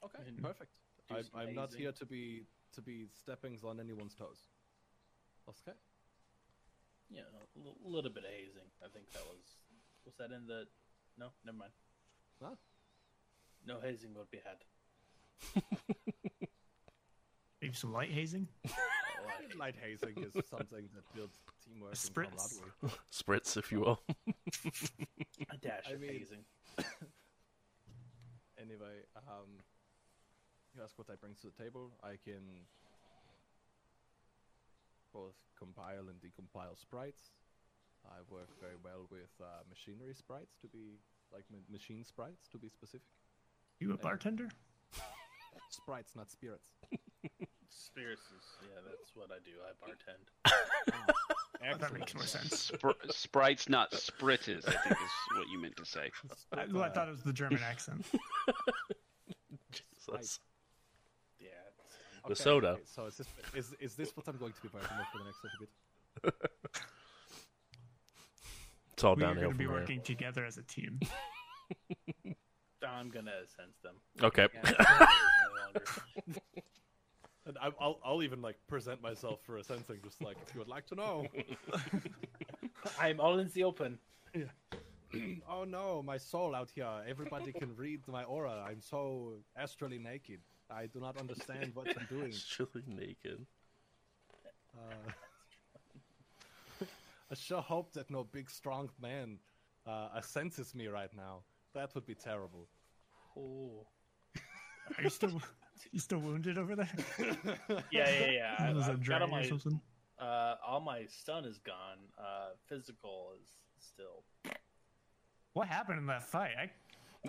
okay, And perfect. I, I'm not here to be to be steppings on anyone's toes. Okay. Yeah, a l- little bit of hazing. I think that was was that in the no, never mind. Huh? No hazing would be had. [LAUGHS] Maybe some light hazing. Like, Light hazing is something that builds teamwork and Spritz. camaraderie. Spritz, if you will. [LAUGHS] a dash I of mean- hazing. [COUGHS] Anyway, um, you ask what I bring to the table. I can both compile and decompile sprites. I work very well with uh, machinery sprites to be like ma- machine sprites to be specific. You a bartender? [LAUGHS] Sprites, not spirits. Spirits is yeah, that's what I do. I bartend. Oh, [LAUGHS] that makes more sense. Spr- sprites, not spritzes. I think is what you meant to say. I, well, I thought it was the German accent. [LAUGHS] Jesus. Yeah. it's- The soda. okay, so is this is is this what I'm going to be working with for the next little bit? [LAUGHS] It's all down here. we are going to be from there. working together as a team. [LAUGHS] I'm gonna sense them. Okay. Can't stay no longer. [LAUGHS] And I, I'll I'll even like present myself for a sensing, just like if you would like to know. I'm all in the open. [CLEARS THROAT] oh no, my soul out here. Everybody can read my aura. I'm so astrally naked. I do not understand what I'm doing. Chili naked. Uh, [LAUGHS] I sure hope that no big strong man uh, senses me right now. That would be terrible. Oh. Are you still you still wounded over there? [LAUGHS] Yeah, yeah, yeah. I, [LAUGHS] Was that I've got all or my something? uh, all my stun is gone. Uh, physical is still. What happened in that fight? I, I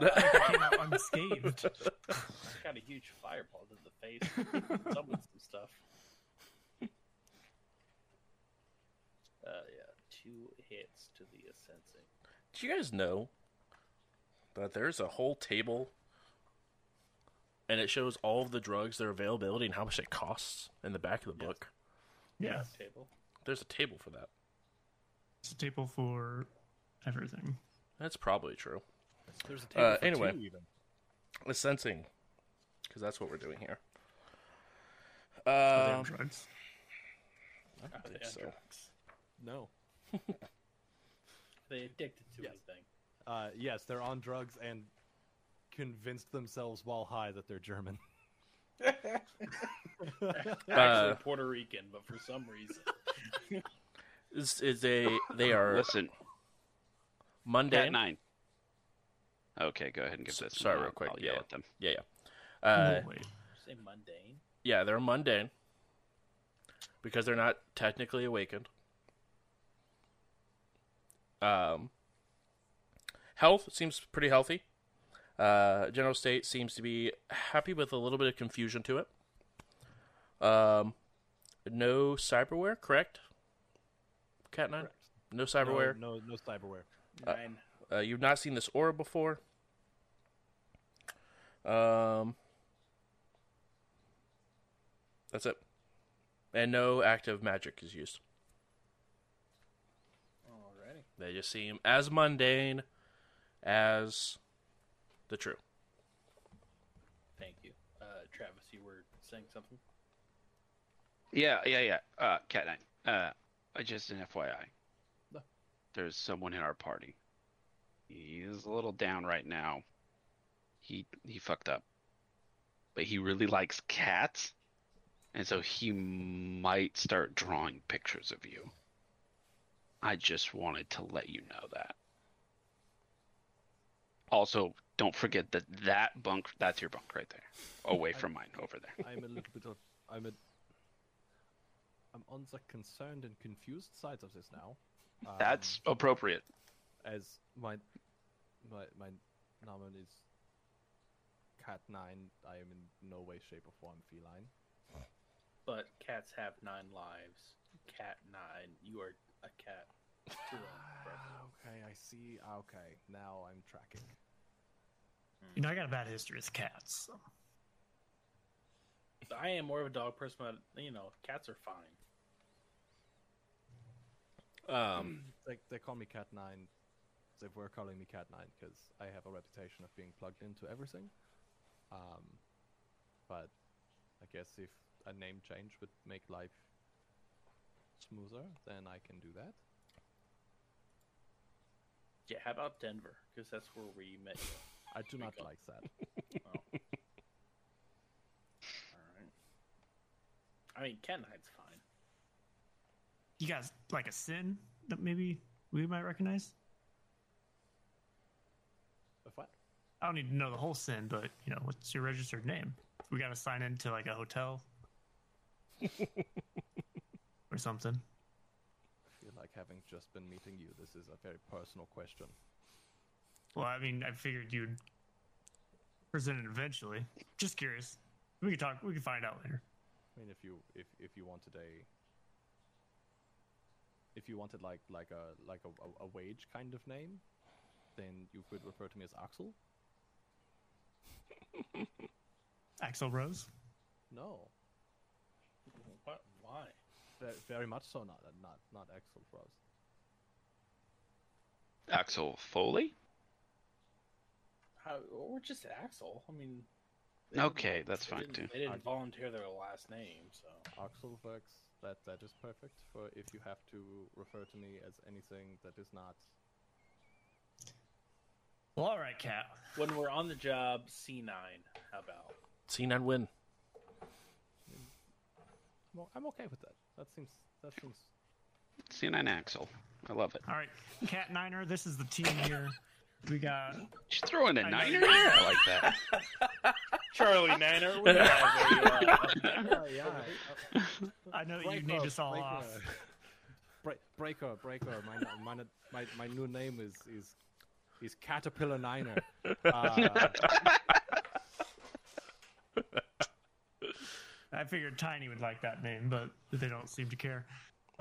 came out unscathed. [LAUGHS] Got a huge fireball to the face. Summoned some stuff. Uh, yeah, two hits to the sensing. Do you guys know that there's a whole table and it shows all of the drugs, their availability, and how much it costs in the back of the Yes. book? Yeah, Table. There's a table for that. it's a table for everything. That's probably true. There's a Uh, table for anyway. two even. The sensing, because that's what we're doing here. Are they on Um, drugs. I don't Are think on so. drugs? No. [LAUGHS] They addicted to Yes. anything. Uh, yes, they're on drugs and convinced themselves while high that they're German. [LAUGHS] Actually, Uh, Puerto Rican, but for some reason. [LAUGHS] Is is a they are Listen, Cat mundane. nine. Okay, go ahead and give S- this. sorry, one. real quick, I'll yell yeah. at them. Yeah, yeah. Uh, no, wait. Say mundane. yeah, they're mundane because they're not technically awakened. Um, health seems pretty healthy. Uh, general state seems to be happy with a little bit of confusion to it. Um, no cyberware, correct? Cat nine, Correct. no cyberware. No, no, no cyberware. Uh, Nine. Uh, you've not seen this aura before. Um, that's it. And no active magic is used. Alrighty. They just seem as mundane as the true. Thank you. Uh, Travis, you were saying something? Yeah, yeah, yeah. Uh, Cat nine. Uh, uh, just an FYI. No. There's someone in our party. He's a little down right now. He he fucked up, but he really likes cats, and so he might start drawing pictures of you. I just wanted to let you know that. Also, don't forget that that bunk, that's your bunk right there. Away from mine, over there. [LAUGHS] I'm a little bit of. I'm a. I'm on the concerned and confused side of this now. Um, That's appropriate. As my my my nomen is Cat Nine. I am in no way, shape, or form feline. But cats have nine lives. Cat nine. You are a cat. Two of them, bro. okay, I see. Okay, now I'm tracking. You know, I got a bad history with cats. So. I am more of a dog person, but you know, cats are fine. Um, They they call me Cat Nine. They were calling me Cat Nine because I have a reputation of being plugged into everything. Um, but I guess if a name change would make life smoother, then I can do that. Yeah, how about Denver? Because that's where we met you. I do not like that. [LAUGHS] Oh. All right. I mean, Ken Knight's fine. You guys like a SIN that maybe we might recognize? If what? I don't need to know the whole SIN, but you know, what's your registered name? We got to sign into like a hotel [LAUGHS] or something. I feel like having just been meeting you, this is a very personal question. Well, I mean, I figured you'd present it eventually. Just curious. We could talk. We could find out later. I mean, if you if if you wanted a if you wanted like like a like a, a, a wage kind of name, then you could refer to me as Axel. [LAUGHS] Axl Rose. No, What? Why? very, very much so. Not not not Axl Rose. Axel Foley? How, or just Axel? I mean. Okay, that's fine didn't- too. They didn't volunteer their last name, so. Axel works. That that is perfect for if you have to refer to me as anything that is not. Well, all right, Cat. When we're on the job, C9. How about? C9 win. I'm, okay with that. That seems that seems. C9 Axel. I love it. All right, Cat Niner. This is the team here. We got. Just throw in a I niner? I like that. [LAUGHS] Charlie Niner, we have a, uh, yeah, yeah. I know you need us all off. Bre- breaker, breaker. My, my, my my new name is is is Caterpillar Niner. [LAUGHS] Uh, I figured Tiny would like that name, but they don't seem to care.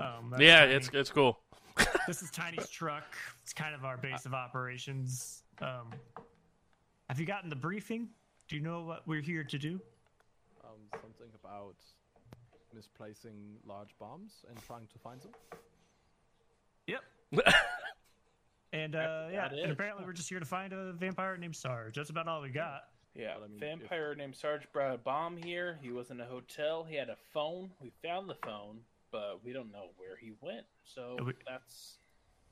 Um, Yeah, Tiny. it's it's cool. [LAUGHS] this is Tiny's truck. It's kind of our base of operations. Um, have you gotten the briefing? Do you know what we're here to do? um, something about misplacing large bombs and trying to find them. Yep. [LAUGHS] and uh, yeah, and apparently we're just here to find a vampire named Sarge. That's about all we got. Yeah, But I mean, if- vampire named Sarge brought a bomb here. He was in a hotel. He had a phone. We found the phone, but we don't know where he went. So we- that's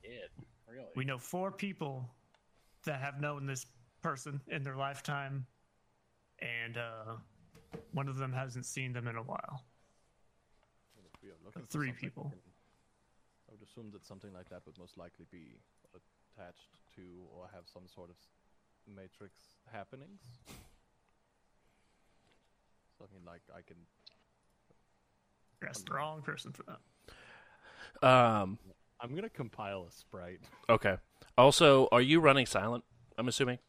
it, really. We know four people that have known this person in their lifetime, and uh, one of them hasn't seen them in a while. And we are looking for Three something, people. I would assume that something like that would most likely be attached to or have some sort of matrix happenings. So I mean, like I can. That's the wrong person for that. Um, I'm gonna compile a sprite. okay. Also, are you running silent? I'm assuming.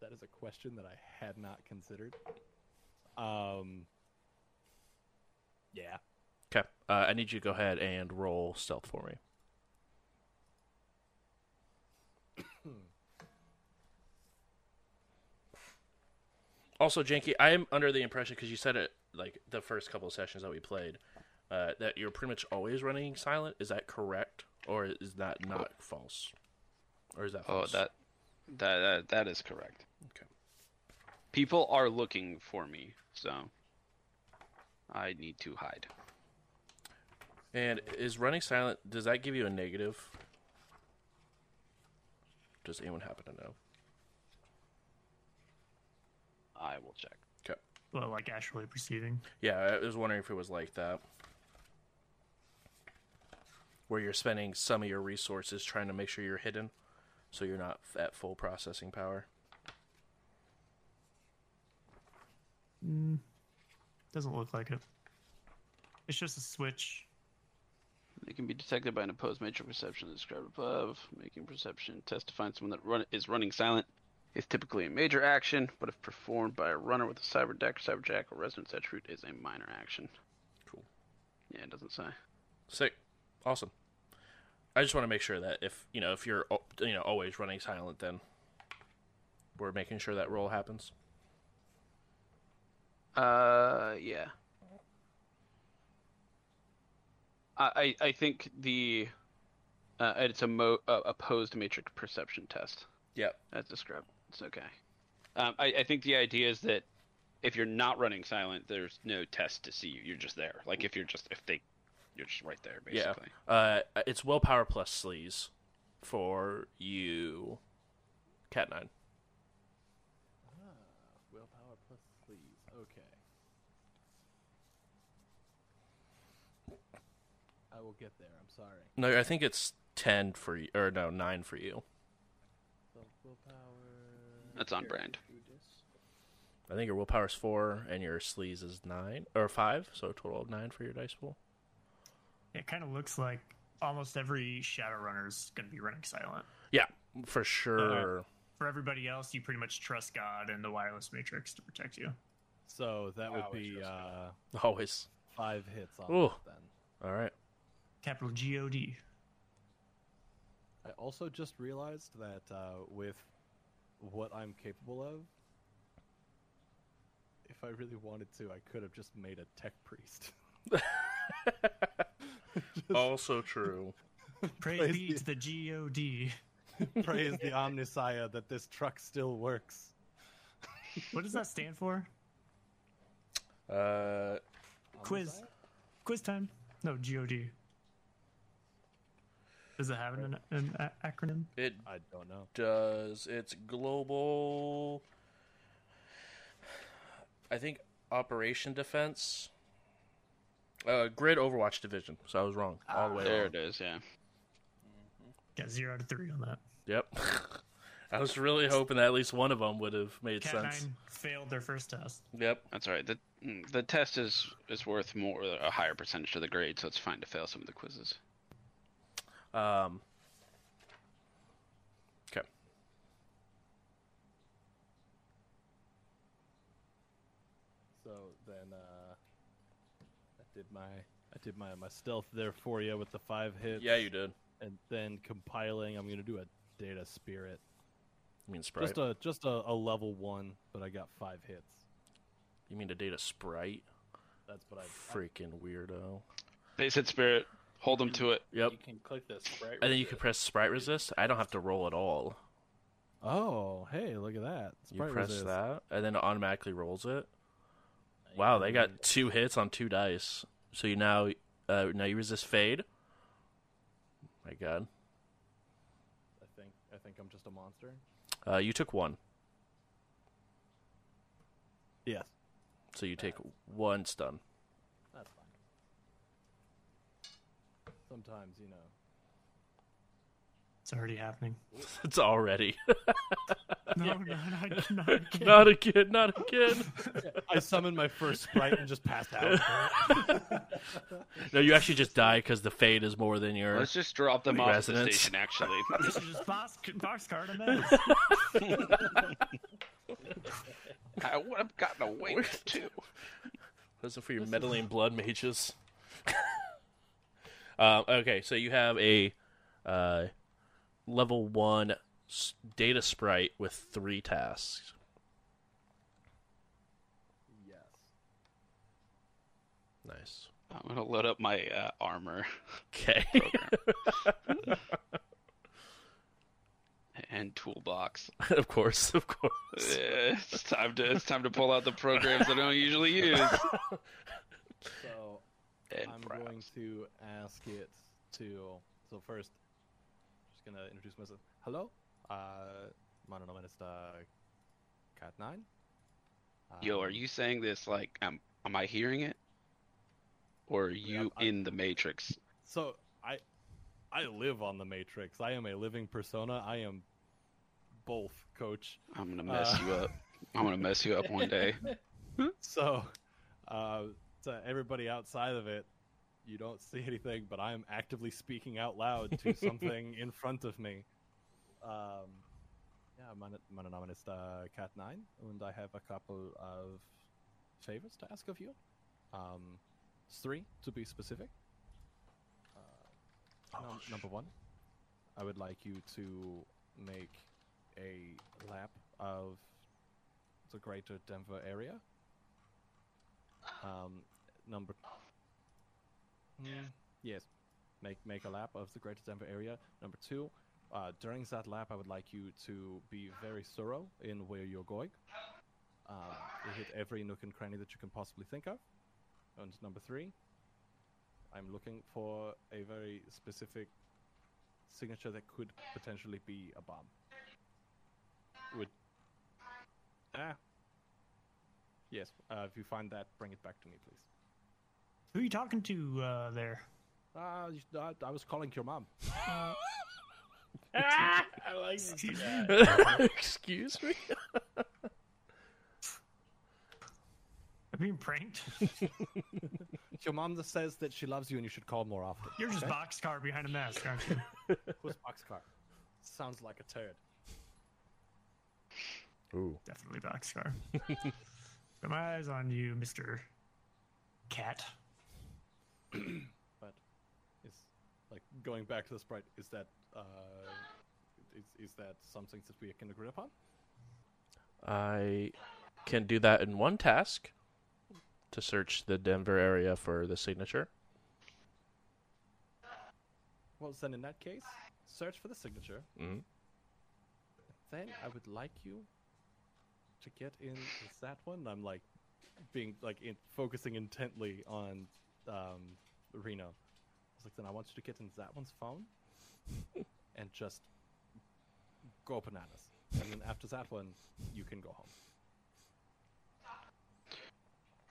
That is a question that I had not considered. Um. Yeah. Okay. Uh, I need you to go ahead and roll stealth for me. Also, Janky, I am under the impression because you said it like the first couple of sessions that we played uh, that you're pretty much always running silent. Is that correct, or is that not false? Or is that Oh, false? that, that that that is correct. Okay. People are looking for me, so I need to hide. And is running silent? Does that give you a negative? Does anyone happen to know? I will check. Okay. Well, like actually perceiving. Yeah, I was wondering if it was like that. Where you're spending some of your resources trying to make sure you're hidden, so you're not at full processing power. Mm, doesn't look like it. It's just a switch. They can be detected by an opposed matrix perception described above. Making perception test to find someone that run, is running silent is typically a major action, but if performed by a runner with a cyber deck, cyberjack, or resonance attribute, is a minor action. Cool. Yeah, it doesn't say. Sick, awesome. I just want to make sure that if you know if you're you know always running silent, then we're making sure that roll happens. Uh, yeah. I I I think the uh, it's a mo- uh, opposed matrix perception test Yep. as described. It's okay. Um, I I think the idea is that if you're not running silent, there's no test to see you. You're just there. Like if you're just if they, you're just right there basically. Yeah. basically. Uh, it's willpower plus sleaze for you, Cat Nine. Ah, willpower plus sleeves. Okay. I will get there. I'm sorry. No, I think it's ten for you, or no, nine for you. So willpower. That's on brand. I think your willpower is four and your sleaze is nine or five, so a total of nine for your dice pool. It kind of looks like almost every Shadowrunner's going to be running silent. Yeah, for sure. For everybody else, you pretty much trust God and the wireless matrix to protect you. So that would Wow, be uh, Always. five hits on Ooh. then. All right. Capital G O D. I also just realized that uh, with what I'm capable of, if I really wanted to, I could have just made a tech priest. [LAUGHS] also true. [LAUGHS] Praise Praise be the- to the G O D. [LAUGHS] Praise the Omnissiah that this truck still works. What does that stand for? Uh, Quiz. Omnissiah? Quiz time. No, G O D. Does it have an, an a- acronym? it I don't know. does. It's global. I think Operation Defense. Uh, Grid Overwatch Division. So I was wrong all the way. There along. it is. Yeah. Got zero out of three on that. Yep. [LAUGHS] I was really hoping that at least one of them would have made Cat sense. nine failed their first test. Yep. That's all right. The mm, the test is is worth more a higher percentage of the grade, so it's fine to fail some of the quizzes. Um. Okay. So then, uh, I did my I did my my stealth there for you with the five hits. Yeah, you did. And then compiling, I'm gonna do a data spirit. You mean Sprite? Just a just a, a level one, but I got five hits. You mean to date a Sprite? That's what I. Freaking weirdo. They said spirit. Hold them to it. Yep. You can click this right. And then you can press Sprite Resist. I don't have to roll at all. Oh, hey, look at that! You press resist. that, and then it automatically rolls it. Wow, they got two hits on two dice. So you now, uh, now you resist fade. My God, I think I think I'm just a monster. uh, you took one, Yes, so you take one stun. that's fine. Sometimes you know. It's already happening. [LAUGHS] It's already [LAUGHS] No, no, not, [LAUGHS] not again. not again, not again. I summoned my first sprite and just passed out. No, you actually just die because the fade is more than your. Let's just drop them off at the station. Actually, This is just box, box card a. I would have gotten away with it too. Those are for your meddling blood mages. Um, okay, so you have a uh, level one data sprite with three tasks. yes. Nice. I'm gonna load up my uh, armor Okay. [LAUGHS] program [LAUGHS] and toolbox. [LAUGHS] of course, of course. Uh, it's time to it's time to pull out the programs that I don't usually use. So And I'm browse. going to ask it to. So first, just gonna introduce myself. Hello, uh, my name is uh, Cat Nine. Yo, are Um, you saying this like am am I hearing it? Or are you I'm- in the Matrix? So I, I live on the Matrix. I am a living persona. I am both, Coach. I'm gonna mess Uh, you up. I'm gonna mess you up one day. [LAUGHS] So, uh, to everybody outside of it, you don't see anything, but I am actively speaking out loud to [LAUGHS] something in front of me. Um, yeah, meine, meine Name ist uh, Cat9 and I have a couple of favors to ask of you. Um, three, to be specific. Uh, num- number one, I would like you to make a lap of the greater Denver area. Um, number. Mm, yes, make make a lap of the greater Denver area. Number two, uh, during that lap, I would like you to be very thorough in where you're going. Um, it hit every nook and cranny that you can possibly think of. And number three, I'm looking for a very specific signature that could potentially be a bomb. Would ah yes. Uh, if you find that, bring it back to me, please. Who are you talking to uh, there? You I, I was calling your mom. [LAUGHS] [LAUGHS] I like that. [LAUGHS] Excuse me. I'm being pranked. Your mom that says that she loves you and you should call more often. You're just okay? boxcar behind a mask, aren't you? Who's Boxcar? Sounds like a turd. Ooh. Definitely boxcar. Got my eyes on you, Mister Cat. [CLEARS THROAT] But is like going back to the sprite. Is that uh, is, is that something that we can agree upon? I can do that in one task to search the Denver area for the signature. Well, then in that case, search for the signature. Mhm. Then I would like you to get in with that one. I'm like being like in, focusing intently on um, Reno. I was like, then I want you to get in that one's phone [LAUGHS] and just go bananas. And then after that one, you can go home.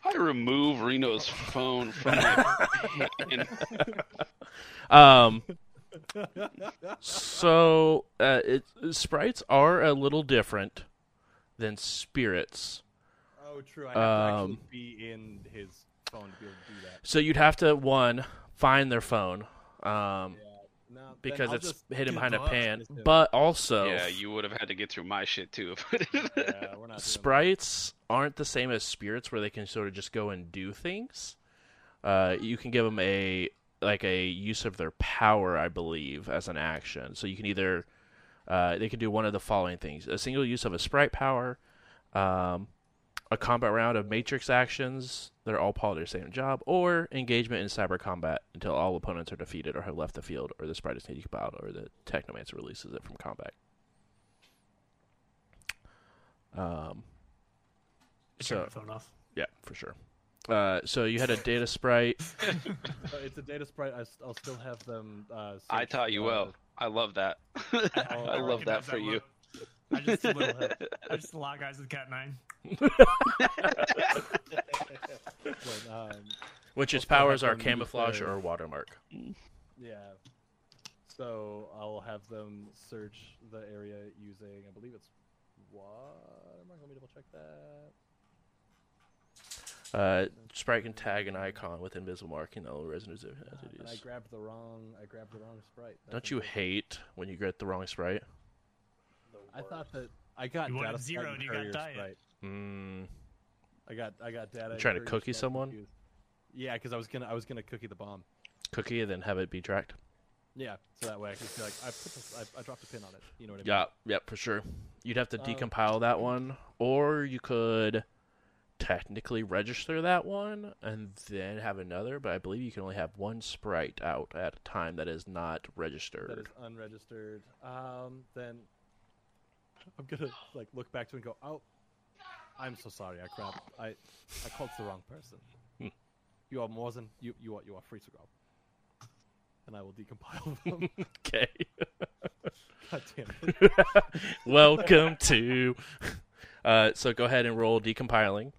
I remove Reno's phone from my hand. [LAUGHS] Um. so uh, it, sprites are a little different than spirits. Oh, true. I have to Um, actually be in his phone to be able to do that. So you'd have to one find their phone, um, No, because it's hidden behind a pan. But also, Yeah, you would have had to get through my shit too. [LAUGHS] yeah, we're not sprites aren't the same as spirits where they can sort of just go and do things. Uh, you can give them a like a use of their power, I believe, as an action. So you can either uh, they can do one of the following things: a single use of a sprite power, um, a combat round of matrix actions that are all part of their same job, or engagement in cyber combat until all opponents are defeated or have left the field, or the sprite is decomposed, or the technomancer releases it from combat. Um, Turn so my phone off. yeah, for sure. Uh, so you had a data sprite. But [LAUGHS] it's a data sprite. I, will still have them. Uh, I search, taught you uh, well. I love that. [LAUGHS] I love that recognize for you. look. I just, I just lock eyes with Cat Nine. But, um, Which its We'll still powers have are camouflage or watermark. yeah. So I'll have them search the area using. I believe it's watermark. Let me double check that. Uh, sprite can tag an icon with invisible marking all residents of Ah, and I grabbed the wrong. I grabbed the wrong sprite. That's Don't you hate when you get the wrong sprite? I thought that I got You wanted data zero and and you got courier diet. sprite. Mm, I got I got data. and trying to cookie someone? confused. Yeah, because I was gonna I was gonna cookie the bomb. cookie and then have it be tracked. Yeah, so that way I could be like I put this, I, I dropped a pin on it. You know what I mean? Yeah, yeah, for sure. You'd have to Uh, decompile that one, or you could technically register that one and then have another. But I believe you can only have one sprite out at a time that is not registered. that is unregistered. Um, then I'm gonna like look back to it and go, "Oh, I'm so sorry. I grabbed. I I called the wrong person. Hmm. you are more than you. You are you are free to go." And I will decompile them. [LAUGHS] okay. [LAUGHS] God damn it! [LAUGHS] Welcome to. Uh, so go ahead and roll decompiling.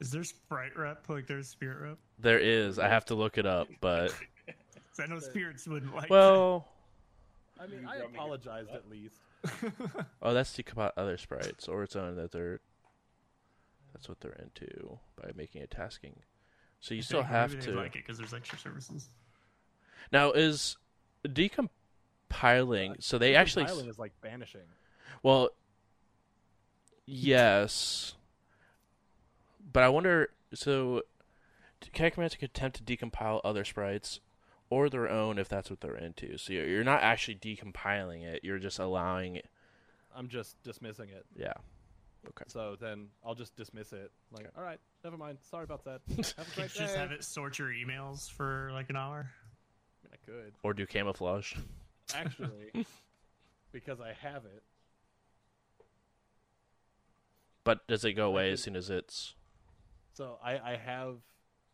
Is there sprite rep like there's spirit rep? There is. I have to look it up, but. I know spirits wouldn't like. well, I mean, I brought me here. apologized at least. That. [LAUGHS] oh, that's decompile other sprites or its own that they're. That's what they're into by making it tasking. So you I still have to. like it because there's extra services. Now is decompiling. Uh, so they actually. Decompiling is like banishing. Well, yes, but I wonder. So, Kakamats can attempt to decompile other sprites or their own if that's what they're into. So you're you're not actually decompiling it; you're just allowing it. I'm just dismissing it. Yeah. Okay. So then I'll just dismiss it. Like, all right, never mind. Sorry about that. [LAUGHS] Have a great you just day. have it sort your emails for like an hour. I mean, I could Or do camouflage. actually [LAUGHS] because I have it. But does it go away can- as soon as it's? So I, I have,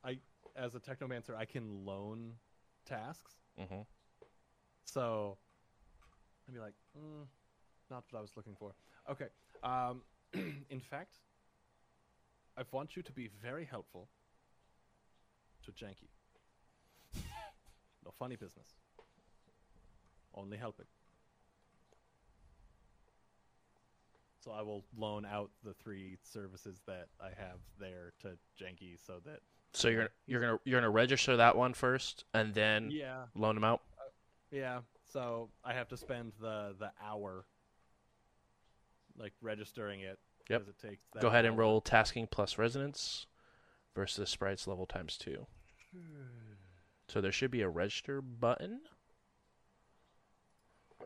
I as a technomancer, I can loan tasks. hmm So I'd be like, mm, not what I was looking for. Okay. Um, [CLEARS THROAT] in fact, I want you to be very helpful to Janky. [LAUGHS] no funny business. Only helping. So I will loan out the three services that I have there to Janky so that So you're you're gonna you're gonna register that one first, and then yeah, loan them out. Yeah, so I have to spend the the hour like registering it. Yep. It takes that Go ahead and roll tasking plus resonance versus sprites level times two. [SIGHS] So there should be a register button. Uh,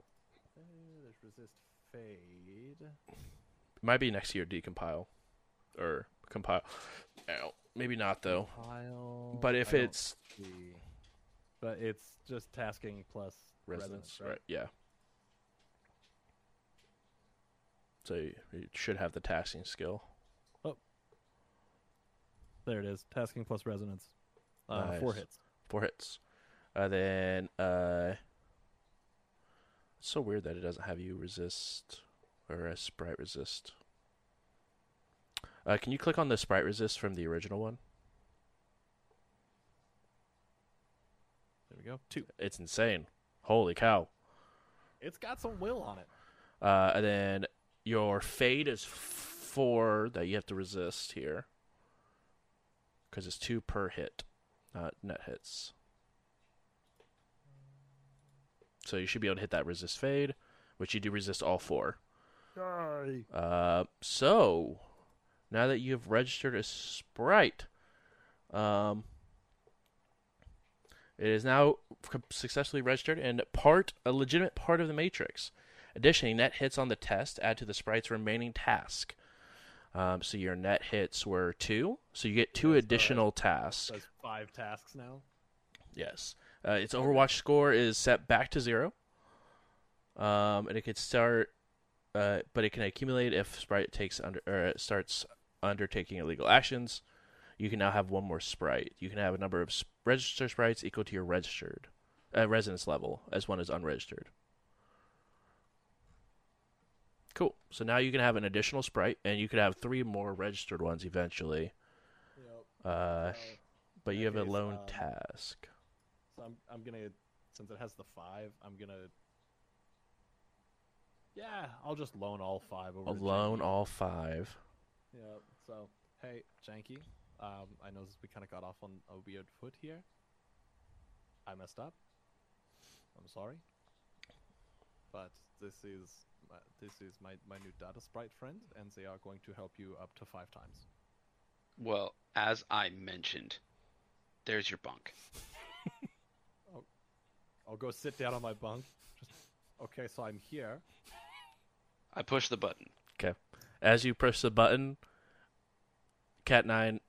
There's resist fade. It might be next to your decompile or compile. Ow. Maybe not though. Compile, But if it's see. but it's just tasking plus resonance, resonance, right? Yeah. So you, you should have the tasking skill. Oh. There it is. Tasking plus resonance. Uh, Four hits. Four hits. Uh, then uh, it's so weird that it doesn't have you resist or a sprite resist. Uh, can you click on the sprite resist from the original one? There we go. Two. It's insane. Holy cow! It's got some will on it. Uh, and then your fade is four that you have to resist here, because it's two per hit, not net hits. So you should be able to hit that resist fade, which you do resist all four. Sorry. Uh, so now that you've registered a sprite, um, it is now successfully registered and part a legitimate part of the matrix. Additionally, net hits on the test add to the sprite's remaining task. Um, so your net hits were two, so you get two That's, additional tasks. Does five tasks now. Yes. Uh, its Overwatch score is set back to zero. Um, and it can start, uh, but it can accumulate if Sprite takes under or starts undertaking illegal actions. You can now have one more Sprite. You can have a number of registered sprites equal to your registered uh, resonance level, as one is unregistered. Cool. So now you can have an additional Sprite, and you could have three more registered ones eventually. Yep. Uh, but you have that a case, lone um, task. So I'm I'm gonna since it has the five, I'm gonna Yeah, I'll just loan all five over. Janky. all five. Yeah. So hey, Janky, um, I know we kind of got off on a weird foot here. I messed up. I'm sorry. But this is my, this is my my new data sprite friend, and they are going to help you up to five times. Well, as I mentioned, there's your bunk. [LAUGHS] I'll go sit down on my bunk. Just okay, so I'm here. I push the button. As you push the button, Cat Nine,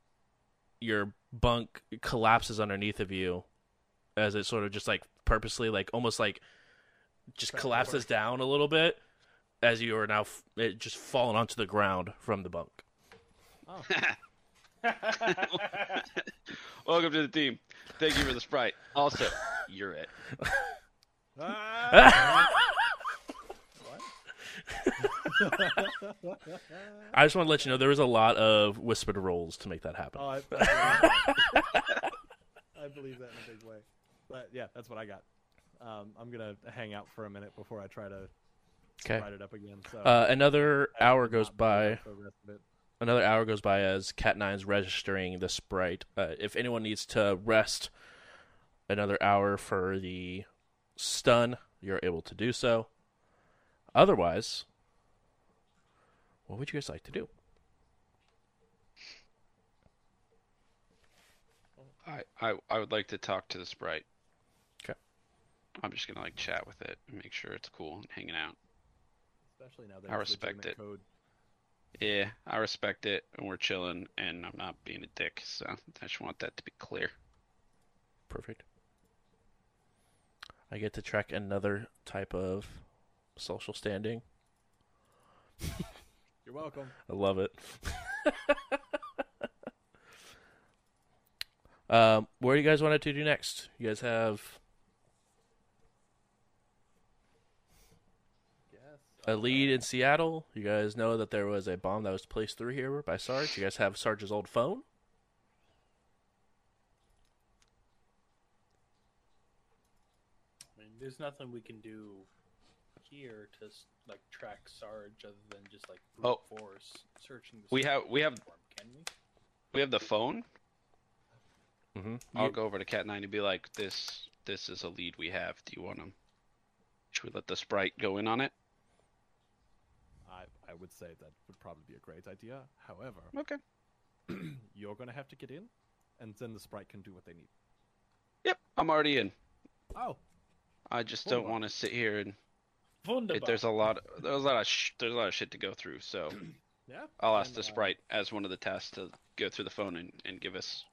your bunk collapses underneath of you, as it sort of just like purposely, like almost like just Back collapses over. down a little bit, as you are now f- it just falling onto the ground from the bunk. Oh, [LAUGHS] Welcome to the team. Thank you for the sprite. Also, you're it. [LAUGHS] I just want to let you know there was a lot of whispered rolls to make that happen. Oh, I, I, believe that. [LAUGHS] I believe that in a big way. But yeah, that's what I got. Um, I'm gonna hang out for a minute before I try to Okay. write it up again. So Uh, another hour goes by. there for the rest of it. another hour goes by as Cat Nine's registering the sprite. Uh, if anyone needs to rest another hour for the stun, you're able to do so. Otherwise, what would you guys like to do? I, I I would like to talk to the sprite. 'Kay. I'm just gonna like chat with it and make sure it's cool and hanging out. Especially now that I respect it. Code. Yeah, I respect it, and we're chilling, and I'm not being a dick. So I just want that to be clear. Perfect. I get to track another type of social standing. [LAUGHS] You're welcome. I love it. [LAUGHS] um, where do you guys want to do next? You guys have a lead in Seattle. You guys know that there was a bomb that was placed through here by Sarge. You guys have Sarge's old phone. I mean, there's nothing we can do here to like track Sarge other than just like brute Oh. force searching. The We have- we have- for him, Can we? We have the phone. Mm-hmm. I'll go over to Cat Nine and be like, "This, this is a lead we have. Do you want him? Should we let the sprite go in on it?" I, I would say that would probably be a great idea. However, [CLEARS THROAT] Okay. [CLEARS THROAT] you're going to have to get in, and then the sprite can do what they need. Yep, I'm already in. Oh, I just don't want to sit here and Wunderbar. it, there's a lot. There's a lot of sh- there's a lot of shit to go through. So [CLEARS THROAT] yeah. I'll ask then, the uh, sprite as one of the tasks to go through the phone and, and give us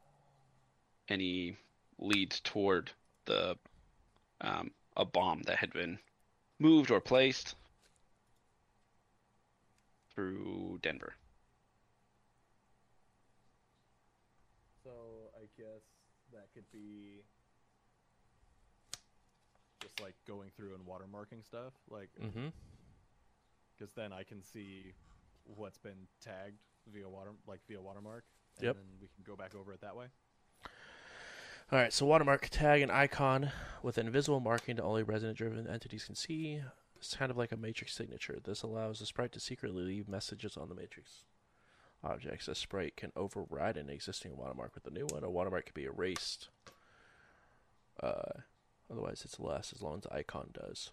any leads toward the um, a bomb that had been moved or placed through Denver. So I guess that could be just like going through and watermarking stuff, like Mm-hmm. because then I can see what's been tagged via water, like via watermark, and Yep. then we can go back over it that way. All right, so watermark tag an icon with invisible marking to only resonance-driven entities can see. It's kind of like a matrix signature. This allows the sprite to secretly leave messages on the matrix objects. A sprite can override an existing watermark with a new one. A watermark can be erased. Uh, otherwise, it's less as long as icon does.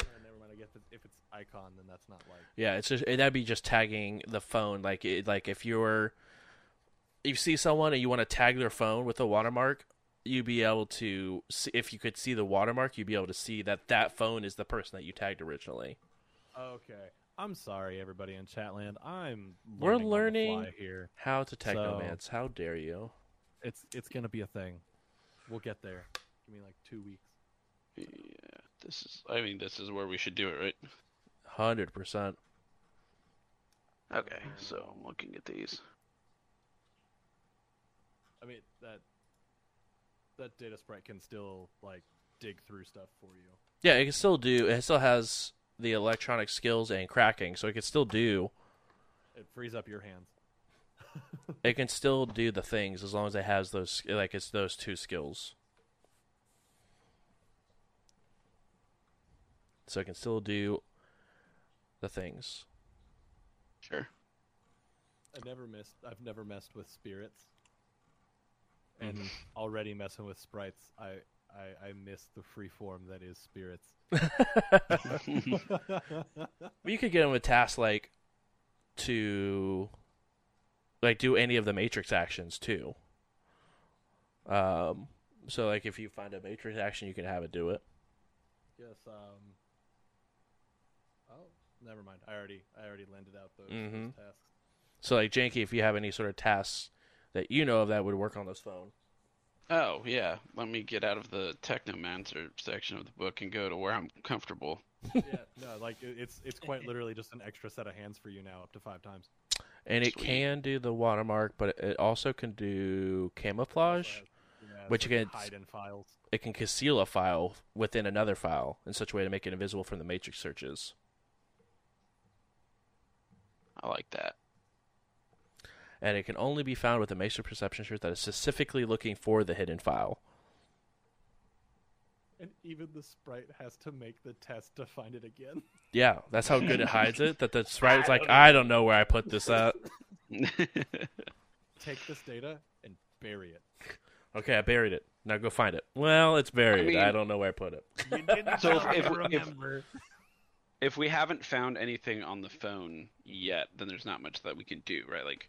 Uh, never mind. I guess if, it's icon, then that's not like Yeah, it's just that'd be just tagging the phone. Like it, like if you're if you see someone and you want to tag their phone with a watermark, you'd be able to see, if you could see the watermark, you'd be able to see that that phone is the person that you tagged originally. Okay. I'm sorry, everybody in Chatland. I'm We're learning the fly here. How to So- technomance? How dare you? It's it's gonna be a thing. We'll get there. Give me like two weeks. Yeah, this is. I mean, this is where we should do it, right? Hundred percent. Okay, so I'm looking at these. I mean that that data sprite can still like dig through stuff for you. Yeah, it can still do. It still has the electronic skills and cracking, so it can still do. It frees up your hands. It can still do the things as long as it has those like it's those two skills. So it can still do the things. Sure. I never missed. I've never messed with spirits, and mm-hmm. already messing with sprites, I I, I miss the free form that is spirits. [LAUGHS] [LAUGHS] You could get them a task like to like do any of the matrix actions too. Um so like if you find a matrix action you can have it do it. yes. Um. Oh, never mind. I already I already landed out those, Mhm. those tasks. So like Janky if you have any sort of tasks that you know of that would work on this phone. Oh yeah, let me get out of the technomancer section of the book and go to where I'm comfortable. yeah. No, like it's it's quite literally just an extra set of hands for you now, up to five times. And it can do the watermark, but it also can do camouflage. Yeah, Which you can- hide in files. It can conceal a file within another file in such a way to make it invisible from the matrix searches. I like that. and it can only be found with a matrix perception shirt that is specifically looking for the hidden file. And even the sprite has to make the test to find it again. [LAUGHS] Yeah, that's how good it hides it. That the sprite is like, I don't know where I put this at. [LAUGHS] Take this data and bury it. [LAUGHS] Okay, I buried it. Now go find it. Well, it's buried. I, mean- don't know where I put it. You didn't So if- tell if- if- we haven't found anything on the phone yet, then there's not much that we can do, right? Like,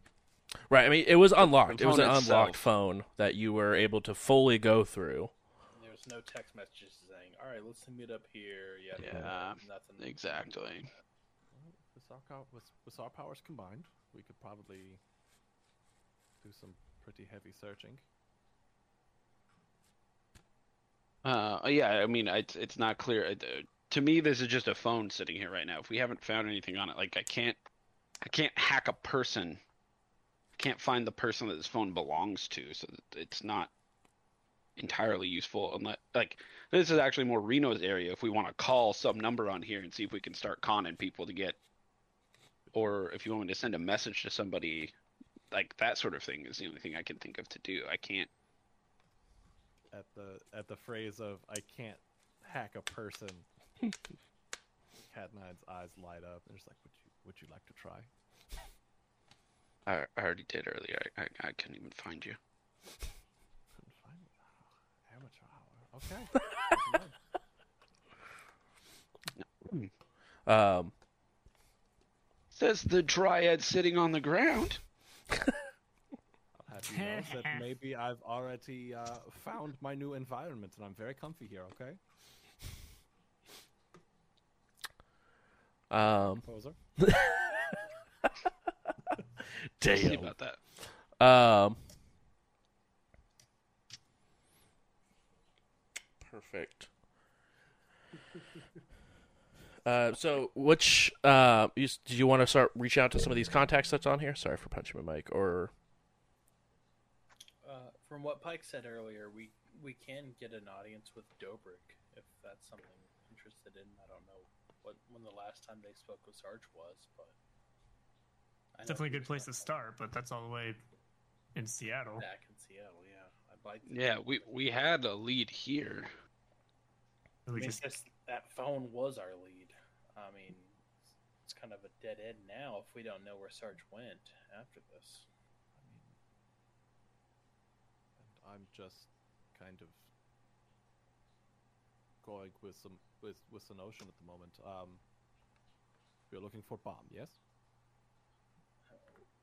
Right. I mean, it was unlocked. It was an phone unlocked phone that you were able to fully go through. There was no text messages saying, "All right, let's meet up here." Yeah, Yeah, nothing. exactly. With our, with, with our powers combined, we could probably do some pretty heavy searching. Uh, yeah, I mean, it's it's not clear. uh, to me, this is just a phone sitting here right now. If we haven't found anything on it, like I can't, I can't hack a person. I can't find the person that this phone belongs to, so it's not entirely useful. Unless, like, this is actually more Reno's area. If we want to call some number on here and see if we can start conning people to get, or if you want me to send a message to somebody, like that sort of thing is the only thing I can think of to do. I can't. At the at the phrase of "I can't hack a person," [LAUGHS] Cat Nine's eyes light up. and it's like, "Would you would you like to try?" I, I already did earlier. I, I, I couldn't even find you. Couldn't find it. Oh, amateur hour. Okay. [LAUGHS] Um, Says the dryad sitting on the ground. I'll have you know that maybe I've already uh, found my new environment and I'm very comfy here. Okay, um, poser. [LAUGHS] See damn. about that. Um, Uh, so which uh, you, do you want to start reaching out to some of these contacts that's on here? Sorry for punching my mic. Or Uh, from what Pike said earlier, we we can get an audience with Dobrik if that's something you're interested in. I don't know what when the last time they spoke with Sarge was, but I know Definitely a good place to start, but that's all the way in Seattle. Back in Seattle, yeah. I'd like. To Yeah, we we had a lead here. So I mean, just just that phone was our lead. I mean, it's kind of a dead end now if we don't know where Sarge went after this. I mean, and I'm just kind of going with some with with the notion at the moment. Um, we're looking for bomb, yes?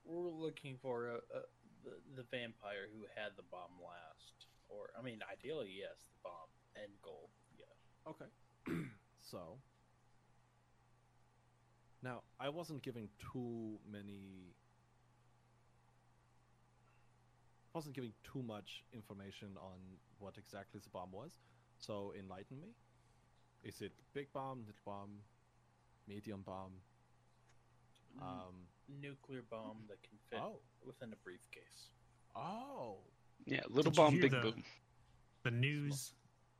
We're looking for a, a, the, the vampire who had the bomb last, or I mean, ideally, yes, the bomb end goal. Yeah. Okay. [CLEARS THROAT] so now I wasn't giving too many wasn't giving too much information on what exactly the bomb was. So enlighten me. Is it big bomb, little bomb, medium bomb? Um Nuclear bomb that can fit oh. within a briefcase. Oh. Yeah, little Did bomb, big the- boom. the news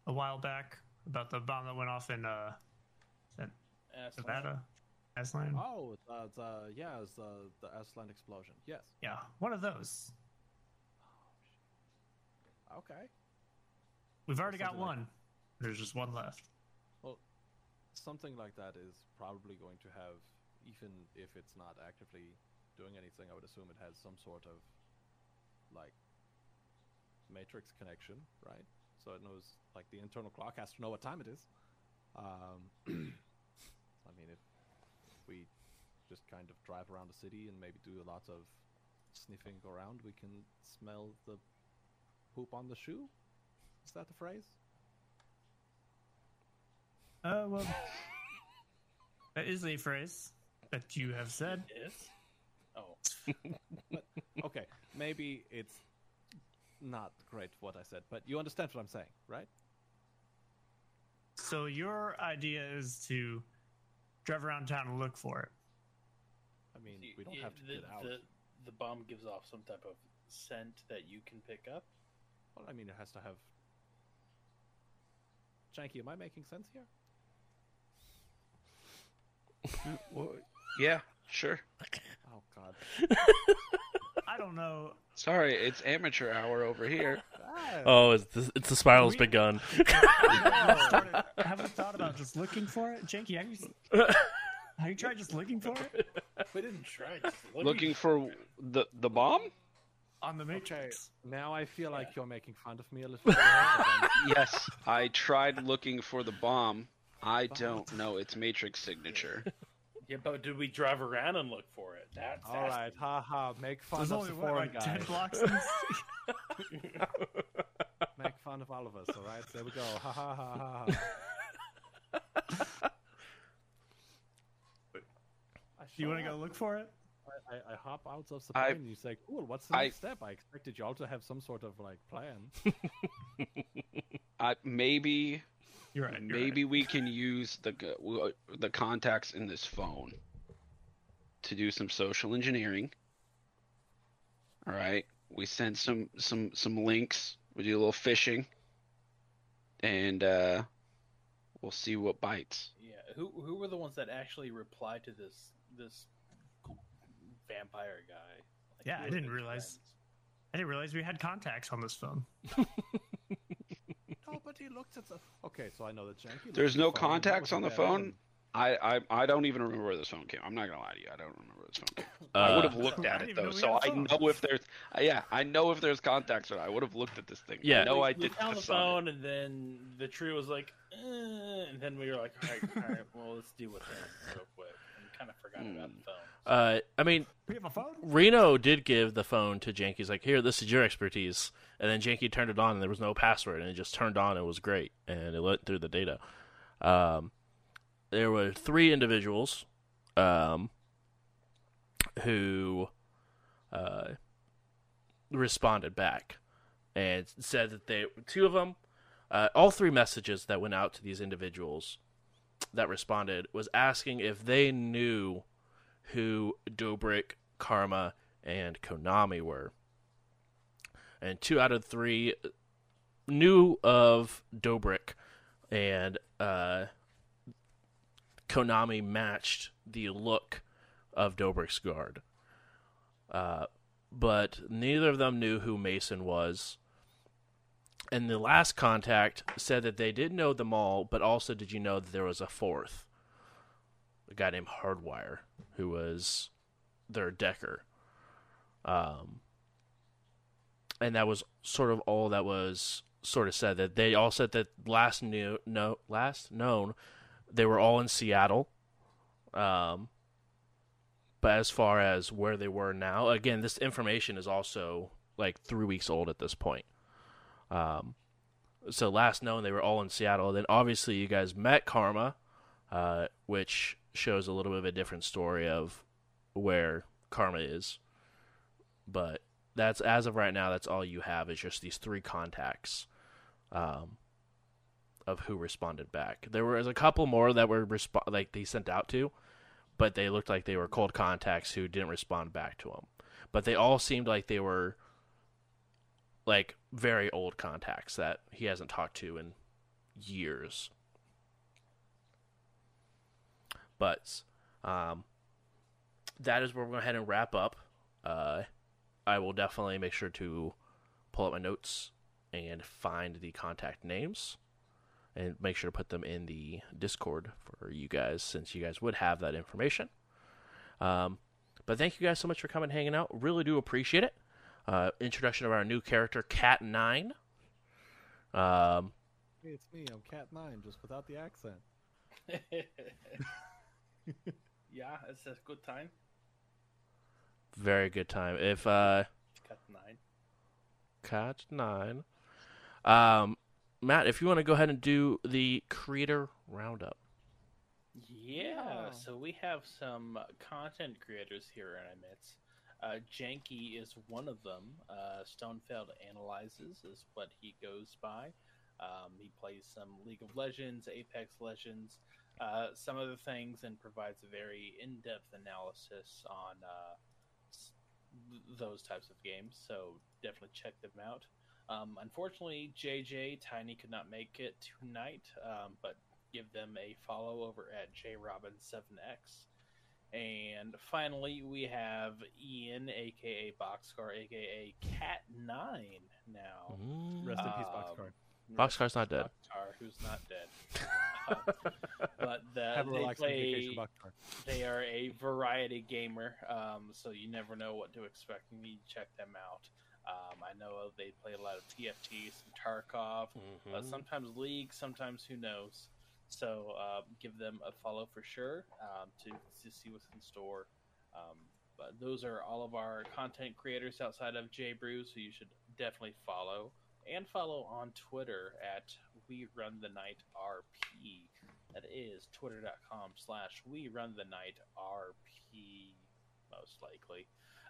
a while back about the bomb that went off in uh Aztlan. Nevada, Aztlan. Oh, the, uh, the uh, yeah, it's uh, the the Aztlan explosion. Yes. Yeah, one of those. Oh, okay. We've already got Something like one. There's just one left. Well, something like that is probably going to have, even if it's not actively doing anything, I would assume it has some sort of like matrix connection, right? So it knows, like, the internal clock has to know what time it is. Um, [CLEARS THROAT] I mean, if we just kind of drive around the city and maybe do a lot of sniffing around, we can smell the poop on the shoe. Is that the phrase? Uh, well, [LAUGHS] that is a phrase that you have said. Yes. Oh, [LAUGHS] okay, maybe it's not great what I said, but you understand what I'm saying, right? So your idea is to drive around town and look for it. I mean, y- we don't y- have to the, get out. The, the bomb gives off some type of scent that you can pick up. Well, I mean, it has to have. Janky, am I making sense here? Yeah, sure. Oh God. [LAUGHS] I don't know. Sorry, it's amateur hour over here. [LAUGHS] Oh, it's the, it's the spiral's We- begun. [LAUGHS] Started- haven't thought about just looking for it, Janky? Have you, have you tried just looking for it We didn't try. Just Looking for the the bomb? on the okay, Matrix? now I feel like you're making fun of me a little bit. [LAUGHS] Yes, I tried looking for the bomb. I don't know its matrix signature. Yeah, but did we drive around and look for it? That's All right, haha, make fun There's of only the what, like guy. ten blocks. In this? [LAUGHS] [LAUGHS] Make fun of all of us. All right, there we go. Ha ha ha ha. ha. I [LAUGHS] Do you want to go look for it? I, I, I hop out of the I- plane and you say, cool, what's the I- next step? I expected y'all to have some sort of like plan. I maybe You're right. You're Maybe we can use the the contacts in this phone to do some social engineering. All right, we send some some some links. We do a little phishing, and uh, we'll see what bites. Yeah, who who were the ones that actually replied to this this vampire guy? Like, Yeah, I didn't realize. friends? I didn't realize we had contacts on this phone. [LAUGHS] Nobody looked at the. Okay, so I know that Janky. There's no the phone, and that contacts on the phone? I, I I don't even remember where this phone came. I'm not gonna lie to you. I don't remember where this phone came. I Uh, would have looked at it though, so had a I phone. know if there's. uh, Yeah, I know if there's contacts or not. I would have looked at this thing. Yeah. I know we, I we found the cuss it. phone, and then the tree was like, eh, and then we were like, all right, all right, well, let's deal with him real quick, and kind of forgot about Hmm. the phone. Uh, I mean, We have a phone. Reno did give the phone to Janky. He's like, "Here, this is your expertise." And then Janky turned it on, and there was no password, and it just turned on. It was great, and it went through the data. Um, there were three individuals, um, who, uh, responded back, and said that they two of them, uh, all three messages that went out to these individuals that responded was asking if they knew who Dobrik, Karma, and Konami were. And two out of three knew of Dobrik, and uh, Konami matched the look of Dobrik's guard. Uh, but neither of them knew who Mason was. And the last contact said that they did know them all, but also did you know that there was a fourth? A guy named Hardwire, who was their decker. Um, and that was sort of all that was sort of said. That they all said that last knew no last known, they were all in Seattle. Um, but as far as where they were now, again, this information is also like three weeks old at this point. Um, so last known they were all in Seattle. Then obviously you guys met Karma, uh, which shows a little bit of a different story of where Karma is. But that's as of right now. That's all you have is just these three contacts, um, of who responded back. There was a couple more that were resp- like they sent out to, but they looked like they were cold contacts who didn't respond back to them. But they all seemed like they were like very old contacts that he hasn't talked to in years. But um, that is where we're going to head and wrap up. Uh, I will definitely make sure to pull up my notes and find the contact names and make sure to put them in the Discord for you guys since you guys would have that information. Um, but thank you guys so much for coming and hanging out. Really do appreciate it. Uh, introduction of our new character, Cat Nine. Um, Hey, it's me. I'm Cat Nine, just without the accent. [LAUGHS] [LAUGHS] yeah, it's a good time. very good time. If uh, Cut nine. Cat Nine, um, Matt, if you want to go ahead and do the creator roundup. Yeah, Yeah. so we have some content creators here in our midst. Uh, Janky is one of them. Uh, Stonefeld Analyzes is what he goes by. Um, he plays some League of Legends, Apex Legends, uh, some the things, and provides a very in depth analysis on uh, s- those types of games. So definitely check them out. Um, unfortunately, JJ Tiny could not make it tonight, um, but give them a follow over at jrobin7x. And finally, we have Ian, aka Boxcar, aka Cat9 now. Rest in peace, Um, Boxcar. Boxcar's not dead. Boxcar, who's not dead. Um, [LAUGHS] but the, Have a they play, they are a variety gamer, um, so you never know what to expect. You need to check them out. Um, I know they play a lot of TFT, some Tarkov, uh, Mhm. sometimes League, sometimes who knows. So uh, give them a follow for sure um, to, to see what's in store. Um, but those are all of our content creators outside of J Brews, who you should definitely follow and follow on Twitter at We Run the Night RP. That is twitter.com slash We Run the Night RP, most likely.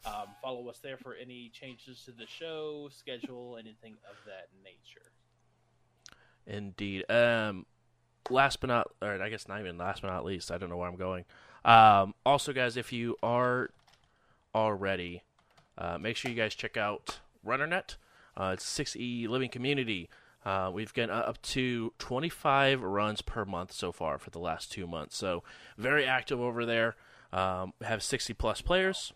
Um, follow us there for any changes to the show, schedule, anything of that nature. Indeed. Um, last but not, or I guess not even last but not least, I don't know where I'm going. Um, also, guys, if you are already, uh, make sure you guys check out RunnerNet. Uh, it's 6E living community. Uh, we've gotten up to 25 runs per month so far for the last two months. So very active over there. Um, have 60 plus players.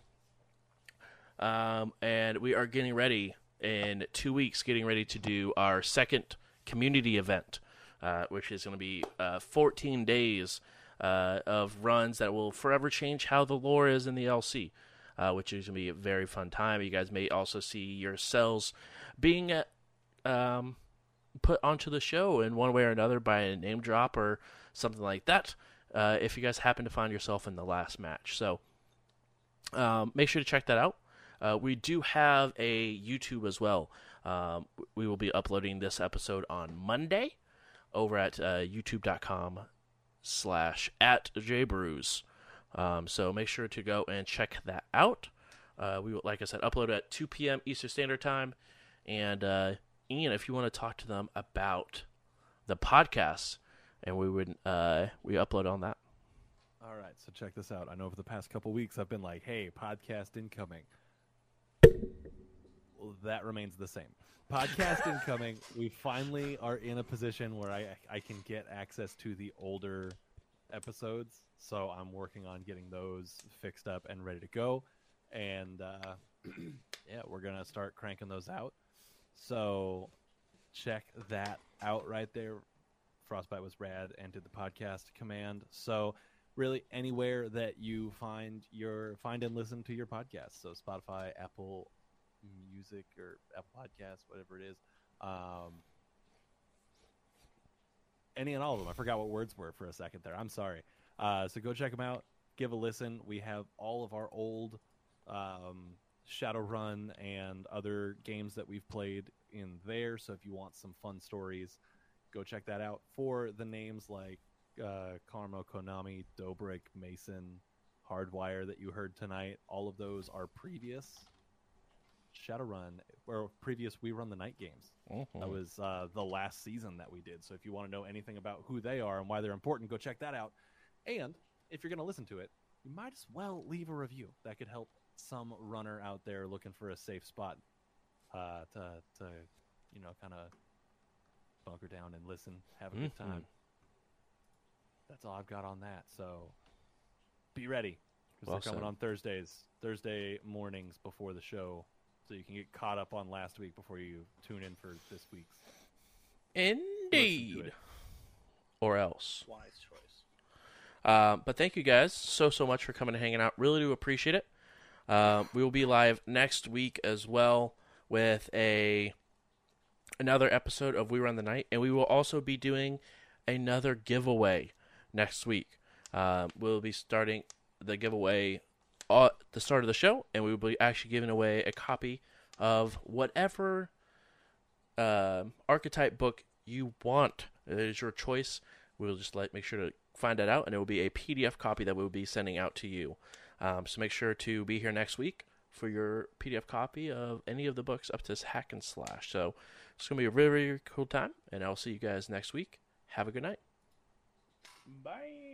Um, and we are getting ready in two weeks, getting ready to do our second community event, uh, which is going to be uh, 14 days uh, of runs that will forever change how the lore is in the LC, uh, which is going to be a very fun time. You guys may also see yourselves being uh, um, put onto the show in one way or another by a name drop or something like that. Uh, if you guys happen to find yourself in the last match, so um, make sure to check that out. Uh, we do have a YouTube as well. Um, we will be uploading this episode on Monday over at uh, youtube.com slash at jbrews. Um, so make sure to go and check that out. Uh, we will, like I said, upload at 2 p.m. Eastern Standard Time. And uh, Ian, if you want to talk to them about the podcast, and we would uh, we upload on that. All right, so check this out. I know for the past couple weeks I've been like, "Hey, podcast incoming." Well, that remains the same. Podcast [LAUGHS] incoming. We finally are in a position where I I can get access to the older episodes. So I'm working on getting those fixed up and ready to go. And uh, [CLEARS THROAT] yeah, we're gonna start cranking those out. So check that out right there. Frostbite was rad and did the podcast command. So really anywhere that you find your find and listen to your podcast. So Spotify, Apple Music or Apple Podcasts, whatever it is. Um, any and all of them. I forgot what words were for a second there. I'm sorry. Uh, so go check them out. Give a listen. We have all of our old um, Shadowrun and other games that we've played in there. So if you want some fun stories, go check that out. For the names like uh, Karma, Konami, Dobrik, Mason, Hardwire that you heard tonight, all of those are previous Shadowrun or previous We Run the Night games. That was uh, the last season that we did. So if you want to know anything about who they are and why they're important, go check that out. And if you're going to listen to it, you might as well leave a review. That could help some runner out there looking for a safe spot uh, to, to, you know, kind of bunker down and listen, have a good Mhm. time. That's all I've got on that. So be ready because Well they're coming said. on Thursdays, Thursday mornings before the show, so you can get caught up on last week before you tune in for this week's. Indeed. Or else. Wise choice. Uh, but thank you guys so so much for coming and hanging out. Really do appreciate it. Uh, we will be live next week as well with a another episode of We Run the Night, and we will also be doing another giveaway next week. Uh, we'll be starting the giveaway at the start of the show, and we will be actually giving away a copy of whatever uh, archetype book you want. It is your choice. We'll just like make sure to find that out, and it will be a PDF copy that we'll be sending out to you. Um, so make sure to be here next week for your PDF copy of any of the books up to this hack and slash. So it's gonna be a really, really cool time, and I'll see you guys next week. Have a good night. Bye.